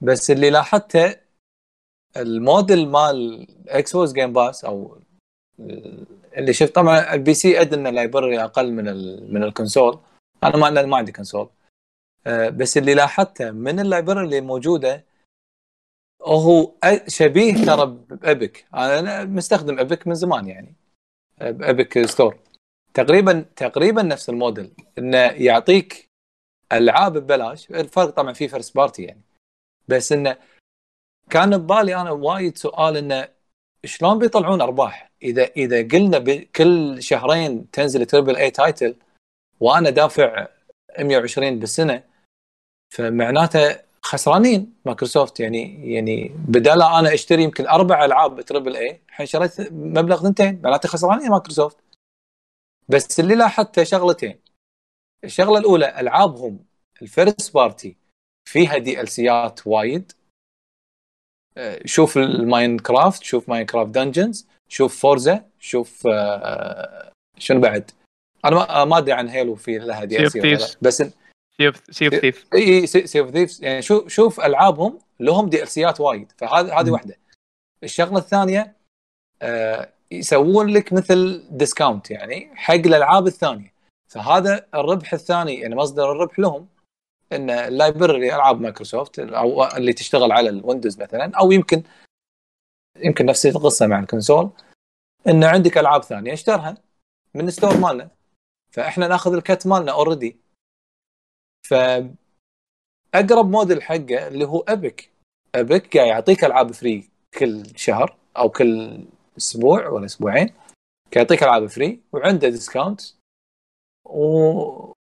بس اللي لاحظته الموديل مال إكس بوكس جيم باس أو ال- اللي شفت طبعا البي سي ال library أقل من ال من ال console. أنا ما ما عندي console. آه، بس اللي لاحظته من ال library اللي موجودة هو شبيه ترى ب Epic أنا مستخدم Epic من زمان يعني. Epic Store. تقريبا تقريبا نفس الموديل. إنه يعطيك ألعاب ببلاش. الفرق طبعا في first party يعني. بس إنه كان ببالي أنا وايد سؤال إنه شلون بيطلعون أرباح؟ إذا إذا قلنا كل شهرين تنزل triple A title وأنا دافع 120 بالسنة فمعناته خسرانين مايكروسوفت. يعني يعني بدال أنا أشتري يمكن أربع ألعاب triple A الحين شريت مبلغ ثنتين معناته خسرانين مايكروسوفت. بس اللي لاحظته شغلتين. الشغلة الأولى ألعابهم ال first party فيها DLC ات وايد. شوف ال Minecraft شوف Minecraft Dungeons شوف Forza شوف آه، شنو بعد؟ أنا ما ما أدري عن Halo في لها DLC. بس Sea of Thieves. إي Sea of يعني شوف شوف ألعابهم لهم DLC ات وايد. فهذه هذه. واحدة. الشغلة الثانية آه يسوون لك مثل discount يعني حق الألعاب الثانية. فهذا الربح الثاني يعني مصدر الربح لهم إن ال library ألعاب مايكروسوفت أو اللي تشتغل على ال Windows مثلا أو يمكن يمكن نفس القصة مع ال console إن عندك ألعاب ثانية اشترها من ال store مالنا. فإحنا ناخذ ال cut مالنا already فاقرب موديل حقه اللي هو Epic Epic قاعد يعطيك ألعاب free كل شهر أو كل أسبوع ولا أسبوعين. يعطيك ألعاب free وعنده discount و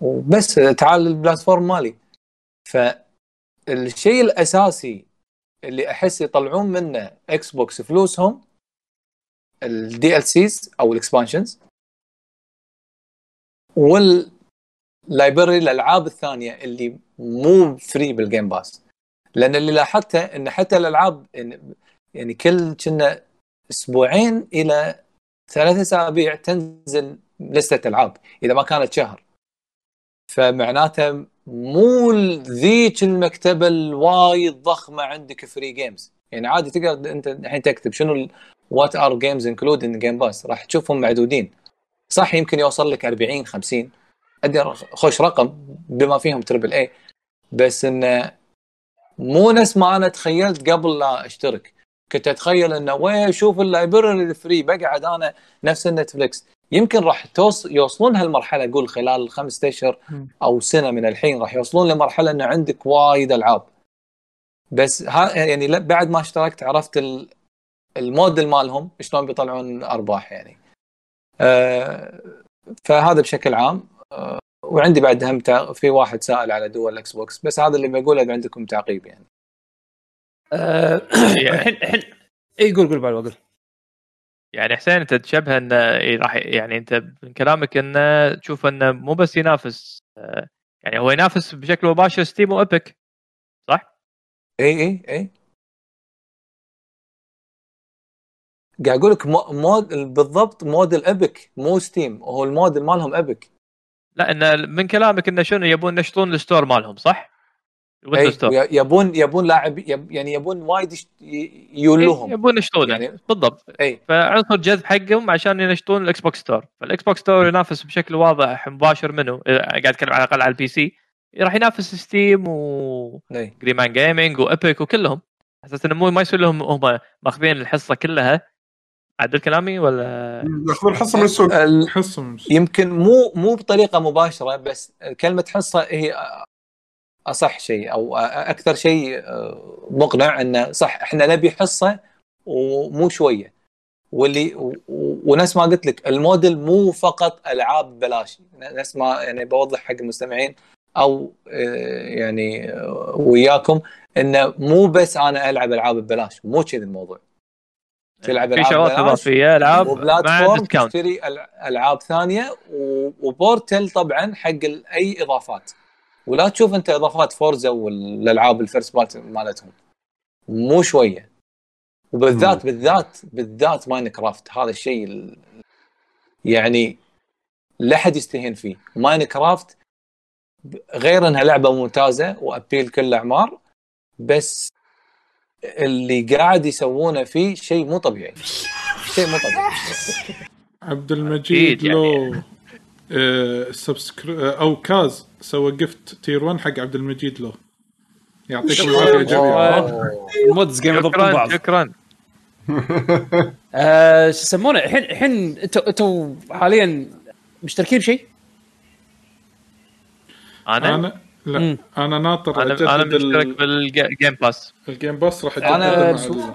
وبس تعال ال platform مالي. فالشيء الأساسي اللي أحس يطلعون منه إكس بوكس فلوسهم ال DLCs أو ال expansions وال library الألعاب الثانية اللي مو free بالجيم باس لأن اللي لاحظته إن حتى الألعاب يعني كل كنا أسبوعين إلى ثلاث أسابيع تنزل لستة ألعاب إذا ما كانت شهر. فمعناته مو ذيك المكتبة الوايد ضخمة عندك free games يعني عادي تقدر أنت الحين تكتب شنو what are games included in Game Pass راح تشوفهم معدودين. صح يمكن يوصل لك 40 50 أدري خوش رقم بما فيهم triple A بس انه مو نفس ما أنا تخيلت قبل لا أشترك. كنت أتخيل انه وين شوف ال library ال free بقعد أنا نفس ال Netflix يمكن راح توص يوصلون هالمرحلة أقول خلال خمسة أشهر أو سنة من الحين راح يوصلون لمرحلة انه عندك وايد ألعاب. بس ها يعني لا- بعد ما اشتركت عرفت ال- الموديل مالهم شلون بيطلعون أرباح يعني. آه، فهذا بشكل عام. آه، وعندي بعد هم في واحد سائل على دول إكس بوكس بس هذا اللي بقوله إذا عندكم تعقيب يعني. آه، الحين الحين اي قول قول بعد قول. يعني حسين أنت تشبه انه إيه راح يعني أنت من كلامك انه تشوف انه مو بس ينافس آه، يعني هو ينافس بشكل مباشر Steam و Epic صح؟ اي اي اي قاعد أقول لك مو- مود بالضبط model Epic مو Steam هو الموديل مالهم Epic لا انه من كلامك انه شنو يبون ينشطون ال store مالهم صح؟ يبون يبون لاعب يب يعني يبون وايد يولهم. إيه، يبون ينشطونه يعني- يعني بالضبط. اي فعنصر جذب حقهم عشان ينشطون الاكس بوكس store. فالاكس بوكس store ينافس بشكل واضح مباشر منه. إذا قاعد أتكلم على الأقل على البي سي راح ينافس Steam اي و Green Man Gaming و Epic وكلهم. أساس إنه مو ما يصير لهم هم ماخذين الحصة كلها. عدل كلامي ولا؟ ياخذون حصه من السوق ال- حصة من يمكن مو مو بطريقة مباشرة بس كلمة حصة هي أصح شيء أو أكثر شيء مقنع انه صح إحنا نبي حصة ومو شوية. واللي ونفس ما قلت لك الموديل مو فقط ألعاب بلاش نفس ما يعني بوضح حق المستمعين أو آه، يعني آه، وياكم انه مو بس أنا ألعب ألعاب ببلاش مو كذي الموضوع. تلعب في شغلات ببلاش إضافية ألعاب مع discount تشتري ألعاب ثانية و portal طبعا حق أي إضافات. ولا تشوف انت اضافات Forza والالعاب ال first party مالتهم. مو شوية. وبالذات بالذات بالذات Minecraft هذا الشيء ال- يعني لا حد يستهين فيه. ماين كرافت غير إنها لعبة ممتازة وأبيل كل الأعمار بس اللي قاعد يسوونه فيه شيء مو طبيعي. شيء مو طبيعي. عبد المجيد يعني. لو آه سبسكر... آه أو كاز. سوى جفت تير 1 حق عبد المجيد لو يعطيكم العافية جميعا. المودز قاعد يضبطون شكرا بعض. شكرا. آه، شو يسمونه؟ الحين الحين أنتوا أنتوا حاليا مشتركين بشيء؟ أنا؟ أنا؟ لا. مم. أنا ناطر أنا أنا مشترك ال- بالجيم باس الجيم باس راح أنا- اجدده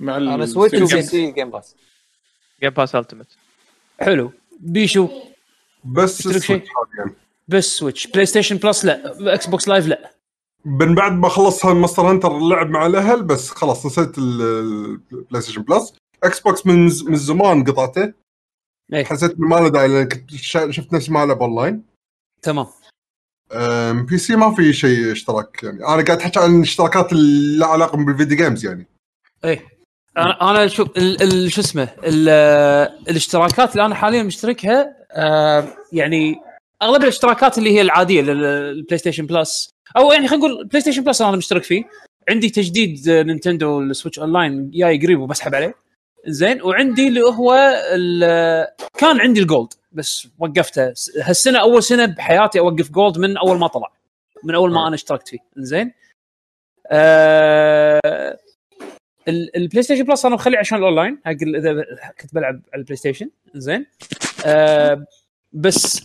مع ال... أنا Switch. وبي سي جيم باس جيم باس Ultimate حلو. بيشو. بس؟ ال Switch حاليا بس Switch بلاي ستيشن بلس لا. إكس بوكس لايف لا. من بعد ما خلص Monster Hunter اللعب مع الأهل بس خلاص نسيت ال- ال PlayStation Plus Xbox من من زمان قطعته. اي حسيت ما له داعي لأن كنت شفت نفسي ما ألعب اونلاين تمام. PC ما في شيء اشتراك يعني. أنا قاعد أحكي عن الاشتراكات اللي لها علاقة بال video games يعني. اي أنا أنا شو ال- ال- شو اسمه ال- الاشتراكات اللي أنا حاليا مشتركها يعني أغلب الاشتراكات اللي هي العادية لل PlayStation Plus أو يعني خلينا نقول PlayStation Plus أنا مشترك فيه. عندي تجديد Nintendo ال Switch Online جاي قريب وبسحب عليه. زين وعندي اللي هو كان عندي ال Gold بس وقفته. هالسنة أول سنة بحياتي أوقف Gold من أول ما طلع. من أول ما أنا اشتركت فيه. زين. آه ال- ال PlayStation Plus أنا مخليه عشان الأونلاين. حق إذا كنت بلعب على ال PlayStation زين. آه بس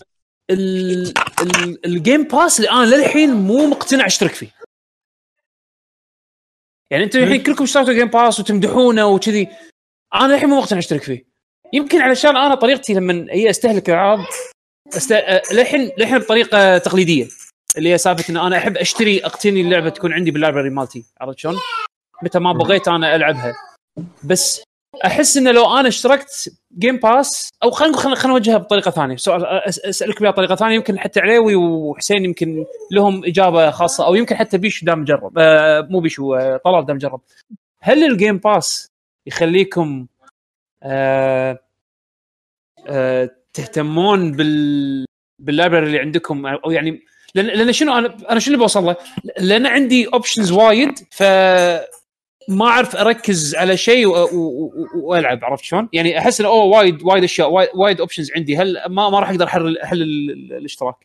ال Game Pass اللي أنا للحين مو مقتنع اشترك فيه. يعني أنتم الحين كلكم اشتركتوا Game Pass وتمدحونه وكذي. أنا الحين مو مقتنع اشترك فيه. يمكن علشان أنا طريقتي لما هي أستهلك العاب است... للحين للحين بطريقة تقليدية. اللي هي سالفة إن أنا أحب أشتري أقتني اللعبة تكون عندي بال library مالتي. عرفت شلون؟ متى ما بغيت أنا ألعبها. بس أحس إنه لو أنا اشتركت Game Pass أو خلينا خلينا نوجهها بطريقة ثانية. سؤال أسألك بها بطريقة ثانية. يمكن حتى عليوي وحسين يمكن لهم إجابة خاصة أو يمكن حتى بيشو دام جرب. آه مو بيشو آه طلال دام جرب. هل ال Game Pass يخليكم آه آه تهتمون بال بال library اللي عندكم؟ أو يعني لأن لأن شنو أنا أنا شنو اللي بوصل له؟ لأن عندي options وايد ف ما أعرف أركز على شيء وألعب عرفت شلون؟ يعني أحس إنه أوه وايد وايد أشياء وايد, وايد options عندي هل ما ما راح أقدر احلل احلل ال- ال- الاشتراك.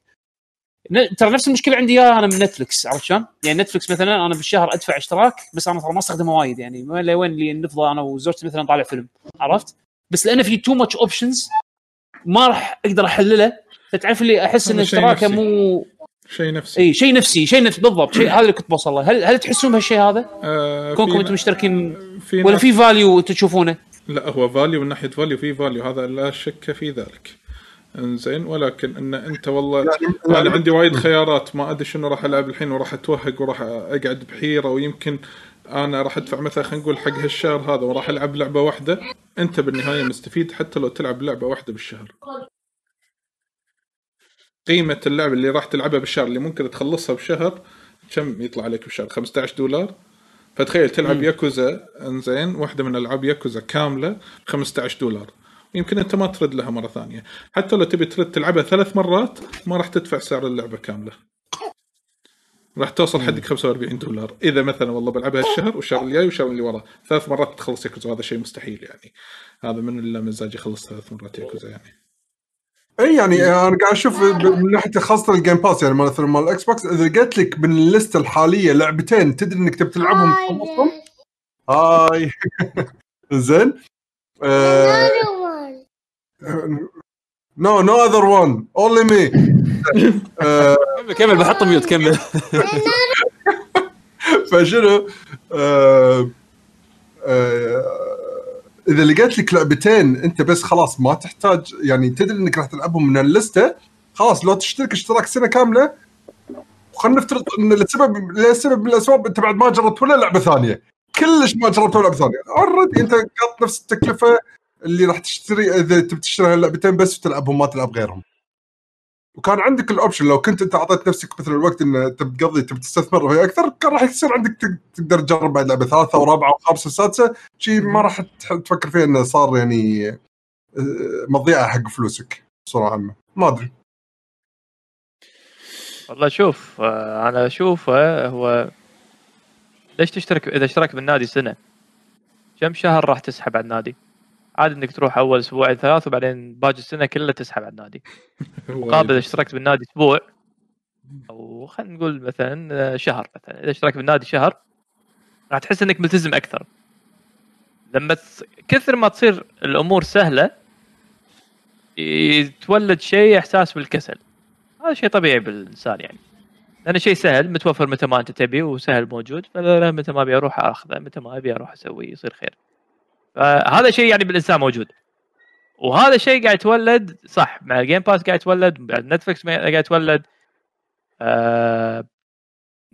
ترى نفس المشكلة عندي إياها أنا من Netflix عرفت شلون؟ يعني Netflix مثلا أنا بالشهر أدفع اشتراك بس أنا ترى ما أستخدمه وايد يعني ما لوين اللي نفضى أنا وزوجتي مثلا طالع فيلم عرفت؟ بس لأنه في too much options ما راح أقدر أحلله فتعرف اللي أحس إن اشتراكه. مو شيء نفسي. إي شيء نفسي شيء نفسي بالضبط شيء هذا اللي كنت بوصل له. هل هل تحسون بهالشيء هذا؟ آه كونكم أنتم مشتركين في ولا في value تشوفونه؟ لا هو value من ناحية value في فاليو هذا لا شك في ذلك. إنزين ولكن إن أنت والله يعني- أنا عندي وايد خيارات ما أدري شنو راح ألعب الحين وراح أتوهق وراح أقعد بحيرة ويمكن أنا راح أدفع مثلا خلينا نقول حق هالشهر هذا وراح ألعب لعبة واحدة. أنت بالنهاية مستفيد حتى لو تلعب لعبة واحدة بالشهر. قيمة اللعبة اللي راح تلعبها بالشهر اللي ممكن تخلصها بشهر كم يطلع عليك بالشهر 15 دولار. فتخيل تلعب ياكوزا انزين واحدة من ألعاب ياكوزا كاملة ب 15 دولار. يمكن أنت ما ترد لها مرة ثانية. حتى لو تبي ترد تلعبها ثلاث مرات ما راح تدفع سعر اللعبة كاملة. راح توصل حدك 45 دولار. إذا مثلا والله بلعبها الشهر والشهر الجاي والشهر اللي وراه ثلاث مرات تخلص ياكوزا هذا شيء مستحيل يعني. هذا من الا مزاج يخلص ثلاث مرات ياكوزا يعني. اي يعني أنا قاعد أشوف من ناحية خاصة الجيم باس يعني مثلا مال الاكس بوكس إذا قلت لك من اللسته الحالية لعبتين تدري إنك تبي تلعبهم تخلصهم هاي. زين. نو نو اذر وان اونلي مي كمل كمل بحط ميوت كمل. فشنو؟ آه، آه، إذا لقيت لك لعبتين أنت بس خلاص ما تحتاج يعني تدري إنك راح تلعبهم من ال list خلاص لو تشترك اشتراك سنة كاملة. وخلينا نفترض إن لسبب لسبب من الأسباب أنت بعد ما جربت ولا لعبة ثانية. كلش ما جربت ولا لعبة ثانية. already أنت قاط نفس التكلفة اللي راح تشتري إذا تبي تشتري هاللعبتين بس وتلعبهم ما تلعب غيرهم. وكان عندك ال option لو كنت أنت أعطيت نفسك مثل الوقت إن تبي تقضي تبي تستثمر فيه أكثر كان راح يصير عندك تق- تقدر تجرب بعد لعبة ثالثة ورابعة وخامسة وسادسة شيء ما راح تفكر فيه إنه صار يعني آه، مضيعة حق فلوسك بصورة عامة. ما أدري. والله شوف آه، أنا أشوف آه، هو ليش تشترك إذا اشترك بالنادي سنة؟ كم شهر راح تسحب على النادي؟ عادي انك تروح اول أسبوعين ثلاث وبعدين باقي السنة كلها تسحب على النادي. مقابل إذا اشتركت بالنادي أسبوع أو خلينا نقول مثلا آه، شهر مثلا. إذا اشتركت بالنادي شهر راح تحس إنك ملتزم أكثر. لما كثر ما تصير الأمور سهلة يتولد شيء إحساس بالكسل. هذا شيء طبيعي بالإنسان يعني. لأنه شيء سهل متوفر متى ما أنت تبي وسهل موجود فلا متى ما أبي أروح أخذه متى ما أبي أروح أسويه يصير خير. فهذا شيء يعني بالإنسان موجود. وهذا شيء قاعد يتولد صح مع ال Game Pass قاعد يتولد مع Netflix قاعد يتولد. آه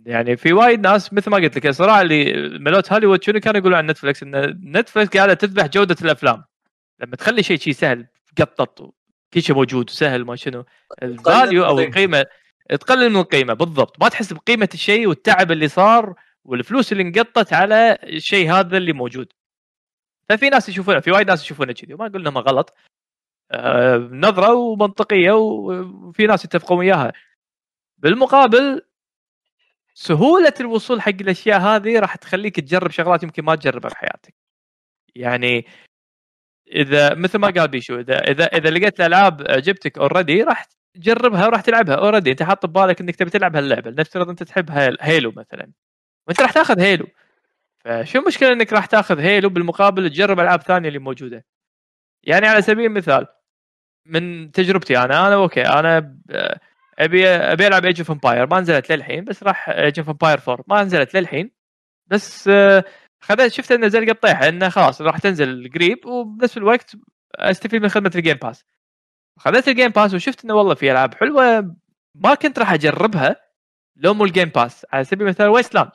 يعني في وايد ناس مثل ما قلت لك الصراع اللي مالت هوليوود شنو كانوا يقولون عن Netflix إن Netflix قاعدة تذبح جودة الأفلام. لما تخلي شيء شيء سهل قطط كل شيء موجود وسهل ما شنو. ال value أو. القيمة تقلل من القيمة بالضبط. ما تحس بقيمة الشيء والتعب اللي صار والفلوس اللي انقطت على الشيء هذا اللي موجود. ففي ناس يشوفونه في وايد ناس يشوفونه كذي وما أقول انهم غلط. آه، نظرة ومنطقية وفي ناس يتفقون وياها. بالمقابل سهولة الوصول حق الأشياء هذه راح تخليك تجرب شغلات يمكن ما تجربها بحياتك يعني إذا مثل ما قال بيشو إذا إذا إذا لقيت الألعاب عجبتك already راح تجربها وراح تلعبها already أنت حاط ببالك إنك تبي تلعب هاللعبة نفترض أنت تحب Hal- Halo مثلا. وأنت راح تاخذ Halo. فشو المشكلة إنك راح تاخذ هيلو بالمقابل تجرب ألعاب ثانية اللي موجودة؟ يعني على سبيل المثال من تجربتي أنا أنا okay أنا أبي أبي ألعب Age of Empires ما نزلت للحين بس راح Age of Empires 4 ما نزلت للحين بس آه، خذيت شفت انه زي القطيحه إنه خلاص راح تنزل قريب وبنفس الوقت أستفيد من خدمة ال Game Pass خذيت ال Game Pass وشفت إنه والله في ألعاب حلوة ما كنت راح أجربها لو مو ال Game Pass على سبيل المثال Wasteland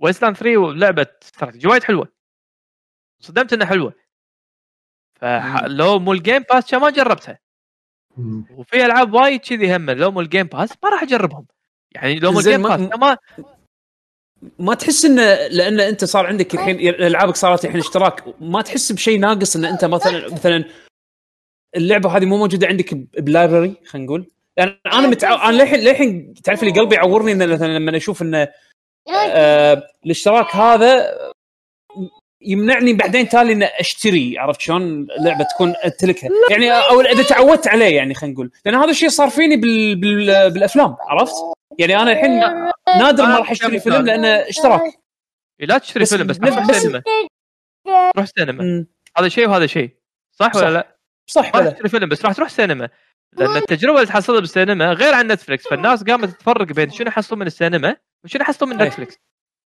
Wasteland 3 لعبة استراتيجي وايد حلوة. صدمت إنها حلوة. فلو مو ال Game Pass ما جربتها. وفي ألعاب وايد كذي هم لو مو ال Game Pass ما راح أجربهم. يعني لو مو ال Game ما- Pass ما ما تحس إنه لأن أنت صار عندك الحين ألعابك صارت الحين اشتراك. ما تحس بشيء ناقص إن أنت مثلا مثلا اللعبة هذه مو موجودة عندك ب- بال library خلينا نقول. يعني أنا متع... أنا للحين للحين تعرف اللي قلبي يعورني انه مثلا لما أشوف إنه آه الاشتراك هذا يمنعني بعدين تالي ان أشتري عرفت شلون؟ لعبة تكون امتلكها يعني أو إذا تعودت عليه يعني خلينا نقول. لأن هذا الشيء صار فيني بال... بال... بالأفلام عرفت؟ يعني أنا الحين نادر ما راح أشتري فيلم لأنه اشتراك. لا تشتري بس- فيلم بس بس- روح بس- سينما. روح سينما. هذا شيء وهذا شيء. صح, صح. ولا لا؟ صح ما تشتري فيلم بس راح تروح سينما. لأن التجربة اللي تحصلها بالسينما غير عن نتفلكس فالناس قامت تفرق بين شنو يحصلون من السينما وشنو يحصلون من. Netflix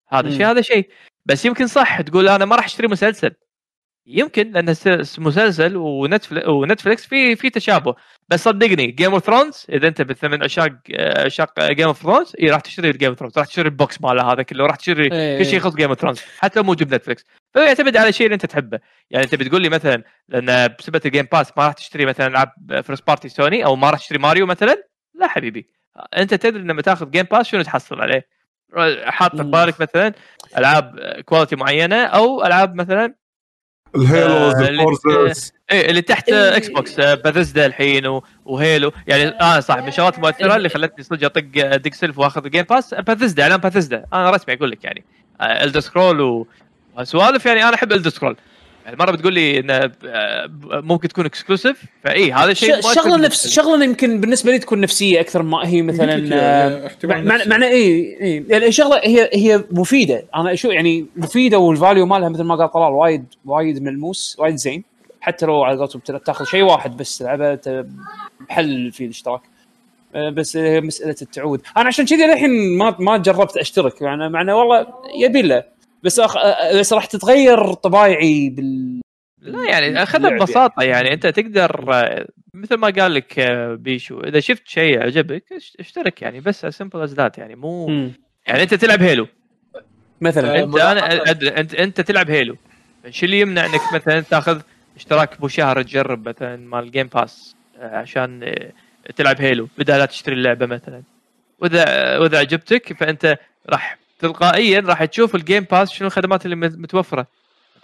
هذا مم. شيء هذا شيء. بس يمكن صح تقول أنا ما راح أشتري مسلسل. يمكن لأن مسلسل و Netflix و Netflix في في تشابه. بس صدقني Game of Thrones إذا أنت مثل من عشاق عشاق Game of Thrones إي راح تشتري Game of Thrones راح تشتري ال box ماله هذا كله راح تشتري إيه. كل شيء يخص Game of Thrones حتى لو موجود Netflix فيعتمد على الشيء اللي أنت تحبه. يعني أنت بتقول لي مثلا لأن بسبة ال Game Pass ما راح تشتري مثلا العاب first party Sony أو ما راح تشتري ماريو مثلا؟ لا حبيبي. أنت تدري لما تأخذ جيم باس شنو تحصل عليه؟ حاط في. بالك مثلا ألعاب كواليتي معينة أو ألعاب مثلا الهيلوز آه، اللي- الفورزز إيه اللي تحت. إكس بوكس باثيسدا الحين وهيلو يعني آه صح من الشغلات المؤثره اللي خلتني صدق أطق ديك سيلف وأخذ الجيم باس باثيسدا إعلان باثيسدا أنا رسمي أقول لك يعني الدر سكرول وسوالف يعني أنا أحب الدر سكرول يعني مره بتقول لي انه آه، ممكن تكون اكسكلوسيف فاي هذا شيء مؤثر شغلة نفس. شغلة يمكن بالنسبة لي تكون نفسية أكثر ما هي مثلا آه، يا احتمال مع- نفسي. معنى اي اي يعني شغلة هي هي مفيدة. أنا أشوف يعني مفيدة وال value مالها مثل ما قال طلال وايد وايد ملموس وايد زين. حتى لو على قولتهم تاخذ شيء واحد بس تلعبه ت- بحل في الاشتراك. آه، بس هي مسألة التعود. أنا عشان كذي للحين ما ما جربت أشترك. يعني مع انه والله يبي له. بس أخ... بس راح تتغير طبايعي بال لا يعني اخذها. ببساطة يعني أنت تقدر مثل ما قال لك آه، بيشو إذا شفت شيء عجبك إش- اشترك يعني بس simple as that يعني مو مم. يعني أنت تلعب Halo. مثلا. أنت أنا أنت أنت تلعب Halo. شو اللي يمنع إنك مثلا تأخذ اشتراك بو شهر تجرب مثلا مال Game Pass آه، عشان آه، تلعب Halo بدل لا تشتري اللعبة مثلا. وإذا وإذا عجبتك فأنت راح تلقائيا راح تشوف ال Game Pass شنو الخدمات اللي مت- متوفرة.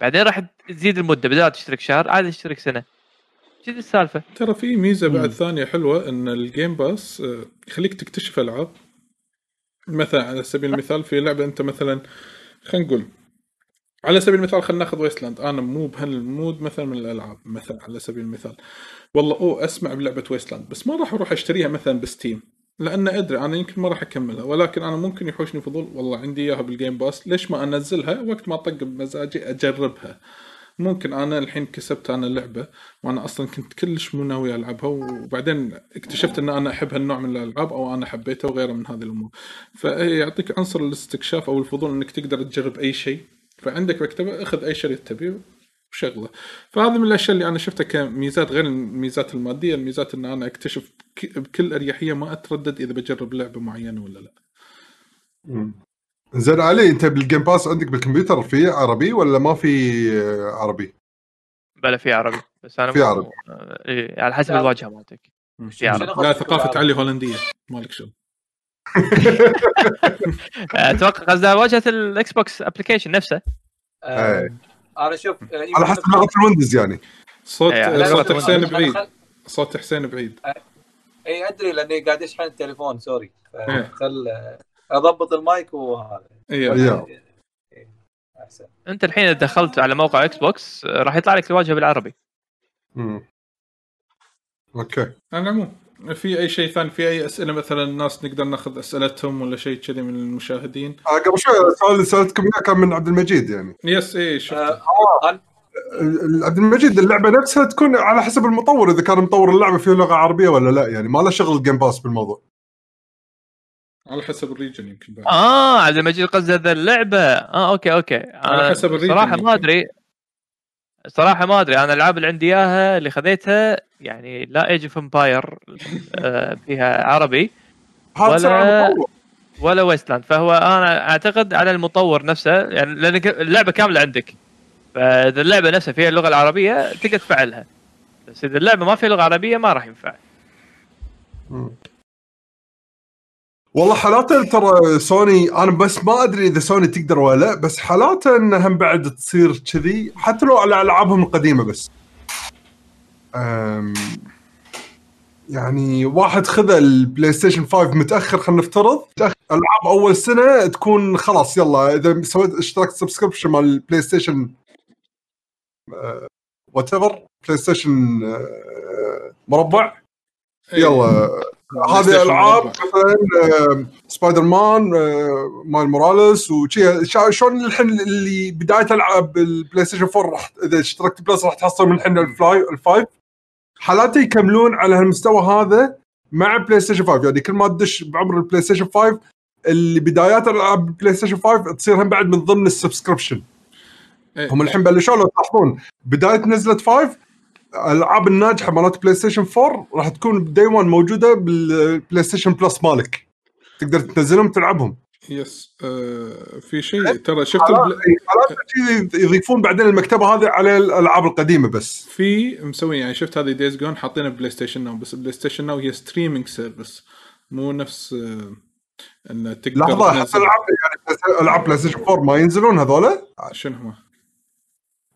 بعدين راح تزيد المدة بدل تشترك شهر عادي تشترك سنة. كذي السالفة؟ ترى في ميزة بعد مم. ثانية حلوة إن ال Game Pass آه، يخليك تكتشف ألعاب. مثلا على سبيل المثال في لعبة أنت مثلا خلينا نقول على سبيل المثال خلينا ناخذ Wasteland أنا مو بهال mood مثلا من الألعاب مثلا على سبيل المثال. والله أوه أسمع بلعبة Wasteland بس ما راح أروح أشتريها مثلا ب Steam. لأن أدري أنا يمكن ما راح أكملها ولكن أنا ممكن يحوشني فضول والله عندي إياها بال Game Pass ليش ما أنزلها؟ وقت ما أطق بمزاجي أجربها. ممكن أنا الحين كسبت أنا اللعبه وأنا أصلا كنت كلش مو ناوي ألعبها وبعدين اكتشفت إن أنا أحب هالنوع من الألعاب أو أنا حبيتها وغيره من هذه الأمور. فيعطيك عنصر الاستكشاف أو الفضول إنك تقدر تجرب أي شيء. فعندك مكتبة أخذ أي شريط تبيه وشغله فهذه من الأشياء اللي أنا شفتها كميزات غير الميزات المادية الميزات إن أنا أكتشف بكل أريحية ما أتردد إذا بجرب لعبة معينة ولا لا. زين علي أنت بالجيم باس عندك بالكمبيوتر في عربي ولا ما في عربي؟ بلا في عربي بس أنا في مو- عربي. إيه على حسب. الواجهة مالتك في عربي شنو لا ثقافة؟ علي هولندية مالك شغل أتوقع قصدها واجهة الاكس بوكس ابلكيشن نفسه آه، إيه. أنا شوف آه، على حسب لغه الويندوز يعني. صوت إيه، لا، صوت حسين بعيد. صوت حسين بعيد. اي أدري لأني قاعد أشحن التليفون سوري. إيه. خل أضبط المايك وهذا. اي إيه. أحسن. أنت الحين إذا دخلت على موقع Xbox آه، راح يطلع لك الواجهة بالعربي. مم. okay. على العموم في أي شيء ثاني؟ في أي أسئلة مثلا الناس نقدر ناخذ أسئلتهم ولا شيء كذي من المشاهدين؟ آه، قبل شوي السؤال اللي سالتكم إياه كان من عبد المجيد يعني. yes اي شفت آه، ال- عبد المجيد اللعبة نفسها تكون على حسب المطور إذا كان مطور اللعبة فيه لغة عربية ولا لا يعني. ما له شغل ال Game Pass بالموضوع. على حسب ال region يمكن بعد. آه عبد المجيد قصده اللعبة. آه okay okay. على حسب ال region صراحة. ما أدري. صراحة ما أدري أنا الألعاب اللي عندي إياها اللي خذيتها يعني لا Age of Empires فيها عربي ولا-. ولا Wasteland فهو أنا أعتقد على المطور نفسه يعني لأن اللعبة كاملة عندك. فإذا اللعبة نفسها فيها اللغة العربية تقدر تفعلها. بس إذا اللعبة ما فيها لغة عربية ما راح ينفع. والله حالاته ترى سوني أنا بس ما أدري إذا سوني تقدر ولا لا بس حالاته انها هم بعد تصير كذي حتى لو على ألعابهم القديمة بس أم يعني واحد خذ ال PlayStation 5 متأخر خلينا نفترض. ألعاب أول سنة تكون خلاص يلا إذا سويت اشتركت subscription مال ال PlayStation whatever PlayStation آه، مربع إيه. يلا هذه ألعاب. مثلا آه، سبايدر مان آه، مال موراليس وشي شلون الحين اللي بداية ألعاب البلاي ستيشن 4 راح إذا اشتركت بلس راح تحصل من الحين الفلاي الفايف حالاته يكملون على هالمستوى هذا مع بلاي ستيشن 5 يعني كل ما تدش بعمر البلاي ستيشن 5 اللي بدايات ألعاب البلاي ستيشن 5 تصير هم بعد من ضمن السبسكربشن إيه. هم الحين بلشوا لو تلاحظون بداية نزله 5 الألعاب الناجحة مالت PlayStation 4 راح تكون day 1 موجودة بال PlayStation Plus مالك. تقدر تنزلهم تلعبهم. yes آه في شيء ترى شفت شي يضيفون بعدين المكتبة هذه على الألعاب القديمة بس. في مسوي يعني شفت هذه Days Gone حاطينها PlayStation Now بس PlayStation Now هي streaming service مو نفس آه إن تقدر لحظة حتى العاب يعني العاب PlayStation 4 ما ينزلون هذولا؟ شنو هو؟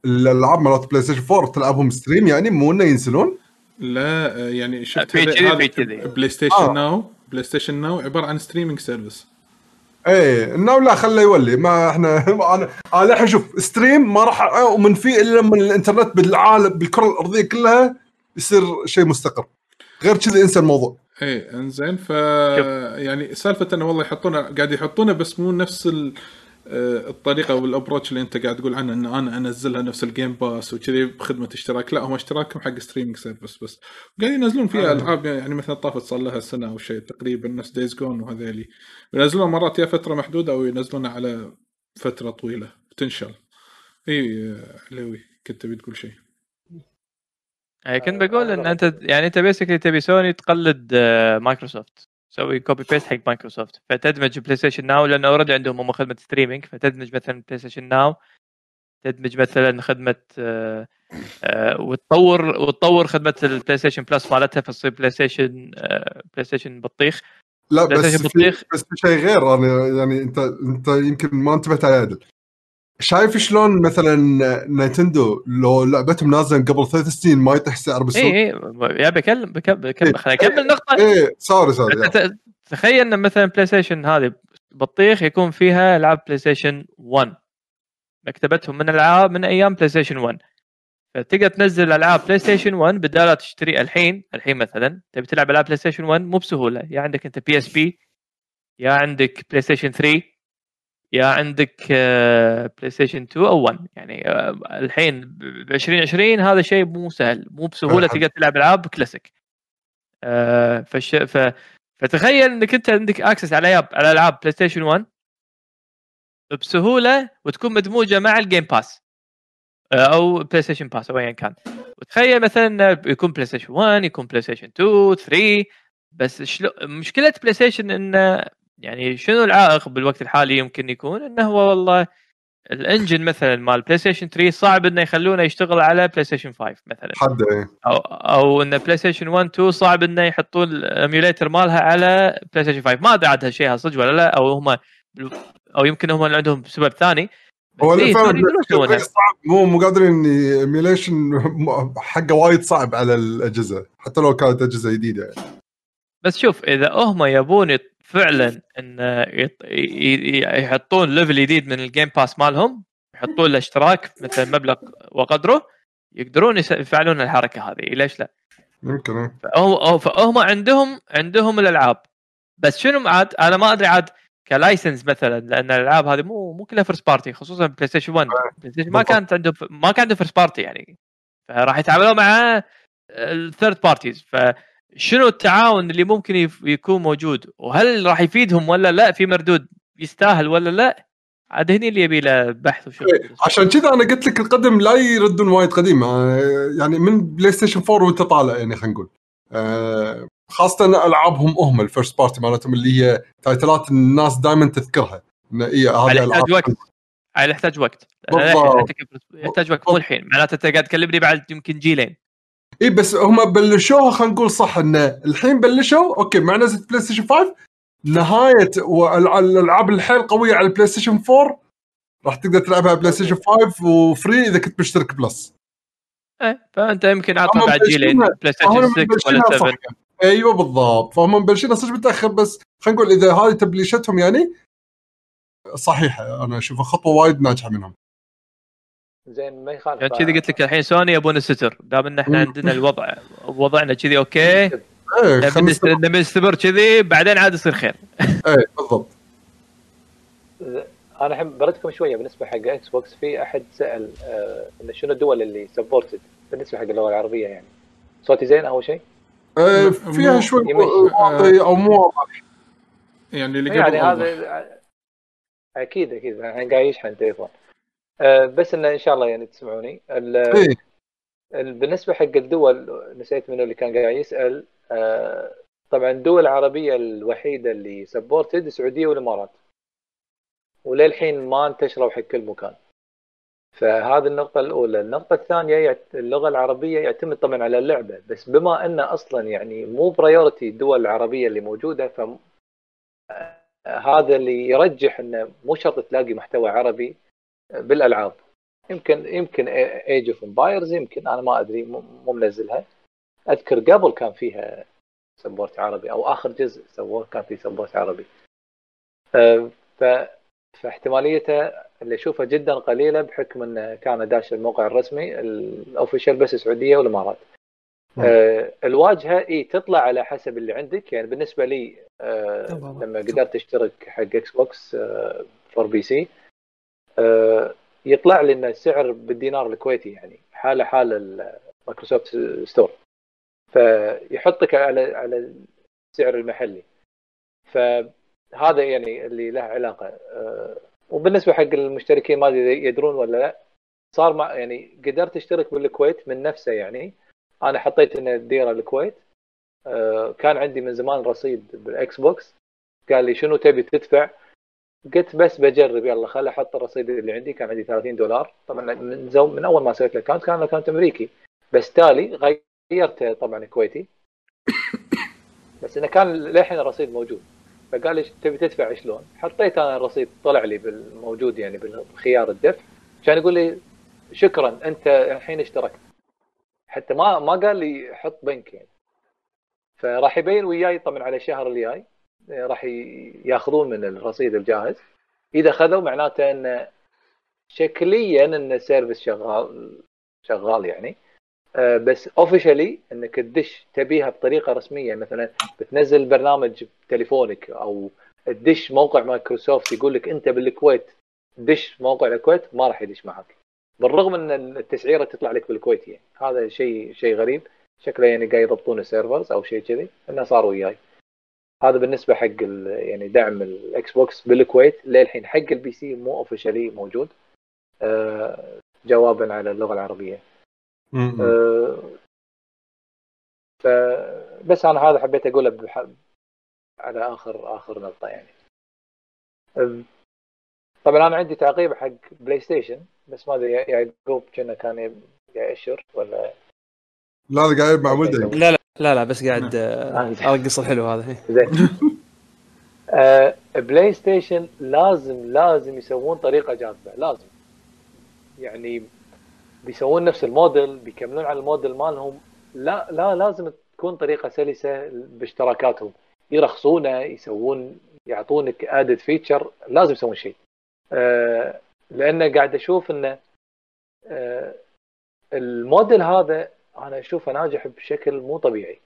الالعاب مالت بلاي ستيشن 4 تلعبهم stream يعني مو إنه ينزلون؟ لا آه، يعني شفت في هذا- كذي، هذا في كذي. بلاي ستيشن آه. now بلاي ستيشن ناو عبارة عن streaming service إيه انه لا خله يولي. ما إحنا أنا أنا الحين شوف stream ما راح اؤمن فيه إلا لما الإنترنت بالعالم بالكرة الأرضية كلها يصير شيء مستقر. غير كذي انسى الموضوع. إيه إنزين ف يعني سالفة إنه والله يحطونه قاعد يحطونه بس مو نفس ال... آه، الطريقة وال approach اللي أنت قاعد تقول عنه إن أنا أنزلها نفس الجيم باس وكذي بخدمة اشتراك. لا هم اشتراكهم حق streaming service بس. قاعد ينزلون فيها آه. ألعاب يعني مثلا طافت صار لها سنة أو شيء تقريبا نفس دايز جون وهذيلي. ينزلون مرات يا فترة محدودة أو ينزلونها على فترة طويلة. تنشل إي آه، علوي كنت تبي تقول شيء؟ يعني كنت بقول إن أنت يعني أنت basically تبي سوني تقلد آه، مايكروسوفت تسوي copy paste حق مايكروسوفت فتدمج بلاي ستيشن ناو لأنه already عندهم هم خدمة streaming فتدمج مثلا بلاي ستيشن ناو تدمج مثلا خدمة آه، آه، وتطور وتطور خدمة البلاي ستيشن بلس مالتها فتصير بلاي ستيشن آه، بلاي ستيشن بطيخ. لا بس بطيخ. بس في شيء غير أنا يعني أنت أنت يمكن ما انتبهت عليه عدل شايف شلون مثلا نينتندو لو لعبتهم نازلة قبل ثلاث سنين ما يطيح سعر بالسوق؟ اي اي يا بكلم بكمل بكمل خليني أكمل النقطه إيه sorry sorry ت- تخيل إن مثلا بلاي ستيشن هذه بطيخ يكون فيها العاب بلاي ستيشن 1 مكتبتهم من العاب من أيام بلاي ستيشن 1 فتقدر تنزل ألعاب بلاي ستيشن 1 بدال لا تشتري الحين الحين مثلا تبي تلعب ألعاب بلاي ستيشن 1 مو بسهولة. يا عندك أنت بي اس بي يا عندك بلاي ستيشن 3 يا عندك بلاي ستيشن 2 أو 1 يعني آه، الحين ب 2020 هذا شيء مو سهل. مو بسهولة. تقدر تلعب ألعاب كلاسيك آه، فش ف فتخيل إنك أنت عندك access على ياب على ألعاب بلاي ستيشن 1 بسهولة وتكون مدموجة مع الجيم باس آه، أو بلاي ستيشن باس أو ايا كان. وتخيل مثلا يكون بلاي ستيشن 1 يكون بلاي ستيشن 2 3 بس شلو مشكلة بلاي ستيشن انه يعني شنو العائق بالوقت الحالي يمكن يكون؟ إنه هو والله ال engine مثلا مال بلاي ستيشن 3 صعب إنه يخلونه يشتغل على بلاي ستيشن 5 مثلا. حد إيه. أو أو إن بلاي ستيشن 1 2 صعب إنه يحطون ال emulator مالها على بلاي ستيشن 5 ما أدري عاد هالشيء صدق ولا لا أو هم أو يمكن هم اللي عندهم سبب ثاني. هو إيه، يقدرون يسوونها. صعب؟ مو مو قادرين emulation حقه وايد صعب على الأجهزة حتى لو كانت أجهزة جديدة. يعني. بس شوف إذا هم يبون فعلا إن يحطون level جديد من الجيم باس مالهم يحطون له اشتراك مثلا مبلغ وقدره يقدرون يفعلون الحركة هذه. ليش لا؟ يمكن إيه. فهم عندهم عندهم الألعاب. بس شنو عاد؟ أنا ما أدري عاد ك license مثلا لأن الألعاب هذه مو مو كلها first party خصوصا بلاي ستيشن 1 بلاي ستيشن ما. كانت عنده ما كان عنده first party يعني. فراح يتعاملون مع ال third parties فشنو التعاون اللي ممكن يكون موجود؟ وهل راح يفيدهم ولا لا؟ في مردود يستاهل ولا لا؟ عاد هني اللي يبي له بحث وشغل إيه، عشان كذا أنا قلت لك القدم لا يردون وايد قديم. آه، يعني من بلاي ستيشن 4 وانت طالع يعني خلينا نقول. آه، خاصة ألعابهم هم ال first party مالتهم اللي هي title ات الناس دائما تذكرها. إن اي على هذه يحتاج وقت. على يحتاج وقت. يحتاج وقت مو الحين. معناته أنت قاعد تكلمني بعد يمكن جيلين. اي بس هم بلشوها خلينا نقول صح إنه الحين بلشوا okay مع نزله بلاي ستيشن 5 نهايه الألعاب الحيل قوية على البلاي ستيشن 4 راح تقدر تلعبها بلاي ستيشن 5 و free إذا كنت مشترك بلس. إيه فأنت يمكن عطنا هم بعد جيلين بلاي ستيشن 6 مبلشينها ولا صح. 7 أيوه بالضبط. فهم مبلشينها صدق متأخر بس خلينا نقول إذا هذه تبليشتهم يعني صحيحة. أنا أشوفها خطوة وايد ناجحة منهم. زين ما يخالف يعني كذي قلت لك الحين سوني يبون الستر دام إن إحنا. عندنا الوضع وضعنا كذي okay نست- نبي نستمر كذي بعدين عاد يصير خير. إيه بالضبط. أنا الحين بردكم شوية بالنسبة حق إكس بوكس في أحد سأل آه انه شنو الدول اللي supported بالنسبة حق اللغة العربية يعني. صوتي زين أول شيء؟ مو- فيها شوي. واضح أو مو واضح يعني اللي قبل يعني. هذا أكيد أكيد. الحين قاعد يشحن تليفون آه بس انه إن شاء الله يعني تسمعوني. ال- ال- بالنسبة حق الدول نسيت منو اللي كان قاعد يسأل. آه طبعا الدول العربية الوحيدة اللي سبورتد السعودية والإمارات. وللحين ما انتشروا حق كل مكان. فهذه النقطة الأولى، النقطة الثانية اللغة العربية يعتمد طبعا على اللعبة، بس بما أن أصلا يعني مو priority الدول العربية اللي موجودة ف هذا اللي يرجح إنه مو شرط تلاقي محتوى عربي. بالألعاب. يمكن يمكن ايج اوف امبايرز يمكن أنا ما أدري مو منزلها. أذكر قبل كان فيها support عربي أو آخر جزء سووه كان فيه support عربي. أه، ف فاحتماليته اللي أشوفها جدا قليلة بحكم انه كان داش الموقع الرسمي ال official بس السعودية والإمارات. آه الواجهة إي تطلع على حسب اللي عندك. يعني بالنسبة لي آه لما قدرت أشترك حق إكس بوكس آه فور بي سي آه يطلع لي ان السعر بالدينار الكويتي يعني حالة حال المايكروسوفت ستور فيحطك على على السعر المحلي. فهذا يعني اللي له علاقة. آه وبالنسبة حق المشتركين ما أدري يدرون ولا لا صار مع يعني قدرت أشترك بالكويت من نفسه يعني. أنا حطيت ان الديره الكويت. آه، كان عندي من زمان رصيد بالاكس بوكس قال لي شنو تبي تدفع؟ قلت بس بجرب يلا خل أحط الرصيد اللي عندي كان عندي 30 دولار. طبعا من, زو من أول ما سويت ال account كان ال account أمريكي. بس تالي غيرته طبعا كويتي. بس إنه كان للحين الرصيد موجود. فقال لي تبي تدفع شلون؟ حطيت أنا الرصيد طلع لي بالموجود يعني بالخيار الدفع. كان يقول لي شكرا أنت الحين اشتركت. حتى ما ما قال لي حط بنك يعني. فراح يبين وياي طبعا على الشهر الجاي. راح ياخذون من الرصيد الجاهز. إذا خذوا معناته أن شكليا أن ال service شغال شغال يعني. آه، بس officially أنك تدش تبيها بطريقة رسمية. مثلا بتنزل برنامج بتليفونك أو تدش موقع مايكروسوفت يقول لك أنت بالكويت دش موقع الكويت ما راح يدش معك. بالرغم أن التسعيرة تطلع لك بالكويت يعني. هذا شيء شيء غريب. شكله يعني قاعد يضبطون ال servers أو شيء كذي. انه صار وياي. هذا بالنسبة حق يعني دعم الاكس بوكس بالكويت. للحين حق ال PC مو officially موجود. آه جوابا على اللغة العربية. آه فبس أنا هذا حبيت أقوله على اخر آخر نقطة يعني. طبعا أنا عندي تعقيب حق بلاي ستيشن بس ما أدري يعقوب كنا كان يأشر ولا لا قاعد مع ولدي لا لا. لا لا بس قاعد آه، ارقص الحلو هذا. زين آه بلاي ستيشن لازم لازم يسوون طريقة جاذبة لازم. يعني بيسوون نفس الموديل بيكملون على الموديل مالهم. لا لا لازم تكون طريقة سلسة باشتراكاتهم. يرخصونه يسوون يعطونك added feature لازم يسوون شيء. آه لأن قاعد أشوف إنه آه الموديل هذا أنا اشوفه ناجح بشكل مو طبيعي.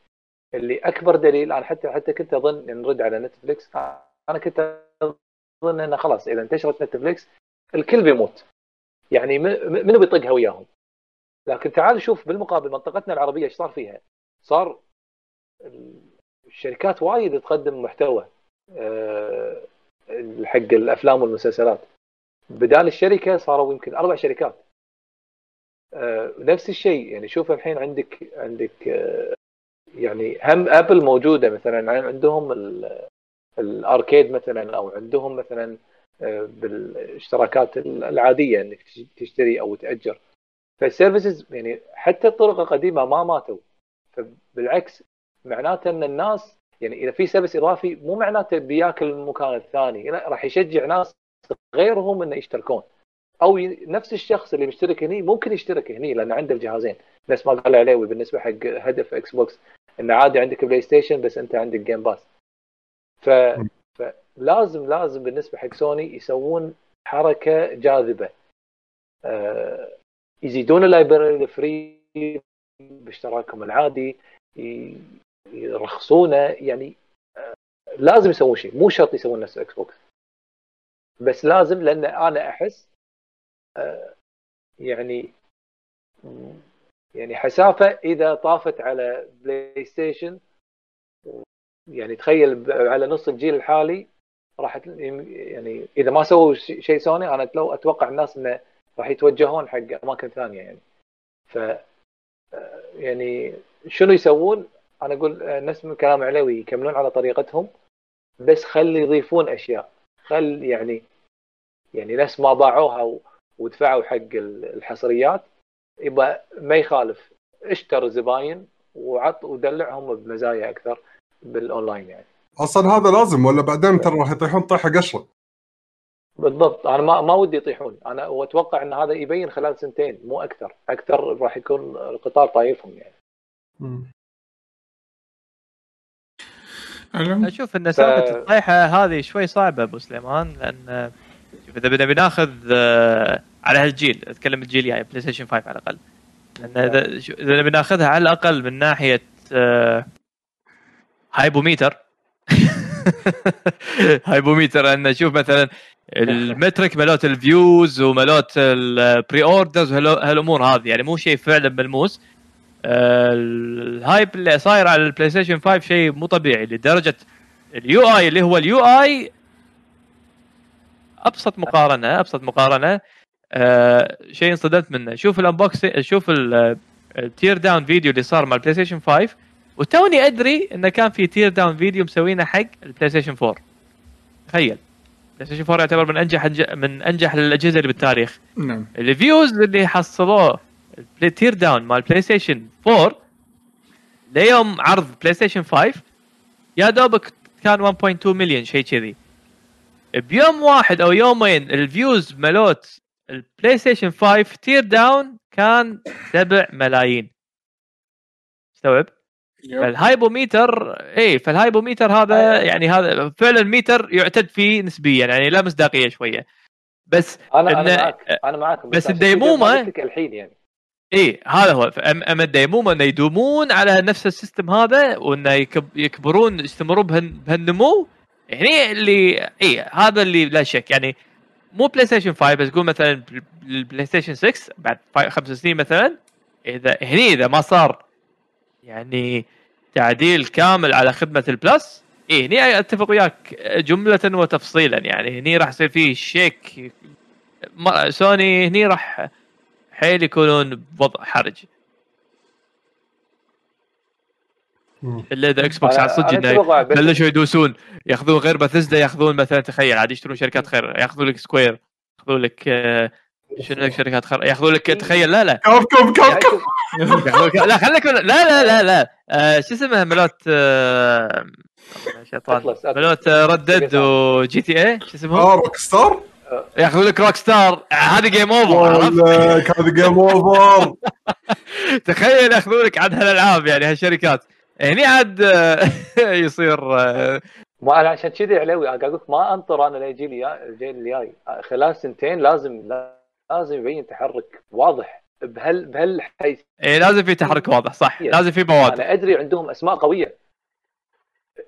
اللي أكبر دليل أنا حتى حتى كنت أظن نرد على نتفلكس أنا كنت أظن إنه خلاص إذا انتشرت نتفلكس الكل بيموت. يعني منو بيطقها وياهم؟ لكن تعال شوف بالمقابل منطقتنا العربية إيش صار فيها؟ صار الشركات وايد تقدم محتوى آه، حق الأفلام والمسلسلات. بدال الشركة صاروا يمكن أربع شركات. نفس الشيء يعني شوف الحين عندك عندك آه، يعني هم ابل موجودة مثلا عندهم ال arcade مثلا أو عندهم مثلا آه، بالاشتراكات العادية إنك تشتري أو تأجر. فال services يعني حتى الطرق القديمة ما ماتوا. فبالعكس معناته إن الناس يعني إذا في service إضافي مو معناته بياكل المكان الثاني لا راح يشجع ناس غيرهم إنه يشتركون. أو نفس الشخص اللي مشترك هني ممكن يشترك هني لأن عنده الجهازين. نفس ما قال عليوي بالنسبة حق هدف إكس بوكس إنه عادي عندك بلاي ستيشن بس أنت عندك جيم باس ف... فلازم لازم بالنسبة حق سوني يسوون حركة جاذبة. آه يزيدون ال library ال free باشتراكهم العادي يرخصونه يعني آه لازم يسوون شيء. مو شرط يسوون نفس إكس بوكس بس لازم لأن أنا أحس يعني يعني حسافة إذا طافت على بلاي ستيشن يعني تخيل على نص الجيل الحالي راح يعني إذا ما سووا شيء سوني أنا لو أتوقع الناس إنه راح يتوجهون حق أماكن ثانية يعني ف يعني شنو يسوون؟ أنا أقول نفس من كلام علوي يكملون على طريقتهم بس خلي يضيفون أشياء خل يعني يعني نفس ما باعوها ودفعوا حق الحصريات يبقى ما يخالف. اشتر زباين وعط ودلعهم بمزايا أكثر بالأونلاين يعني. أصلا هذا لازم ولا بعدين ترى راح يطيحون طيحة قشرة؟ بالضبط. أنا ما ما ودي يطيحون. أنا وأتوقع إن هذا يبين خلال سنتين مو أكثر. أكثر راح يكون القطار طايفهم يعني. أشوف إن سالفة ف... الطيحة هذه شوي صعبة أبو سليمان لأن شوف اذا بدنا بناخذ آه، على هالجيل أتكلم الجيل الجاي بلاي ستيشن 5 على الأقل. لأن اذا إذا بناخذها على الأقل من ناحية آه، hype-o-meter hype-o-meter أن نشوف مثلا ال metric ملوت ال views وملوت ال pre-orders وهالامور هذه. يعني مو شيء فعلا ملموس. آه، ال hype اللي صاير على البلاي ستيشن 5 شيء مو طبيعي لدرجة ال UI اللي هو ال UI أبسط مقارنة أبسط مقارنة آه شيء انصدمت منه. شوف ال unbox شوف ال teardown video اللي صار مع البلاي ستيشن 5 وتوني أدري انه كان في teardown video مسوينه حق البلاي ستيشن 4 تخيل. البلاي ستيشن 4 يعتبر من أنجح من أنجح الأجهزة اللي بالتاريخ. نعم. ال reviews اللي حصلوه ال teardown مال بلاي ستيشن 4 ليوم عرض بلاي ستيشن 5 يا دوبك كان 1.2 مليون شيء كذي. بيوم واحد أو يومين ال views ملوت البلاي ستيشن 5 teardown كان 7 ملايين. استوعب؟ فال hype-o-meter اي فال hype-o-meter هذا يعني هذا فعلا ميتر يعتد فيه نسبيا يعني لا مصداقية شوية. بس أنا إن- أنا معك أنا معك بس قلت لك الحين يعني. اي هذا هو. أم- أما الديمومه إنه يدومون على نفس ال system هذا وإنه يكب يكبرون يستمرون بهن بهالنمو هني اللي اي هذا اللي لا شك. يعني مو بلاي ستيشن 5 بس قول مثلا البلاي ستيشن 6 بعد خمس سنين مثلا اذا هني إذا ما صار يعني تعديل كامل على خدمة البلس اي هني أتفق وياك جملة وتفصيلا. يعني هني راح يصير فيه shake. سوني هني راح حيل يكونون بوضع حرج مم. إلا إذا إكس بوكس على صدق بلشوا يدوسون. ياخذون غير باثيزدا ياخذون مثلا تخيل عاد يشترون شركات خير. ياخذون لك سكوير ياخذون لك آه، شنو لك شركات خير. ياخذون لك تخيل لا لا. كابكم شوف ياخذون لك- لا خليك لا لا لا لا. آه، شو اسمه ملوت آه، شيطان. ملوت Red Dead وجي تي اي شو اسمهم؟ آه روك ستار ياخذون لك روك ستار هذه game over هذا game over تخيل ياخذون لك عاد هالألعاب يعني هالشركات. هني عاد آه، يصير آه، ما أنا عشان كذي علوي قاعد أقول ما أنطر أنا للجيل الجاي الجيل الجاي. خلال سنتين لازم لازم يبين تحرك واضح. بهال بهالحيث إيه لازم في تحرك واضح صح. لازم في مواد. أنا أدري عندهم أسماء قوية.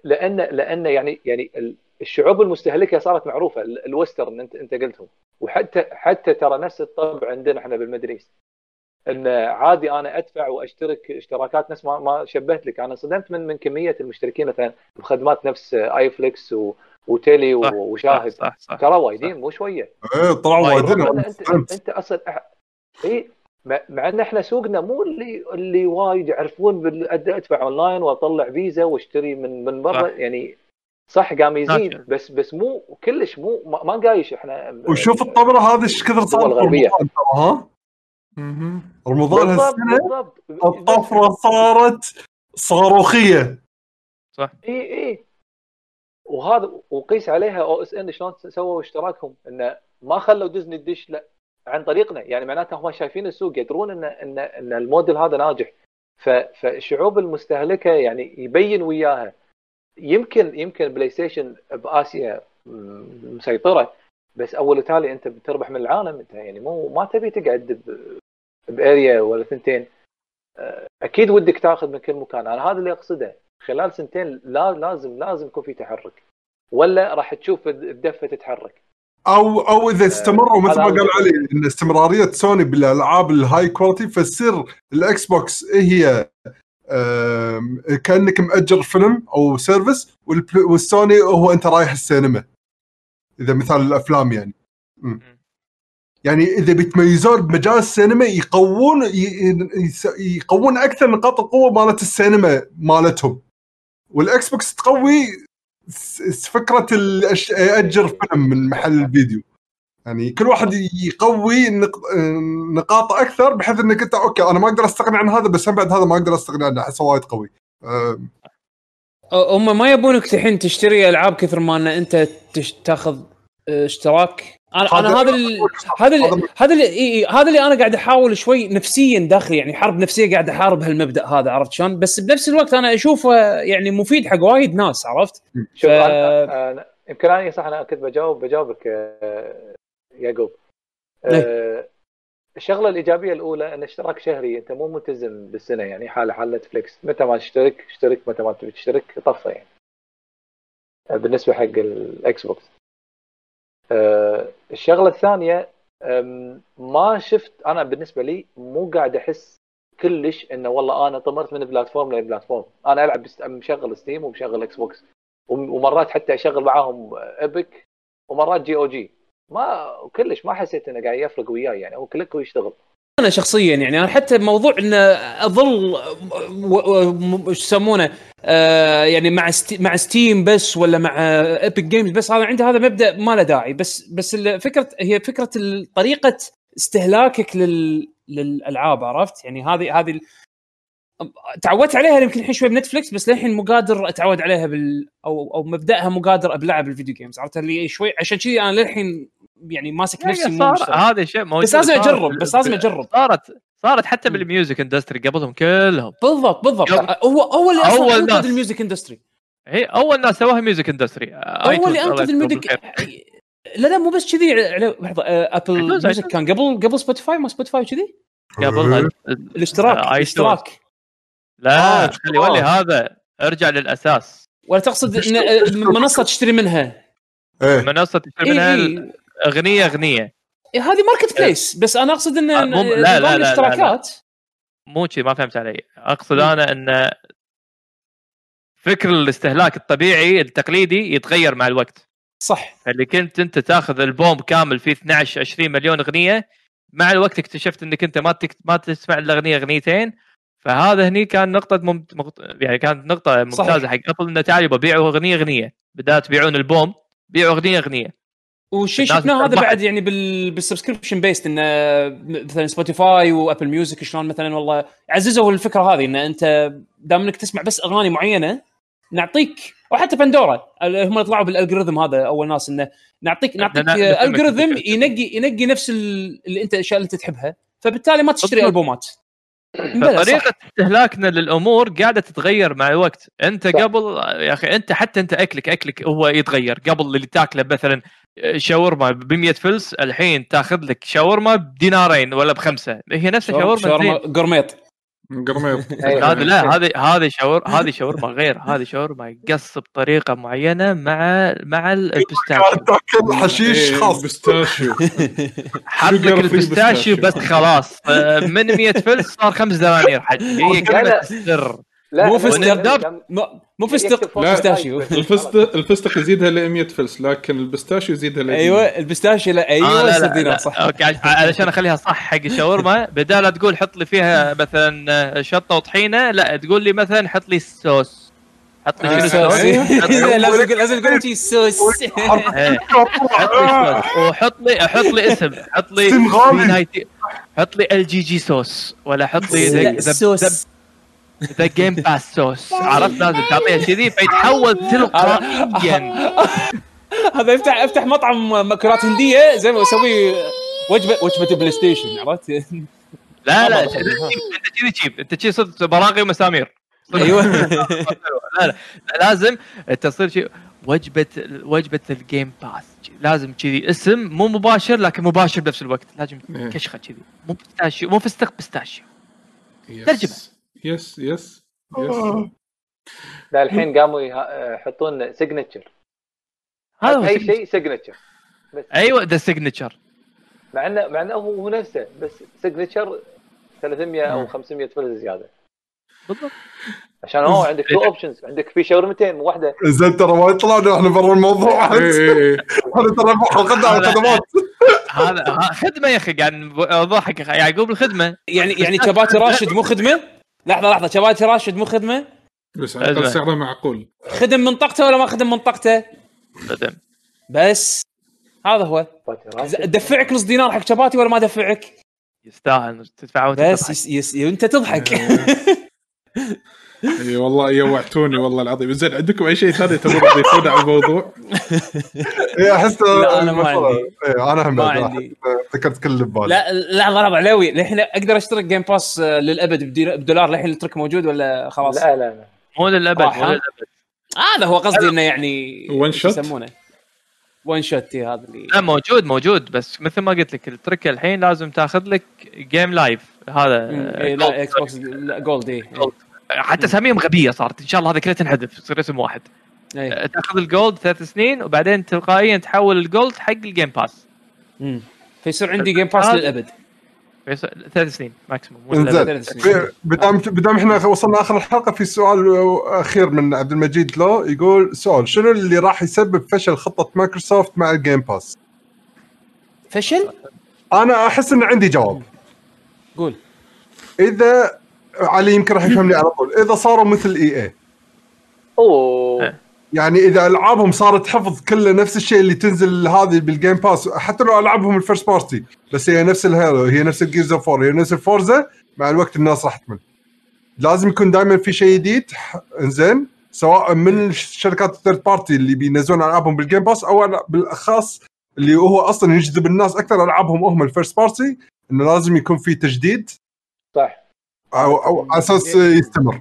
لأن لأن يعني يعني ال- الشعوب المستهلكة صارت معروفة ال- ال western أنت أنت قلتهم. وحتى حتى ترى نفس الطبع عندنا إحنا بال Middle East إن عادي أنا أدفع وأشترك اشتراكات نفس ما, ما شبهت لك أنا صدمت من من كمية المشتركين مثلا بخدمات نفس iflix و وتيلي صح، وشاهد صح صح ترى وايدين مو شوية إيه طلعوا وايد. وايدين ان انت. أنت أصلا اي مع- إن إحنا سوقنا مو اللي اللي وايد يعرفون بال- أد- أدفع أونلاين وأطلع فيزا وأشتري من من برا. يعني صح قام يزيد. بس بس مو كلش مو ما, ما قايش إحنا وشوف الطفرة هذه إيش كثر صار ها. رمضان هالسنه بالضبط. الطفرة صارت صاروخية. إي إي. وهذا وقيس عليها OSN شلون سووا اشتراكهم؟ انه ما خلوا ديزني تدش لا عن طريقنا. يعني معناته هم شايفين السوق يدرون إن إن إن الموديل هذا ناجح. فالشعوب المستهلكة يعني يبين وياها. يمكن يمكن بلاي ستيشن بآسيا مسيطرة بس أول وتالي أنت بتربح من العالم أنت يعني مو ما تبي تقعد ب- ب area ولا ثنتين أه، أكيد ودك تاخذ من كل مكان. أنا هذا اللي أقصده. خلال سنتين لا لازم لازم يكون في تحرك. ولا راح تشوف الدفة تتحرك. أو أو إذا استمروا مثل ما قال. علي إن استمرارية سوني بالألعاب ال high quality فتصير الاكس بوكس هي كأنك مأجر فيلم أو service والبل- والسوني هو أنت رايح السينما. إذا مثال الأفلام يعني. مم. يعني إذا بيتميزون بمجال السينما يقوون يقوون أكثر نقاط القوة مالت السينما مالتهم. والإكس بوكس تقوي فكرة اجر فيلم من محل الفيديو. يعني كل واحد يقوي نق- نقاطه أكثر بحيث انك انت okay أنا ما أقدر أستغني عن هذا بس بعد هذا ما أقدر أستغني عنه أحسه وايد قوي. هم ما يبونك الحين تشتري ألعاب كثر ما إن أنت تاخذ آه، اشتراك؟ أنا أنا هذا- هذا هذا ال- هذا اللي هذا اللي أنا قاعد أحاول شوي نفسيا داخلي يعني حرب نفسية قاعد أحارب هالمبدأ هذا عرفت شلون؟ بس بنفس الوقت أنا أشوفه يعني مفيد حق وايد ناس عرفت؟ شوف ف- أنا أنا يمكن أنا صح أنا كنت بجاوب بجاوبك آه، يعقوب. آه، الشغلة الإيجابية الأولى أن اشتراك شهري أنت مو ملتزم بالسنة يعني حاله حال نتفلكس متى ما تشترك اشترك متى ما تبي تشترك طفى يعني. آه، بالنسبة حق الاكس بوكس آه، الشغلة الثانية ما شفت أنا بالنسبة لي مو قاعد أحس كلش إنه والله أنا طمرت من platform. ل platform أنا ألعب مشغل ستيم ومشغل إكس بوكس. وم- ومرات حتى أشغل معاهم Epic ومرات GOG. ما كلش ما حسيت إنه قاعد يفرق وياي يعني هو click ويشتغل أنا شخصيا يعني أنا حتى موضوع ان أظل إيش يسمونه آه يعني مع مع ستيم بس ولا مع Epic Games بس أنا عندي هذا مبدأ ما له داعي. بس بس الفكرة هي فكرة طريقة استهلاكك لل للألعاب عرفت؟ يعني هذه هذه تعودت عليها يمكن الحين شوي بنتفلكس بس للحين مو قادر أتعود عليها بال أو أو مبدأها مو قادر أبلعها بال video games عرفت؟ اللي شوي عشان كذي أنا للحين يعني ماسك نفسي مو صار. هذا شيء موجود بس لازم أجرب بس لازم أجرب. صارت صارت حتى بال music industry قبلهم كلهم. بالضبط بالضبط. هو اول أول أنقذ. ال music industry. هي أول ناس سواها music industry. هو اللي أنقذ ال music. لا لا مو بس كذي. على- لحظة آه، Apple iTunes، music كان قبل قبل سبوتيفاي ما سبوتيفاي كذي؟ قبلها الاشتراك آه،. الاشتراك. لا آه، خلي ولي هذا. ارجع للأساس. ولا تقصد إن آه، منصه تشتري منها؟ إيه. منصه تشتري إيه منها إيه. أغنية أغنية. إيه، هذه marketplace بس أنا أقصد إن آه، مو- لا، لا، لا، لا، لا. الاشتراكات مو شي ما فهمت علي. أقصد مم. أنا إن فكر الاستهلاك الطبيعي التقليدي يتغير مع الوقت. صح. اللي كنت أنت تاخذ البوم كامل فيه 12 20 مليون أغنية مع الوقت اكتشفت إنك أنت ما تك... ما تسمع الأغنية أغنيتين. فهذا هني كان نقطة ممت... يعني كانت نقطة ممتازة حق أبل إنه تعالوا ببيعوا أغنية أغنية بدال تبيعون البوم بيعوا أغنية أغنية. والشيء شفناه هذا. بعد يعني بال بال subscription based إنه مثلا سبوتيفاي و Apple Music شلون مثلا والله عززوا الفكرة هذه إن أنت دام إنك تسمع بس أغاني معينة نعطيك أو حتى بندورا هم طلعوا بالالجوريثم هذا أول ناس إنه نعطيك نعطيك الجوريثم. ينقي ينقي نفس ال- اللي انت الأشياء اللي أنت تحبها فبالتالي ما تشتري. ألبومات. فطريقة استهلاكنا للأمور قاعدة تتغير مع الوقت أنت صح. قبل يا أخي أنت حتى أنت اكلك أكلك هو يتغير قبل اللي تاكله مثلا شاورما ب 100 فلس الحين تاخذ لك شاورما بدينارين ولا بخمسة. هي نفس الشاورما شاورما. gourmet. gourmet. هذا لا هذه هذه شاور هذه شاورما غير. هذه شاورما يقص بطريقة معينة مع مع ال pistachio. تاكل حشيش إيه، خاص. pistachio حط لك ال pistachio بس. خلاص. آه، من 100 فلس صار خمس دنانير حج هي كلمه. السر. لا مو فستق. مو- مو فستق بس. الفستق الفستق يزيدها ل 100 فلس لكن ال pistachio يزيدها ل أيوه ال pistachio لا آه أيوه لا يصير لا, لا. صح. okay علشان أخليها صح حق الشاورما بدال لا تقول حط لي فيها مثلا آه، شطة وطحينة لا تقول لي مثلا حط لي الصوص حط لي آه، شنو لازم تقول لازم تقول لي صوص. وحط لي حط لي اسم. حط لي حط لي ال GG sauce ولا حط لي sauce the Game Pass sauce عرفت لازم تعطيها كذي فيتحول تلقائيا هذا افتح افتح مطعم مأكولات هندية زي ما أسوي وجبه وجبة بلاي ستيشن عرفت؟ لا لا. أنت كذي cheap أنت كذي صرت براغي ومسامير. أيوه. لا لا. لازم تصير شيء. وجبه وجبة ال Game Pass لازم كذي اسم مو مباشر لكن مباشر بنفس الوقت. لازم إيه. كشخة كذي مو pistachio مو فستق pistachio. Yes. Yes yes yes لا الحين قاموا يه- يحطون signature هذا أي signature. شيء signature بس أيوه ذا signature مع انه مع إنه هو نفسه بس signature 300 أو مم. 500 فلس زيادة. بالضبط. عشان هو عندك تو options عندك في شاورمتين مو واحدة زين ترى وايد طلعنا إحنا برا الموضوع. إيه، إيه، إيه. إحنا ترى حلقتنا على الخدمات هذا خدمة يا أخي قاعد اضحك يعقوب الخدمه يعني يعني شباتي راشد مو خدمة؟ لحظة لحظة شباتي راشد مو خدمة؟ بس على أزمة. سعره معقول خدم منطقته ولا ما خدم منطقته؟ خدم بس هذا هو دفعك نص دينار حق شباتي ولا ما دفعك؟ يستاهل تدفع وأنت بس تضحك. Yes yes انت تضحك إي والله يوعتوني والله العظيم زين عندكم أي شيء ثاني تبون تضيفونه على الموضوع؟ إي أحس لا، أنا ما عندي. إيه، أنا هم ما عندي. ذكرت كل اللي ببالي لا لحظة لحظة علاوي الحين أقدر أشترك Game Pass آه، للأبد بدولار للحين ال trick موجود ولا خلاص؟ لا لا لا مو للأبد مو ها؟ للأبد هذا هو قصدي إنه يعني One شو shot؟ يسمونه One shot هذا اللي لا موجود موجود بس مثل ما قلت لك ال trick الحين لازم تاخذ لك Game Live هذا آه، إيه، Gold. لا Xbox لا Gold إي حتى اساميهم غبيه صارت. إن شاء الله هذا كله تنحذف يصير اسم واحد. آه، تأخذ ال Gold ثلاث سنين وبعدين تلقائيا تحول الجولد حق ال Game Pass مم. فيصير عندي Game Pass للأبد. ثلاث سنين maximum بدام بدام إحنا وصلنا آخر الحلقة في سؤال أخير من عبد المجيد لو يقول سؤال شنو اللي راح يسبب فشل خطة مايكروسوفت مع ال Game Pass؟ فشل؟ أنا أحس إن عندي جواب. قول. إذا علي يمكن راح يفهمني على طول. إذا صاروا مثل EA أوه. يعني إذا ألعابهم صارت حفظ كله نفس الشيء اللي تنزل هذه بال Game Pass حتى لو العابهم ال first party بس هي نفس ال Halo هي نفس ال Gears of هي نفس ال Forza مع الوقت الناس راح تمل لازم يكون دائما في شيء جديد. إنزين سواء من الشركات ال third party اللي بينزلون ألعابهم بال Game Pass أو بالأخص اللي هو أصلا يجذب الناس أكثر ألعابهم هم ال first party إنه لازم يكون في تجديد. صح. أو أو على أساس يستمر.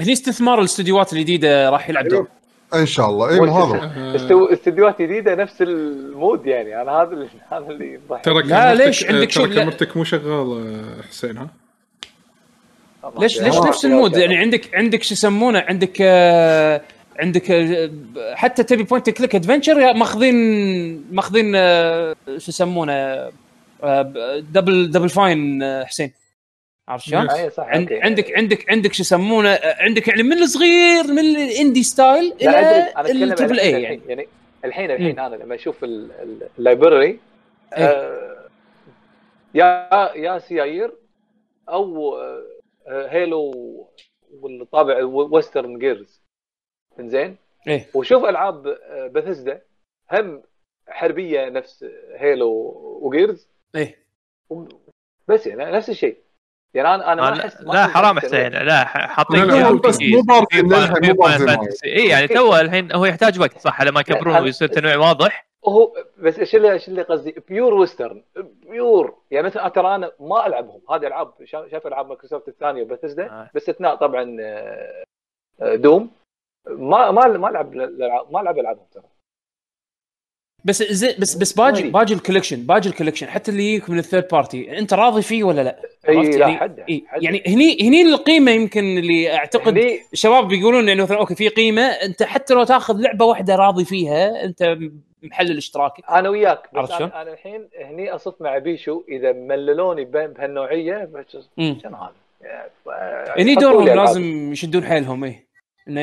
هني استثمار الاستديوهات الجديدة راح يلعب دور. إن شاء الله. اي مو هذا. آه، استو- استديوهات جديدة نفس ال mood يعني. أنا هذا اللي هذا اللي يضحك. ترى لا، ليش؟ عندك لا. كاميرتك مو شغاله حسين ها؟ ليش ليش نفس ال mood؟ يعني عندك عندك شو يسمونه؟ عندك آه، عندك آه، حتى تبي point click adventure ماخذين ماخذين شو يسمونه؟ Double Double Fine حسين. عرفت شلون؟ عند. عندك عندك عندك شو يسمونه آه، عندك يعني من الصغير من ال indie style إلى ال triple A يعني يعني الحين الحين أنا لما أشوف ال- ال- اللايبرري. آه، يا يا سيايير أو آه، آه، هيلو والطابع ويسترن جيرز إنزين إيه. وشوف ألعاب آه، بثزدا هم حربية نفس هيلو وجيرز إيه بس يعني نفس الشيء يعني أنا أنا ما لا, أحس لا حرام حسين لا ح- حاطين بس مو. اي يعني تو الحين هو يحتاج وقت صح على ما يكبرون ويصير تنويع واضح؟ هو بس إيش اللي إيش اللي قصدي؟ Pure western pure يعني مثلا ترى أنا ما ألعبهم. هذه ألعاب شا- شايف ألعاب مايكروسوفت الثانية وبثزدا آه. باستثناء طبعا آه، Doom. ما ما ما ألعب ما ألعب ألعابهم ترى. بس زي بس بس باجي باجي ال collection باجي ال collection حتى اللي يجيك من ال third party انت راضي فيه ولا لا؟ إي لا يعني حد إيه حد. يعني هني هني القيمة يمكن اللي أعتقد هني الشباب بيقولون إنه مثلا okay في قيمة أنت حتى لو تاخذ لعبة واحدة راضي فيها أنت محلل اشتراكي أنا وياك بس؟ أنا, أنا الحين هني أصف مع بيشو إذا مللوني بهالنوعية بس. شنو هذا؟ هني حطوا دورهم. لازم يشدون حيلهم إيه إنه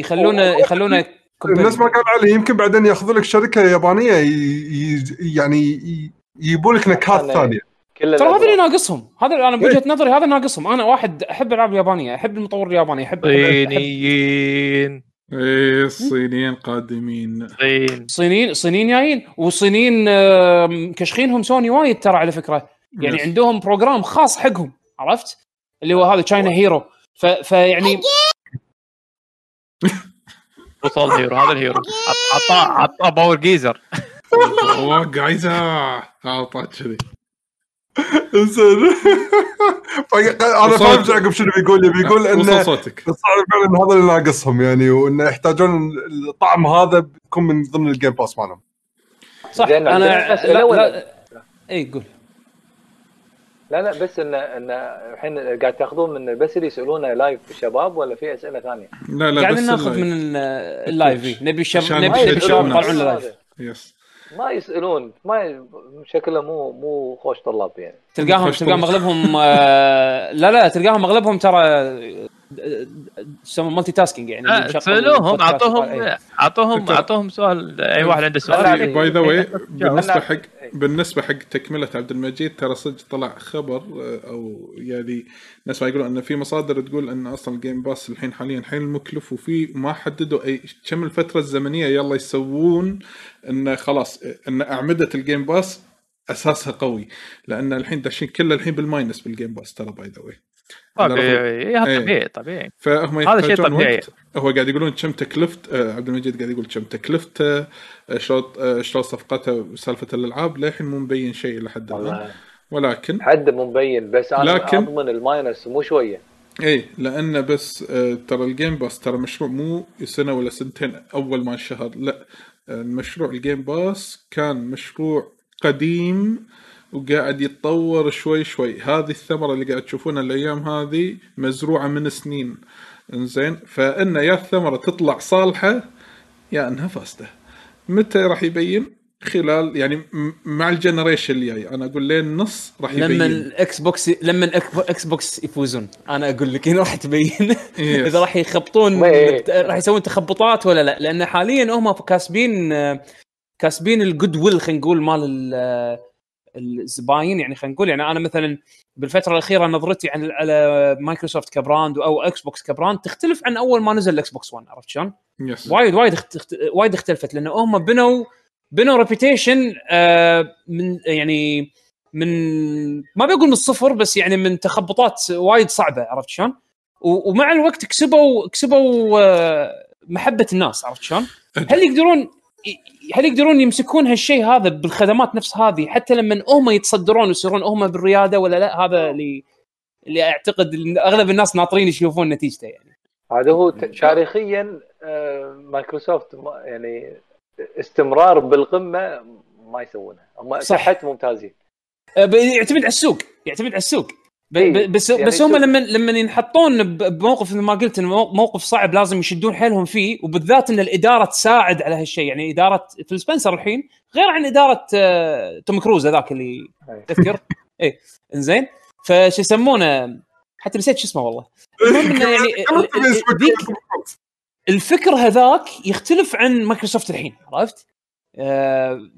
يخلونا يخلونا الناس ما قال علي يمكن بعدين ياخذوا لك شركة يابانية ي... ي... يعني ي... يجيبوا لك نكهات ثانية. ترى هذا اللي. ناقصهم. هذا أنا بوجهه نظري هذا ناقصهم. أنا واحد أحب الالعاب اليابانية أحب المطور الياباني احب أحب- أحب صينيين. إيه الصينيين قادمين. صين. الصينيين الصينيين جايين. والصينيين آم، كشخينهم سوني وايد ترى على فكرة. يعني Yes. عندهم program خاص حقهم عرفت؟ اللي هو هذا China Hero ف... فيعني وصل Hero هذا ال Hero. عط- عطاه عطاه باور جيزر. وقع يزا اعطاك كذي. زين فق- أنا فاهم عقب شنو بيقول يبي يقول وصل إنه صوتك. صعب فعلا هذا اللي ناقصهم يعني وإنه يحتاجون الطعم هذا بيكون من ضمن الجيم باس مالهم. صح أنا لا لا اي قول. لا لا بس ان إن الحين قاعد تاخذون من بس اللي يسالونه لايف الشباب ولا في أسئلة ثانية؟ لا لا بس قاعدين ناخذ. من ال- ال live إيه. نبي الشباب عشان نبي الشباب. يطلعون live. yes ما يسألون ما ي... شكله مو مو خوش طلاب يعني تلقاهم تلقاهم. أغلبهم آه، لا لا تلقاهم أغلبهم ترى يسمون مالتي tasking يعني بيشغل سالوهم أعطوهم إيه. أعطوهم أعطوهم سؤال أي واحد عنده سؤال. by the way بالنسبة حق بالنسبة حق تكملة عبد المجيد ترى صدق طلع خبر آه، أو يعني ناس ما يقولون إن في مصادر تقول إن أصلا ال Game Pass الحين حاليا حيل مكلف وفي ما حددوا اي كم الفترة الزمنية يلا يسوون انه خلاص إن أعمدة ال Game Pass أساسها قوي لأن الحين داشين كله الحين بال minus بال Game Pass ترى by the way طبيعي هذا إيه. طبيعي طبيعي. فهم هذا شيء طبيعي. هو قاعد يقولون كم تكلفت آه عبد المجيد قاعد يقول كم تكلفته آه، شلون آه شلون صفقته سالفة الألعاب للحين مو مبين شيء لحد الان ولكن حد مو مبين بس أنا لكن- أضمن ال minus مو شوية. اي لأنه بس آه ترى ال Game Pass ترى مشروع مو سنة ولا سنتين أول ما انشهر لا. آه، المشروع ال Game Pass كان مشروع قديم وقاعد يتطور شوي شوي. هذه الثمرة اللي قاعد تشوفونها الأيام هذه مزروعة من سنين. إنزين؟ فإن يا الثمرة تطلع صالحة يا إنها فاسدة. متى راح يبين؟ خلال يعني مع ال generation اللي جاي. أنا أقول لين نص راح يبين لما ال Xbox لما الأك- Xbox يفوزون. أنا أقول لك هنا راح تبين. إذا راح يخبطون. راح يسوون تخبطات ولا لا؟ لأن حاليا هم كاسبين كاسبين ال goodwill خلينا نقول مال ال- الزباين يعني خلينا نقول يعني أنا مثلا بالفترة الأخيرة نظرتي عن على مايكروسوفت ك brand أو Xbox ك brand تختلف عن أول ما نزل ال Xbox 1 عرفت شلون؟ وايد وايد اخت... وايد اختلفت لأن هم بنوا بنوا reputation من يعني من ما بقول من الصفر بس يعني من تخبطات وايد صعبة عرفت شلون؟ ومع الوقت كسبوا كسبوا آه، محبة الناس عرفت شلون؟ هل يقدرون هل يقدرون يمسكون هالشيء هذا بالخدمات نفس هذه حتى لما هم يتصدرون ويصيرون هم بالريادة ولا لا؟ هذا اللي اللي أعتقد أغلب الناس ناطرين يشوفون نتيجته يعني. هذا هو تاريخيا آه، مايكروسوفت ما- يعني استمرار بالقمة ما يسوونها. هم صح. ممتازين. ب- يعتمد على السوق يعتمد على السوق. إيه، بس يعني بس هم لما لما ينحطون بموقف مثل ما قلت موقف صعب لازم يشدون حيلهم فيه وبالذات إن الإدارة تساعد على هالشيء. يعني إدارة فيل سبنسر الحين غير عن إدارة آه، توم كروز هذاك اللي. تذكر. إيه. إنزين. فشو يسمونه حتى نسيت شو اسمه والله. المهم إنه يعني الفكر هذاك يختلف عن مايكروسوفت الحين عرفت؟ آه،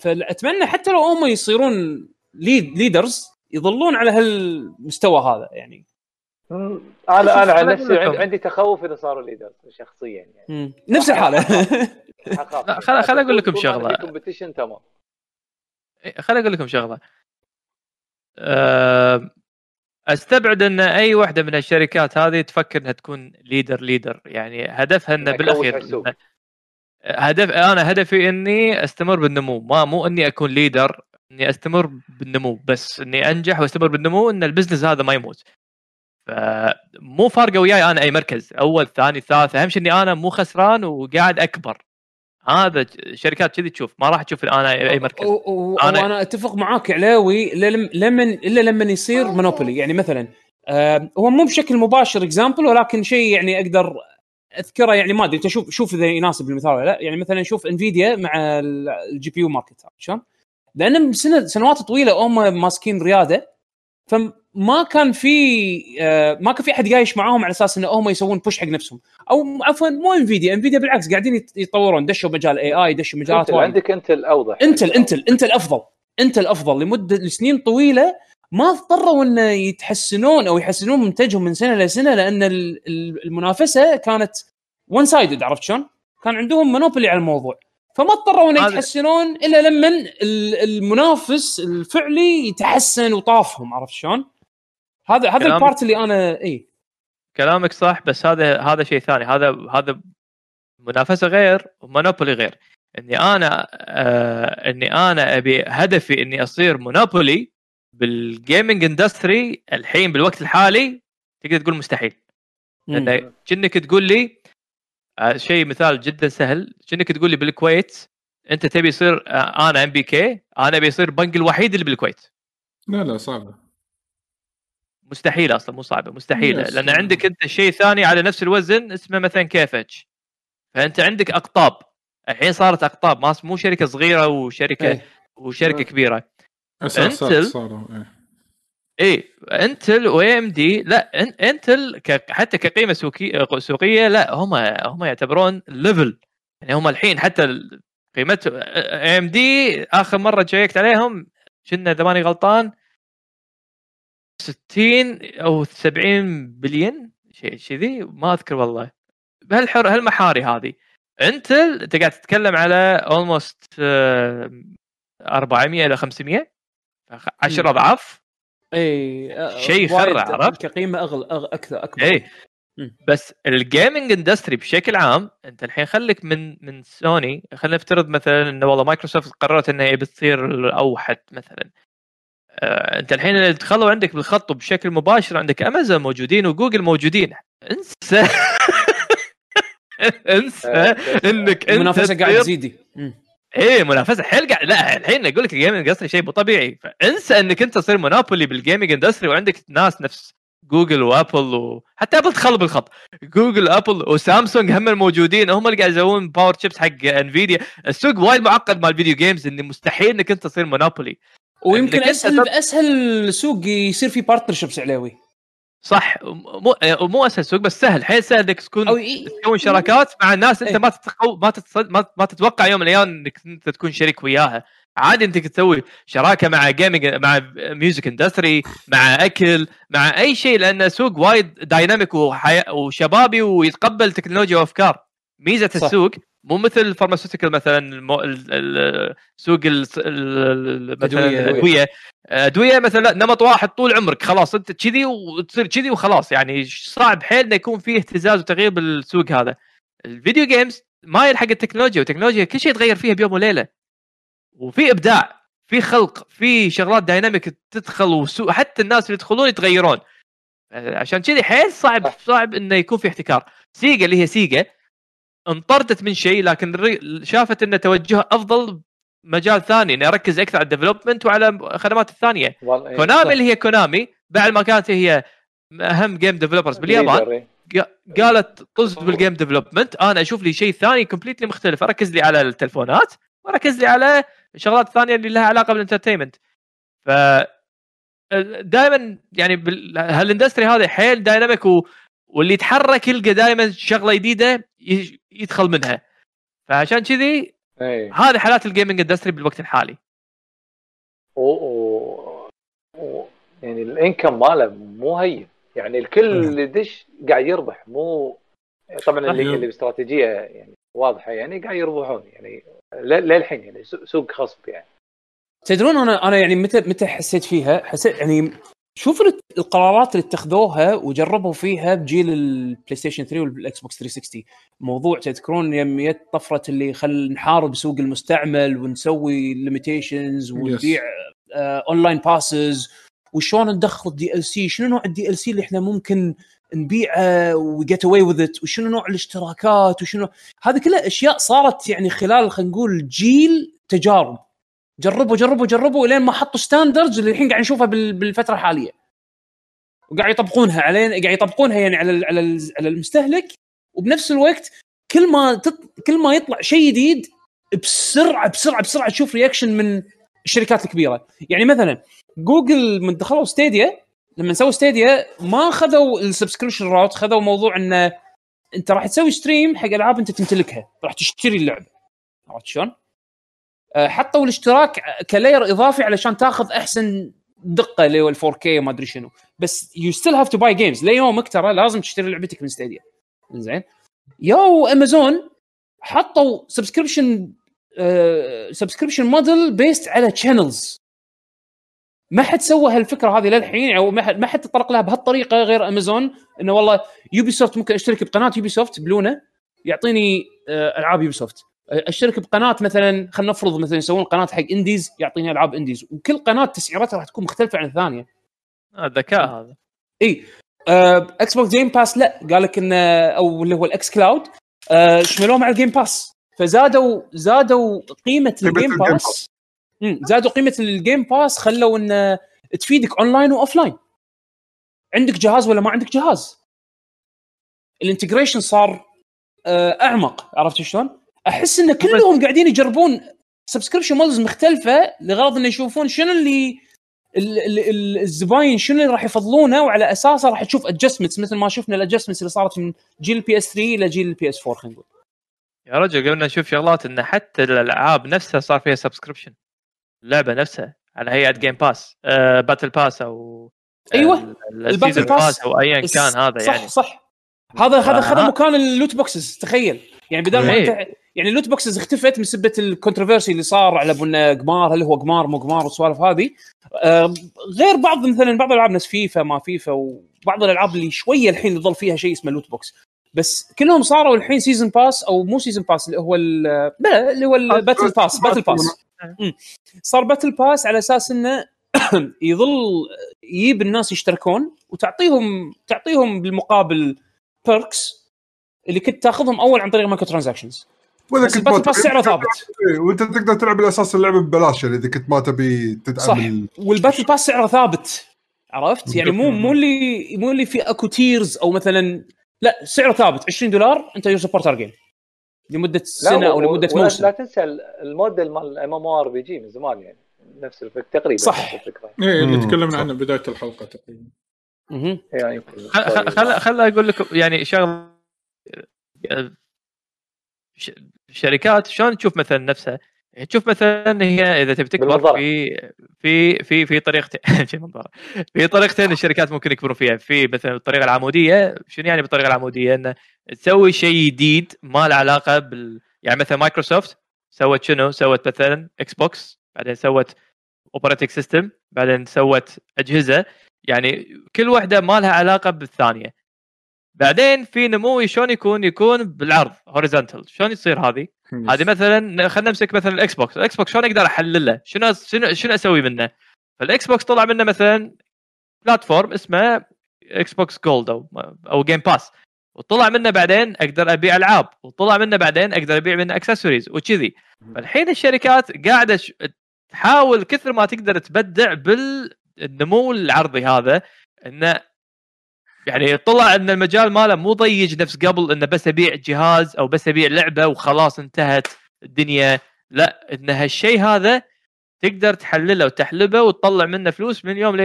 فأتمنى حتى لو هم يصيرون lead leaders يظلون على هالمستوى هذا يعني. أنا أنا عن نفسي عندي, لكم. عندي تخوف إذا صاروا leader شخصيا يعني. مم. نفس الحالة. خل- خل لكم. ما أنا شغلة. في competition تمام. إيه، خليني أقول لكم شغلة. أستبعد أن أي واحدة من الشركات هذه تفكر إنها تكون leader leader يعني هدفها إنه إنها بالأخير هدف أنا هدفي إني أستمر بالنمو. ما مو إني أكون leader إني أستمر بالنمو بس إني أنجح وأستمر بالنمو إن ال business هذا ما يموت. فمو فارقة وياي أنا أي مركز أول ثاني ثالث أهم شيء إني أنا مو خسران وقاعد أكبر. هذا شركات كذي تشوف ما راح تشوف أنا اي مركز. و- و- أنا- وأنا أتفق معاك علاوي إلا لم- لمن إلا لما يصير monopoly يعني مثلا آه، هو مو بشكل مباشر example ولكن شيء يعني أقدر أذكره يعني ما أدري أنت شوف شوف إذا يناسب المثال ولا لا. يعني مثلا شوف Nvidia مع ال- ال GPU market شلون؟ لأن سنة سنوات طويلة هم ماسكين ريادة. فما كان في آه، ما كان في أحد قاعد معاهم على أساس إن هم يسوون push حق نفسهم. أو عفوا مو Nvidia Nvidia بالعكس قاعدين يت- يتطورون دشوا مجال AI دشوا مجالات انت عندك Intel الاوضح Intel Intel Intel أفضل. انتل أفضل. لمدة لسنين طويلة ما اضطروا انه يتحسنون أو يحسنون منتجهم من سنة لسنه لأن ال- ال- المنافسة كانت one sided عرفت شلون؟ كان عندهم monopoly على الموضوع. فما اضطروا هذا- يتحسنون إلا لما ال- المنافس الفعلي يتحسن وطافهم عرفت شلون؟ هذا هذا ال part اللي أنا إي. كلامك صح بس هذا هذا شيء ثاني. هذا هذا منافسة غير و monopoly غير. إني أنا آه إني أنا أبي هدفي إني أصير monopoly بال gaming industry الحين بالوقت الحالي تقدر تقول مستحيل. لأن كأنك تقول لي شيء مثال جدا سهل كأنك تقول لي بالكويت أنت تبي يصير آه أنا NBK أنا أبي يصير بنك الوحيد اللي بالكويت لا لا صعبة مستحيله أصلا مو صعبة مستحيلة. لأن عندك أنت شيء ثاني على نفس الوزن اسمه مثلا كيفج فأنت عندك أقطاب الحين صارت أقطاب ما مو شركة صغيرة وشركة إيه. وشركة مم. كبيرة اساسات صاروا إيه. اي Intel و AMD لا Intel حتى كقيمة سوقيه سوقية لا هم هم يعتبرون level يعني هم الحين حتى قيمته AMD آخر مرة شيكت عليهم كنا اذا ماني غلطان 60 أو 70 بليون شيء كذي ما أذكر والله. بهالحر هالمحاري هذه. Intel أنت قاعد تتكلم على almost 400 إلى 500 10 مم. أضعاف. إي شيء يخرع، عرفت؟ كقيمة اغلى أغ... أكثر أكبر مم. بس ال gaming industry بشكل عام أنت الحين خليك من من سوني خلينا نفترض مثلا إنه والله مايكروسوفت قررت انها بتصير الأوحد مثلا آه أنت الحين اللي دخلوا عندك بالخط بشكل مباشر عندك امازون موجودين وجوجل موجودين انسى انسى إنك أنت المنافسه قاعد تزيد. إيه منافسة. حيل قاعد لا الحين أقول لك ال gaming industry شيء مو طبيعي. فانسى إنك أنت تصير monopoly بال gaming industry وعندك ناس نفس Google و Apple وحتى Apple دخلوا بالخط. Google Apple و Samsung هم الموجودين. هم اللي قاعد يسوون power chips حق Nvidia السوق وايد معقد مال ال video games انه مستحيل إنك أنت تصير monopoly ويمكن أسهل أسهل سوق يصير فيه partnerships علاوي صح مو مو اسهل سوق بس سهل حيل سهل إنك تكون تكون شراكات مع ناس أنت إيه. ما تتقو ما تتصد ما, ما تتوقع يوم من الأيام إنك أنت تكون شريك وياها عادي أنت تسوي شراكة مع gaming مع music industry مع أكل مع أي شيء لأن سوق وايد dynamic وحي... وشبابي ويتقبل تكنولوجيا وأفكار ميزة صح. السوق مو مثل ال pharmaceutical مثلا المو... ال... ال... سوق. مثلا. الادويه أدوية. مثلا لا، نمط واحد طول عمرك خلاص أنت كذي وتصير كذي وخلاص. يعني صعب حيل إنه يكون فيه اهتزاز وتغيير بالسوق هذا. ال video games ما يلحق التكنولوجيا والتكنولوجيا كل شيء يتغير فيها بيوم وليلة. وفي إبداع في خلق في شغلات dynamic تدخل وسوق حتى الناس اللي يدخلون يتغيرون. عشان كذي حيل صعب صعب إنه يكون في احتكار. سيجا اللي هي سيجا انطردت من شيء لكن شافت إن توجهها أفضل مجال ثاني انه أركز أكثر على ال development وعلى الخدمات الثانية والله إيه، Konami. اللي هي Konami بعد ما كانت هي أهم game developers باليابان إيه. قا- قالت طز بال game development أنا أشوف لي شيء ثاني completely مختلف أركز لي على التلفونات وأركز لي على الشغلات الثانية اللي لها علاقة بال entertainment ف دائما يعني بال... هال industry هذا حيل dynamic و... واللي يتحرك يلقى دائما شغلة جديدة. يدخل منها فعشان كذي إيه. هذه حالات ال gaming industry بالوقت الحالي. و... يعني ال income ماله مو هين يعني الكل اللي يدش قاعد يربح مو طبعا اللي صحيح. اللي باستراتيجية يعني واضحة يعني قاعد يربحون يعني للحين يعني سوق خصب يعني تدرون أنا أنا يعني متى متى حسيت فيها؟ حسيت يعني شوف ال- القرارات اللي اتخذوها وجربوا فيها بجيل ال PlayStation 3 وال Xbox 360 موضوع تذكرون يوم جت طفرة اللي خل نحارب سوق المستعمل ونسوي limitations ونبيع online passes وشلون ندخل ال DLC شنو نوع ال DLC اللي إحنا ممكن نبيعه و get away with it وشنو نوع الاشتراكات؟ وشنو؟ هذه كلها أشياء صارت يعني خلال خلينا نقول جيل تجارب. جربوا جربوا جربوا لين ما حطوا standards اللي الحين قاعد نشوفها بال- بالفترة الحالية. وقاعد يطبقونها علينا قاعد يطبقونها يعني على على على المستهلك. وبنفس الوقت كل ما تط... كل ما يطلع شيء جديد بسرعة بسرعة بسرعة تشوف reaction من الشركات الكبيرة. يعني مثلا جوجل من دخلوا Stadia لما سووا Stadia ما خذوا ال subscription route خذوا موضوع انه أنت راح تسوي stream حق ألعاب أنت تمتلكها راح تشتري اللعبة. عرفت شلون؟ آه، حطوا الاشتراك ك layer اضافي علشان تاخذ احسن دقة اللي هو ال 4K وما أدري شنو. بس you still have to buy games ليومك ترى لازم تشتري لعبتك من Stadia زين؟ يو امازون حطوا subscription subscription model based على channels ما حد سوى هالفكرة هذه للحين أو ما حد ما حد تطرق لها بهالطريقة غير أمازون إنه والله Ubisoft ممكن أشترك بقناة Ubisoft بلونا يعطيني آه، ألعاب Ubisoft اشترك بقناة مثلا خلينا نفرض مثلا يسوون قناة حق indies يعطيني ألعاب indies. وكل قناة تسعيرتها راح تكون مختلفة عن الثانية. آه، ذكاء. هذا. إي. آه، Xbox Game Pass لا. قال لك إنه أو اللي هو ال xCloud. آه، شملوه مع ال Game Pass فزادوا زادوا قيمة قيمة ال Game Pass زادوا قيمة ال Game Pass خلوا انه تفيدك online و offline عندك جهاز ولا ما عندك جهاز؟ ال integration صار آه، أعمق. عرفت شلون؟ أحس إن كلهم قاعدين يجربون subscription models مختلفة لغرض إنه يشوفون شنو اللي ال- ال- ال- الزباين شنو اللي راح يفضلونه وعلى أساسه راح تشوف adjustments مثل ما شفنا ال adjustments اللي صارت من جيل ال PS 3 إلى جيل ال PS 4 خلينا نقول. يا رجل قبلنا نشوف شغلات إن حتى الألعاب نفسها صار فيها subscription اللعبة نفسها على هيئه Game Pass آه battle pass أو أيوة، ال battle pass أو ايا كان هذا صح يعني. صح. هذا هذا خذ. مكان ال loot boxes تخيل. يعني بدل ما إيه. أنت يعني ال loot boxes اختفت بسبه ال controversy اللي صار على إنه قمار هل هو قمار مو قمار والسوالف هذه. آه، غير بعض مثلا بعض الألعاب نفس فيفا ما فيفا وبعض الألعاب اللي شوية الحين يظل فيها شيء اسمه loot box بس كلهم صاروا الحين season pass أو مو season pass اللي هو ال- لا اللي هو ال battle pass battle pass. صار battle pass على أساس إنه يظل يجيب الناس يشتركون وتعطيهم تعطيهم بالمقابل perks اللي كنت تاخذهم أول عن طريق microtransactions وإذا بس كنت ما pass تبي- سعره ثابت إيه، وأنت تقدر تلعب الاساس اللعبة ببلاش يعني إذا كنت ما تبي تدعم صح. ال- وال battle pass سعره ثابت عرفت يعني مو مو اللي مو اللي في أكو tiers أو مثلا لا سعره ثابت 20 دولار أنت you support game لمدة سنة أو لمدة موسم لا تنسى ال- الموديل مال ال MMORPG من زمان يعني نفس الفكرة تقريبا صح. الفكرة إيه اللي. تكلمنا عنه بداية الحلقة تقريبا مهم. يعني خل خل- أقول لكم يعني شغله الشركات شلون تشوف مثلا نفسها تشوف مثلا هي إذا تبي تكبر. في في في في طريقتين شي منظرة. في طريقتين الشركات ممكن يكبرون فيها في مثلا الطريقة العمودية شنو يعني بالطريقة العمودية إنه تسوي شيء جديد ما له علاقة بال يعني مثلا مايكروسوفت سوت شنو؟ سوت مثلا إكس بوكس بعدين سوت operating system بعدين سوت أجهزة يعني كل واحدة ما لها علاقة بالثانية بعدين في نمو شلون يكون يكون بالعرض horizontal شلون يصير هذه؟ هذه مثلا خلينا نمسك مثلا الاكس بوكس الاكس بوكس شلون أقدر أحلله؟ شنو شنو شنو أسوي منه؟ فالاكس بوكس طلع منه مثلا platform اسمه إكس بوكس جولد أو أو جيم باس وطلع منه بعدين أقدر أبيع ألعاب. وطلع منه بعدين أقدر أبيع منه اكسسوارز وكذي. فالحين الشركات قاعدة ش... تحاول كثر ما تقدر تبدع بالنمو العرضي هذا إنه يعني طلع إن المجال ماله مو ضيج نفس قبل إنه بس ابيع جهاز أو بس ابيع لعبة وخلاص انتهت الدنيا. لا إن هالشيء هذا تقدر تحلله وتحلبه وتطلع منه فلوس من يوم ل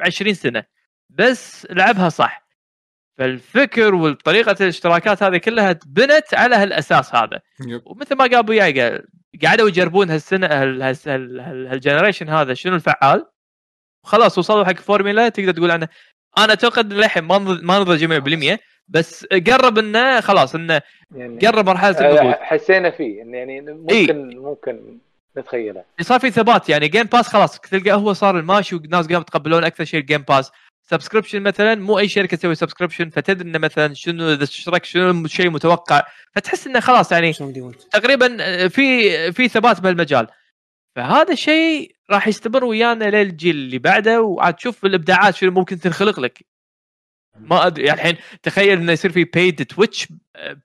20 سنة. بس لعبها صح. فالفكر وطريقه الاشتراكات هذه كلها تبنت على هالأساس هذا. يب. ومثل ما قال أبو قال قعدوا يجربون هالسنة هال- هال- هال- هال- هالجنريشن هذا شنو الفعال؟ وخلاص وصلوا حق فورميلا تقدر تقول عنه أنا أتوقع للحين ما ما نضج 100% بس قرب إنه خلاص إنه يعني قرب مرحلة آه، النضوج حسينا فيه إن يعني ممكن ممكن نتخيله. صار في ثبات يعني جيم باس خلاص تلقى هو صار الماشي والناس قاموا يتقبلون أكثر شيء الجيم باس subscription مثلا مو أي شركة تسوي subscription فتدري إنه مثلا شنو إذا اشترك شنو الشيء متوقع. فتحس إنه خلاص يعني تقريبا في في ثبات بهالمجال. فهذا الشيء راح يستمر ويانا للجيل اللي بعده وعاد تشوف الإبداعات شنو ممكن تنخلق لك. ما أدري يعني الحين تخيل إنه يصير في paid تويتش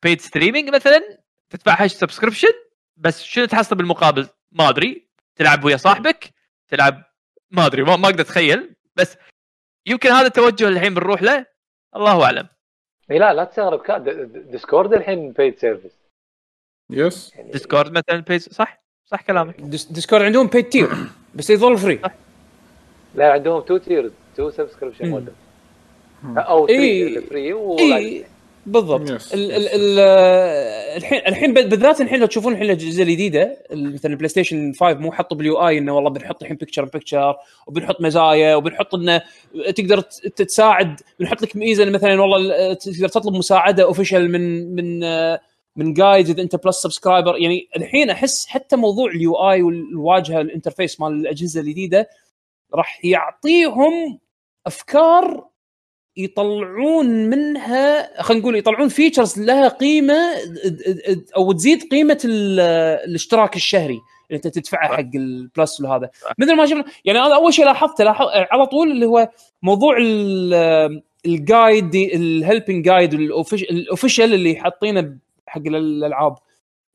paid streaming مثلا تدفع هاش subscription بس شنو تحصل بالمقابل؟ ما أدري. تلعب ويا صاحبك تلعب ما أدري ما, ما أقدر أتخيل. بس يمكن هذا التوجه الحين بنروح له. الله أعلم. إي لا لا تستغرب. ديسكورد الحين paid service yes ديسكورد مثلا paid صح؟ صح كلامك. ديس- ديسكورد عندهم paid tier بس يظل free لا عندهم two tiers two subscription مم. موديل أو إي. 3 free إي. بالضبط. الحين الحين بالذات الحين لو تشوفون الحين الأجهزة الجديدة ال- مثلا البلاي ستيشن 5 مو حطوا بال UI إنه والله بنحط الحين picture picture وبنحط مزايا وبنحط إنه تقدر ت- تتساعد بنحط لك ميزة مثلا والله ال- تقدر تطلب مساعدة official من من آه، من guide إذا أنت Plus subscriber يعني الحين أحس حتى موضوع ال UI والواجهة ال interface مال الأجهزة الجديدة راح يعطيهم أفكار يطلعون منها خلينا نقول يطلعون features لها قيمة أو تزيد قيمة ال- الاشتراك الشهري اللي أنت تدفعه حق ال Plus وهذا. مثل ما شفنا يعني أنا أول شيء لاحظته لاحظ على طول اللي هو موضوع ال- ال guide ال helping guide ال official اللي حاطينه حق الألعاب.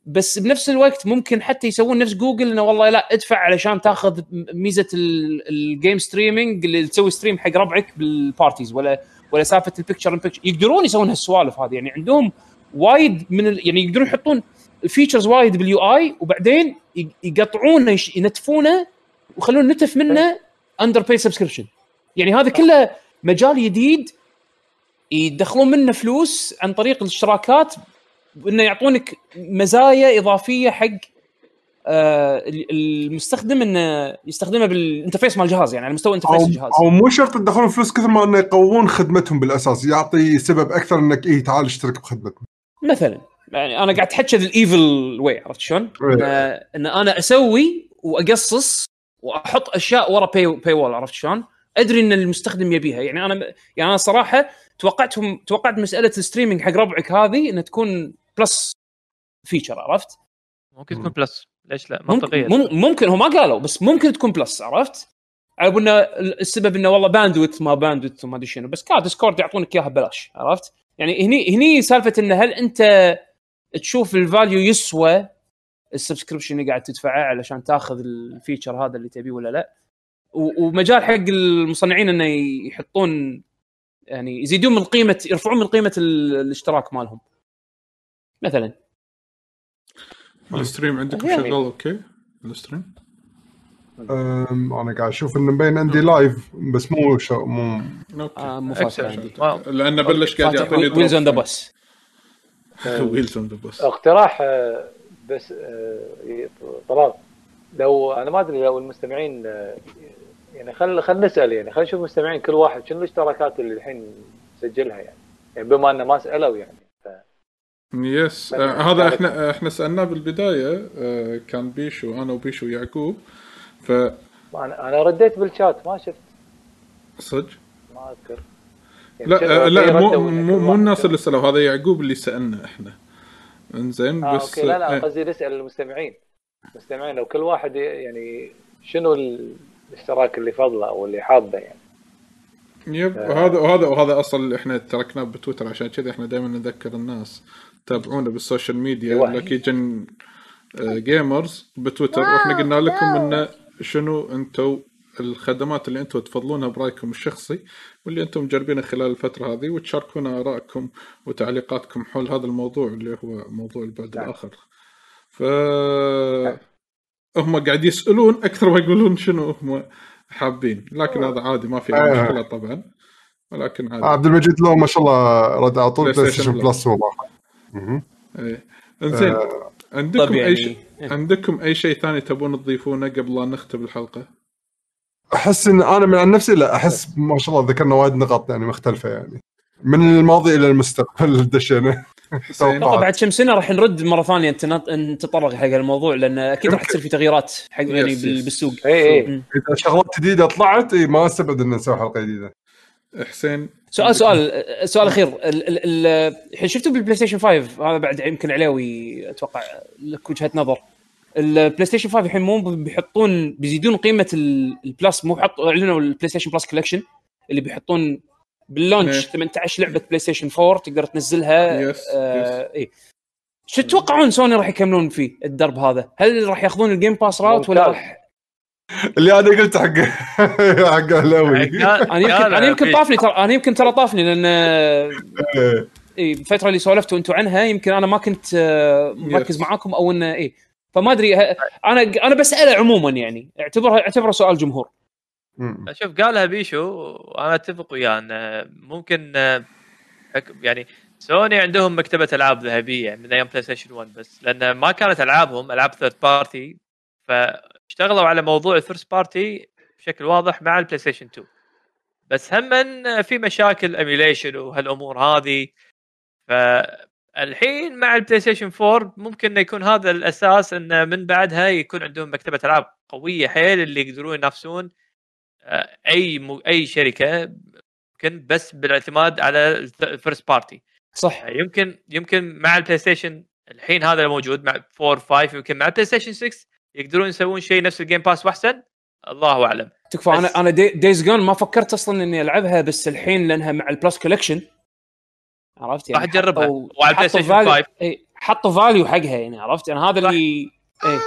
بس بنفس الوقت ممكن حتى يسوون نفس جوجل إنه والله لا ادفع علشان تاخذ ميزة ال- ال game streaming اللي تسوي stream حق ربعك بال parties ولا ولا سالفة ال picture in picture يقدرون يسوون هالسوالف هذه. يعني عندهم وايد من ال... يعني يقدرون يحطون features وايد بال UI وبعدين يقطعونه ينتفونه ويخلون نتف منه under paid subscription يعني هذا كله مجال جديد يدخلون منه فلوس عن طريق الاشتراكات إنه يعطونك مزايا إضافية حق آه ال- المستخدم إنه يستخدمها بال interface مال الجهاز يعني على مستوى interface أو الجهاز أو مو شرط تدخلون فلوس كثر ما إنه يقوون خدمتهم بالأساس يعطي سبب أكثر إنك إيه تعال اشترك بخدمتهم مثلا يعني أنا قاعد أتحكى ال evil way عرفت شلون؟ ان, إن أنا أسوي وأقصص وأحط أشياء ورا pay, paywall عرفت شلون؟ أدري إن المستخدم يبيها يعني أنا يعني أنا صراحة توقعتهم توقعت مسألة ال streaming حق ربعك هذه إنها تكون Plus feature عرفت؟ ممكن تكون Plus ليش لا ممكن منطقية مم- ممكن هم ما قالوا بس ممكن تكون Plus عرفت؟ على إنه السبب إنه والله bandwidth ما bandwidth وما أدري شنو بس كان ديسكورد يعطونك إياها ببلاش عرفت؟ يعني هني هني سالفة إنه هل أنت تشوف ال value يسوى ال subscription اللي قاعد تدفعه علشان تاخذ ال feature هذا اللي تبيه ولا لا؟ و- ومجال حق المصنعين إنه يحطون يعني يزيدون من قيمة يرفعون من قيمة ال- الاشتراك مالهم مثلا. ال stream عندكم شغال أوكي. الستريم. أنا قاعد أشوف إنه مبين عندي لايف بس مو شو مو آه مو فاصل. عندي. لأنه بلش قاعد يعطيني ويلز اون ذا بس ويلز اون ذا بس اقتراح بس طلال. لو أنا ما أدري لو المستمعين آه، يعني خل خل نسأل يعني خل نشوف المستمعين كل واحد شنو الاشتراكات اللي الحين سجلها يعني, يعني بما انه ما سألوا يعني. yes آه هذا إحنا إحنا سألناه بالبداية آه كان بيشو أنا وبيشو ويعقوب ف أنا أنا رديت بالشات ما شفت. صدق؟ ما أذكر. يعني لا آه لا مو مو, مو الناس؟ اللي سألوا هذا يعقوب اللي سألنا إحنا. إنزين آه بس أوكي لا لا آه، قصدي نسأل المستمعين. المستمعين لو كل واحد يعني شنو ال- الاشتراك اللي فضله أو اللي حابه يعني. yep آه. وهذا وهذا وهذا أصلا اللي إحنا تركناه بتويتر عشان كذا إحنا دائما نذكر الناس. تابعونا بال social media أيوة. لكي جن gamers بتويتر. وإحنا قلنا لكم إن شنو أنتم الخدمات اللي أنتم تفضلونها برأيكم الشخصي واللي أنتم مجربينها خلال الفترة هذه وتشاركونا آرائكم وتعليقاتكم حول هذا الموضوع اللي هو موضوع البعد نعم. الآخر. ف هم قاعد يسألون أكثر ما يقولون شنو هم حابين. لكن هذا عادي ما في آه. مشكلة طبعا. ولكن عادي. عبد المجيد لو ما شاء الله رد على طول بلاي ستيشن plus هو انزين آه، عندكم طب أي يعني شيء عندكم أي شيء ثاني تبون تضيفونه قبل لا نختم الحلقة؟ أحس إن أنا من عن نفسي لا أحس ما شاء الله ذكرنا وايد نقاط يعني مختلفة يعني. من الماضي إلى المستقبل دشينا. حسين. أتوقع بعد كم سنة راح نرد مرة ثانية نتطرق حق الموضوع؟ لأن أكيد راح تصير في تغييرات حق يعني yes، بال- yes. بالسوق. اي اي. إذا شغلات جديدة طلعت إي ما استبعد ان نسوي حلقة جديدة. حسين سؤال سؤال سؤال أخير. ال- ال- ال- الحين شفتوا بالبلاي ستيشن 5 هذا بعد يمكن عليوي أتوقع لك وجهة نظر. البلاي ستيشن 5 الحين مو بيحطون بيزيدون قيمة ال- ال plus مو حطوا إعلنوا البلاي ستيشن plus collection اللي بيحطون بال launch إيه. 18 لعبة بلاي ستيشن 4 تقدر تنزلها. yes، آه اي شو تتوقعون سوني راح يكملون فيه الدرب هذا؟ هل راح ياخذون ال Game Pass route ولا. راح اللي أنا قلت حق حق أهلاوي أنا يمكن أنا يمكن طافني ترى أنا يمكن ترى طافني لأن إيه. اي الفترة اللي سولفتوا أنتم عنها يمكن أنا ما كنت آه، مركز. معاكم أو إنه اي فما أدري أنا أنا بسأله عموما يعني اعتبرها اعتبره سؤال جمهور. شوف قالها بيشو وأنا أتفق وياه انه ممكن آه، حك- يعني سوني عندهم مكتبة ألعاب ذهبية من أيام بلاي ستيشن 1 بس لأن ما كانت ألعابهم ألعاب third party فاشتغلوا على موضوع ال first party بشكل واضح مع البلاي ستيشن 2 بس هم في مشاكل emulation وهالأمور هذه فالحين مع البلاي ستيشن 4 ممكن إنه يكون هذا الأساس انه من بعدها يكون عندهم مكتبة ألعاب قوية حيل اللي يقدرون ينافسون آه، أي م... أي شركة يمكن بس بالاعتماد على ال first party صح. يمكن يمكن مع البلاي ستيشن الحين هذا الموجود مع 4 5 يمكن مع البلاي ستيشن 6 يقدرون يسوون شيء نفس ال Game Pass وأحسن؟ الله أعلم. تكفى أنا أنا Days Gone ما فكرت أصلا إني ألعبها بس الحين لأنها مع ال plus collection عرفت؟ يعني راح تجربها. حطوا- وعلى البلاي حطوا ستيشن value- 5. إي، حطوا value حقها يعني عرفت؟ يعني هذا صح. اللي إيه.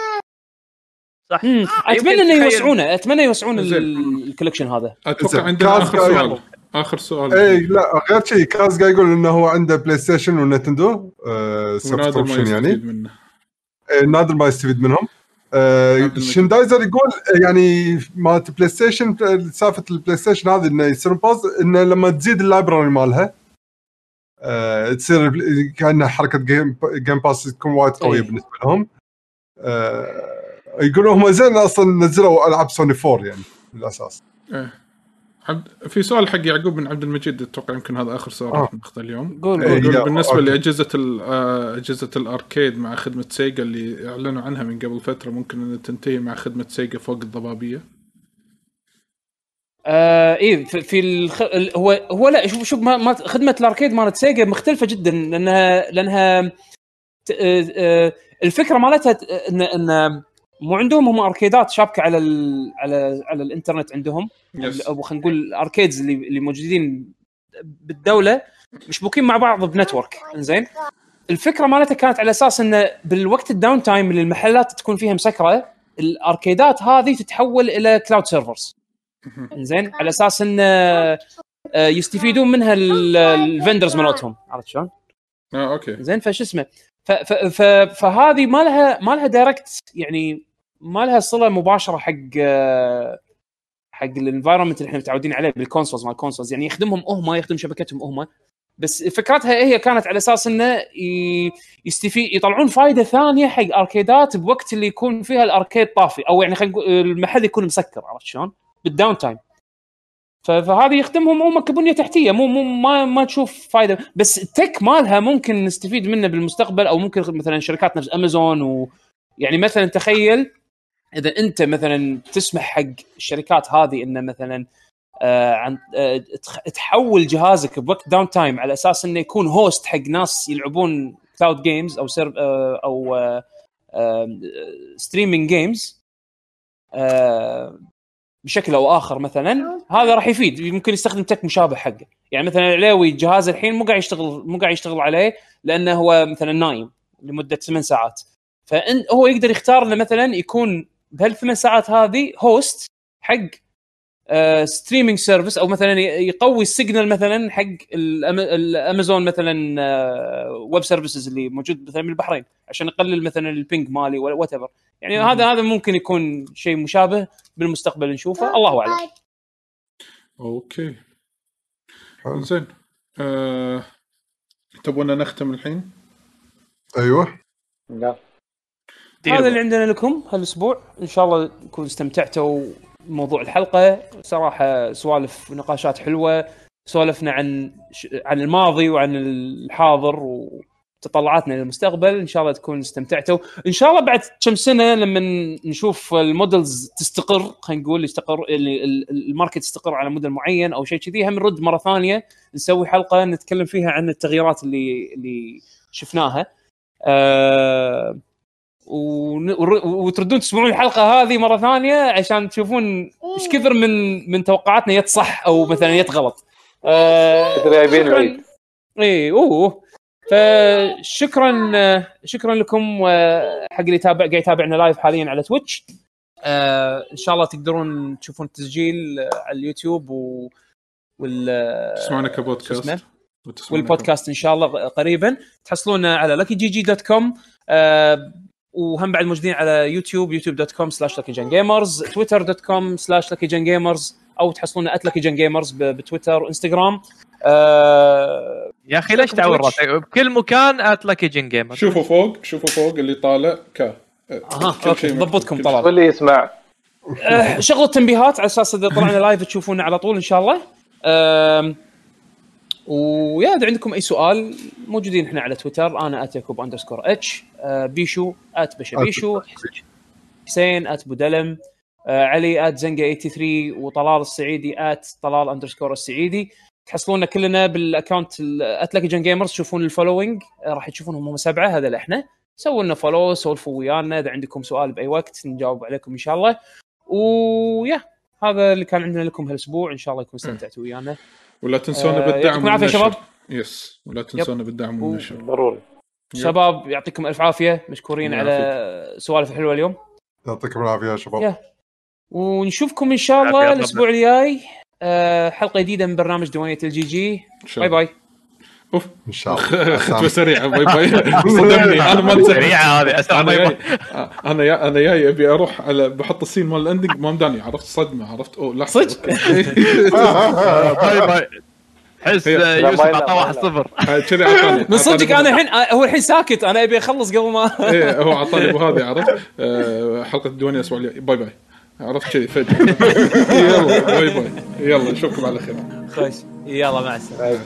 صح. مم. أتمنى إنه يوسعونه أتمنى يوسعون ال collection هذا. أتوقع. عندنا آخر سؤال. آخر سؤال. إي لا غير شيء كاز قاعد يقول إنه هو عنده بلاي ستيشن ونتندو. آه subscription يعني. يستفيد منه. آه، نادر ما يستفيد منهم. آه. شندايزر يقول آه، يعني مالت بلاي ستيشن آه، سالفة البلاي ستيشن هذه إنه يصير buzz إنه لما تزيد ال library مالها آه تصير كأنها حركة Game Game Pass تكون وايد قوية إيه. بالنسبة لهم آه يقولوا هم زين أصلا نزلوا ألعاب سوني 4 يعني بالأساس إيه. عبد في سؤال حق يعقوب بن عبد المجيد أتوقع يمكن هذا آخر سؤال. راح ناخذه اليوم قول إيه. قول لا، بالنسبة أوكي. لأجهزة ال- آه، أجهزة ال arcade مع خدمة سيجا اللي أعلنوا عنها من قبل فترة ممكن ان تنتهي مع خدمة سيجا فوق الضبابية آه إيه في, في الخ... ال- هو هو لا شوف شوف ما... ما خدمة ال arcade مالت سيجا مختلفة جدا لانها لأنها ت... آه آه الفكرة مالتها ان إن مو عندهم هم أركيدات شابكة على ال... على على الإنترنت عندهم. أو خلينا نقول ال arcades اللي اللي موجودين بالدولة مشبوكين مع بعض ب network. إنزين؟ الفكرة مالتها كانت على أساس إنه بالوقت ال down time اللي المحلات تكون فيها مسكرة الأركيدات هذه تتحول إلى cloud servers. إنزين؟ على أساس إن آه، يستفيدون منها ال- ال vendors مالتهم. عرفت شلون؟ آه أوكي. زين فشو اسمه؟ ف- ف- ف- فهذه ما لها ما لها direct يعني ما لها صلة مباشرة حق حق ال environment اللي إحنا متعودين عليه بال consoles مال ال consoles يعني يخدمهم هم يخدم شبكتهم هم. بس فكرتها هي كانت على أساس إنه يستفيد يطلعون فائده ثانية حق اركيدات بوقت اللي يكون فيها ال arcade طافي. أو يعني خلينا نقول المحل يكون مسكر عرفت شلون؟ بال down time ف- فهذه يخدمهم هم كبنيه تحتية مو مو ما ما تشوف فائده بس ال tech مالها ممكن نستفيد منه بالمستقبل أو ممكن مثلا شركات نفس امازون و يعني مثلا تخيل إذا أنت مثلا تسمح حق الشركات هذه إنه مثلا آه عن آه تحول جهازك بوقت down time على أساس إنه يكون host حق ناس يلعبون cloud games أو serve آه أو streaming games بشكل أو آخر مثلا هذا راح يفيد. يمكن يستخدم tech مشابه حقه. يعني مثلا العليوي جهاز الحين مو قاعد يشتغل مو قاعد يشتغل عليه لأنه هو مثلا نايم لمدة ثمان ساعات. فإن هو يقدر يختار إنه مثلا يكون بهالثمان ساعات هذه host حق streaming service أو مثلا يقوي ال signal مثلا حق الأم- الامازون مثلا web services اللي موجود مثلا بالبحرين عشان يقلل مثلا ال ping مالي ولا what يعني هذا هذا ممكن يكون شيء مشابه. بالمستقبل نشوفه. الله أعلم. okay. حلو. زين. آه... تبونا نختم الحين؟ أيوه. لا. هذا اللي عندنا لكم هالأسبوع. إن شاء الله تكونوا استمتعتوا بموضوع الحلقة. صراحة سوالف ونقاشات حلوة سولفنا عن ش... عن الماضي وعن الحاضر وتطلعاتنا للمستقبل إن شاء الله تكونوا استمتعتوا إن شاء الله بعد كم سنة لما نشوف ال models تستقر خلينا نقول يستقر ال- ال- ال market يستقر على موديل معين أو شيء كذي هم نرد مرة ثانية نسوي حلقة نتكلم فيها عن التغييرات اللي اللي شفناها ون- ور- وتردون تسمعون الحلقة هذه مرة ثانية عشان تشوفون إيش كثر من من توقعاتنا يت صح أو مثلا يت غلط. كثر جايبين شكراً. العيد. اي أوه فشكرا شكرا لكم حق اللي يتابع قاعد يتابعنا live حاليا على تويتش آه إن شاء الله تقدرون تشوفون التسجيل على اليوتيوب و وال اسمه؟ كبودكاست. والبودكاست إن شاء الله قريبا. تحصلونا على لكي جي جي dot com وهم بعد موجودين على يوتيوب يوتيوب dot com slash لكي جن جيمرز تويتر dot com slash لكي جن جيمرز أو تحصلونا at لكي جن جيمرز بتويتر وانستغرام آه يا أخي ليش تعور راسك؟ بكل مكان at لكي جن جيمر شوفوا فوق شوفوا فوق اللي طالع أها شيء ضبطكم طلال. واللي يسمع. آه، شغلوا التنبيهات على أساس إذا طلعنا live تشوفونا على طول إن شاء الله. و yeah إذا عندكم أي سؤال موجودين إحنا على تويتر أنا at يعقوب underscore اتش بيشو at بشا بيشو حسين at بودلم آه، علي at زنقة 83 وطلال السعيدي at طلال underscore السعيدي. تحصلونا كلنا بال account at لكي جن جيمرز تشوفون ال following آه، راح تشوفونهم هم سبعة هذا إحنا سووا لنا follow سولفوا ويانا. إذا عندكم سؤال بأي وقت نجاوب عليكم إن شاء الله. و yeah هذا اللي كان عندنا لكم هالأسبوع. إن شاء الله يكون استمتعتوا ويانا. ولا تنسونا آه، بالدعم يعطيكم العافية والنشر. شباب. yes ولا تنسونا بالدعم والنشر. ضروري. شباب يعطيكم ألف عافية. مشكورين على سوالف حلوة اليوم. يعطيكم العافية يا شباب. yeah. ونشوفكم إن شاء الله. الأسبوع الجاي. حلقة جديدة من برنامج ديوانيه الجي جي باي. باي. أوف إن شاء الله. ختمه سريعه باي باي. صدمني. أنا ما. سريعة هذه. اسرع أنا باي. أنا جاي أنا جاي أبي أروح على بحط السين مال الاندنج ما مداني. عرفت؟ صدمة. عرفت؟ أوه لحظه صدق؟ باي باي. حس آه، يوسف أعطاه واحد. صفر. آه، كذي أعطاني. من صدق أعطاني أنا الحين آه، هو الحين ساكت. أنا أبي أخلص قبل ما إيه هو أعطاني ابو هذه عرفت؟ آه، حلقة الديوانيه الأسبوع الجاي. باي باي. عرفت كذي فجأة؟ يلا باي باي. يلا نشوفكم على خير. خش يلا مع السلامة.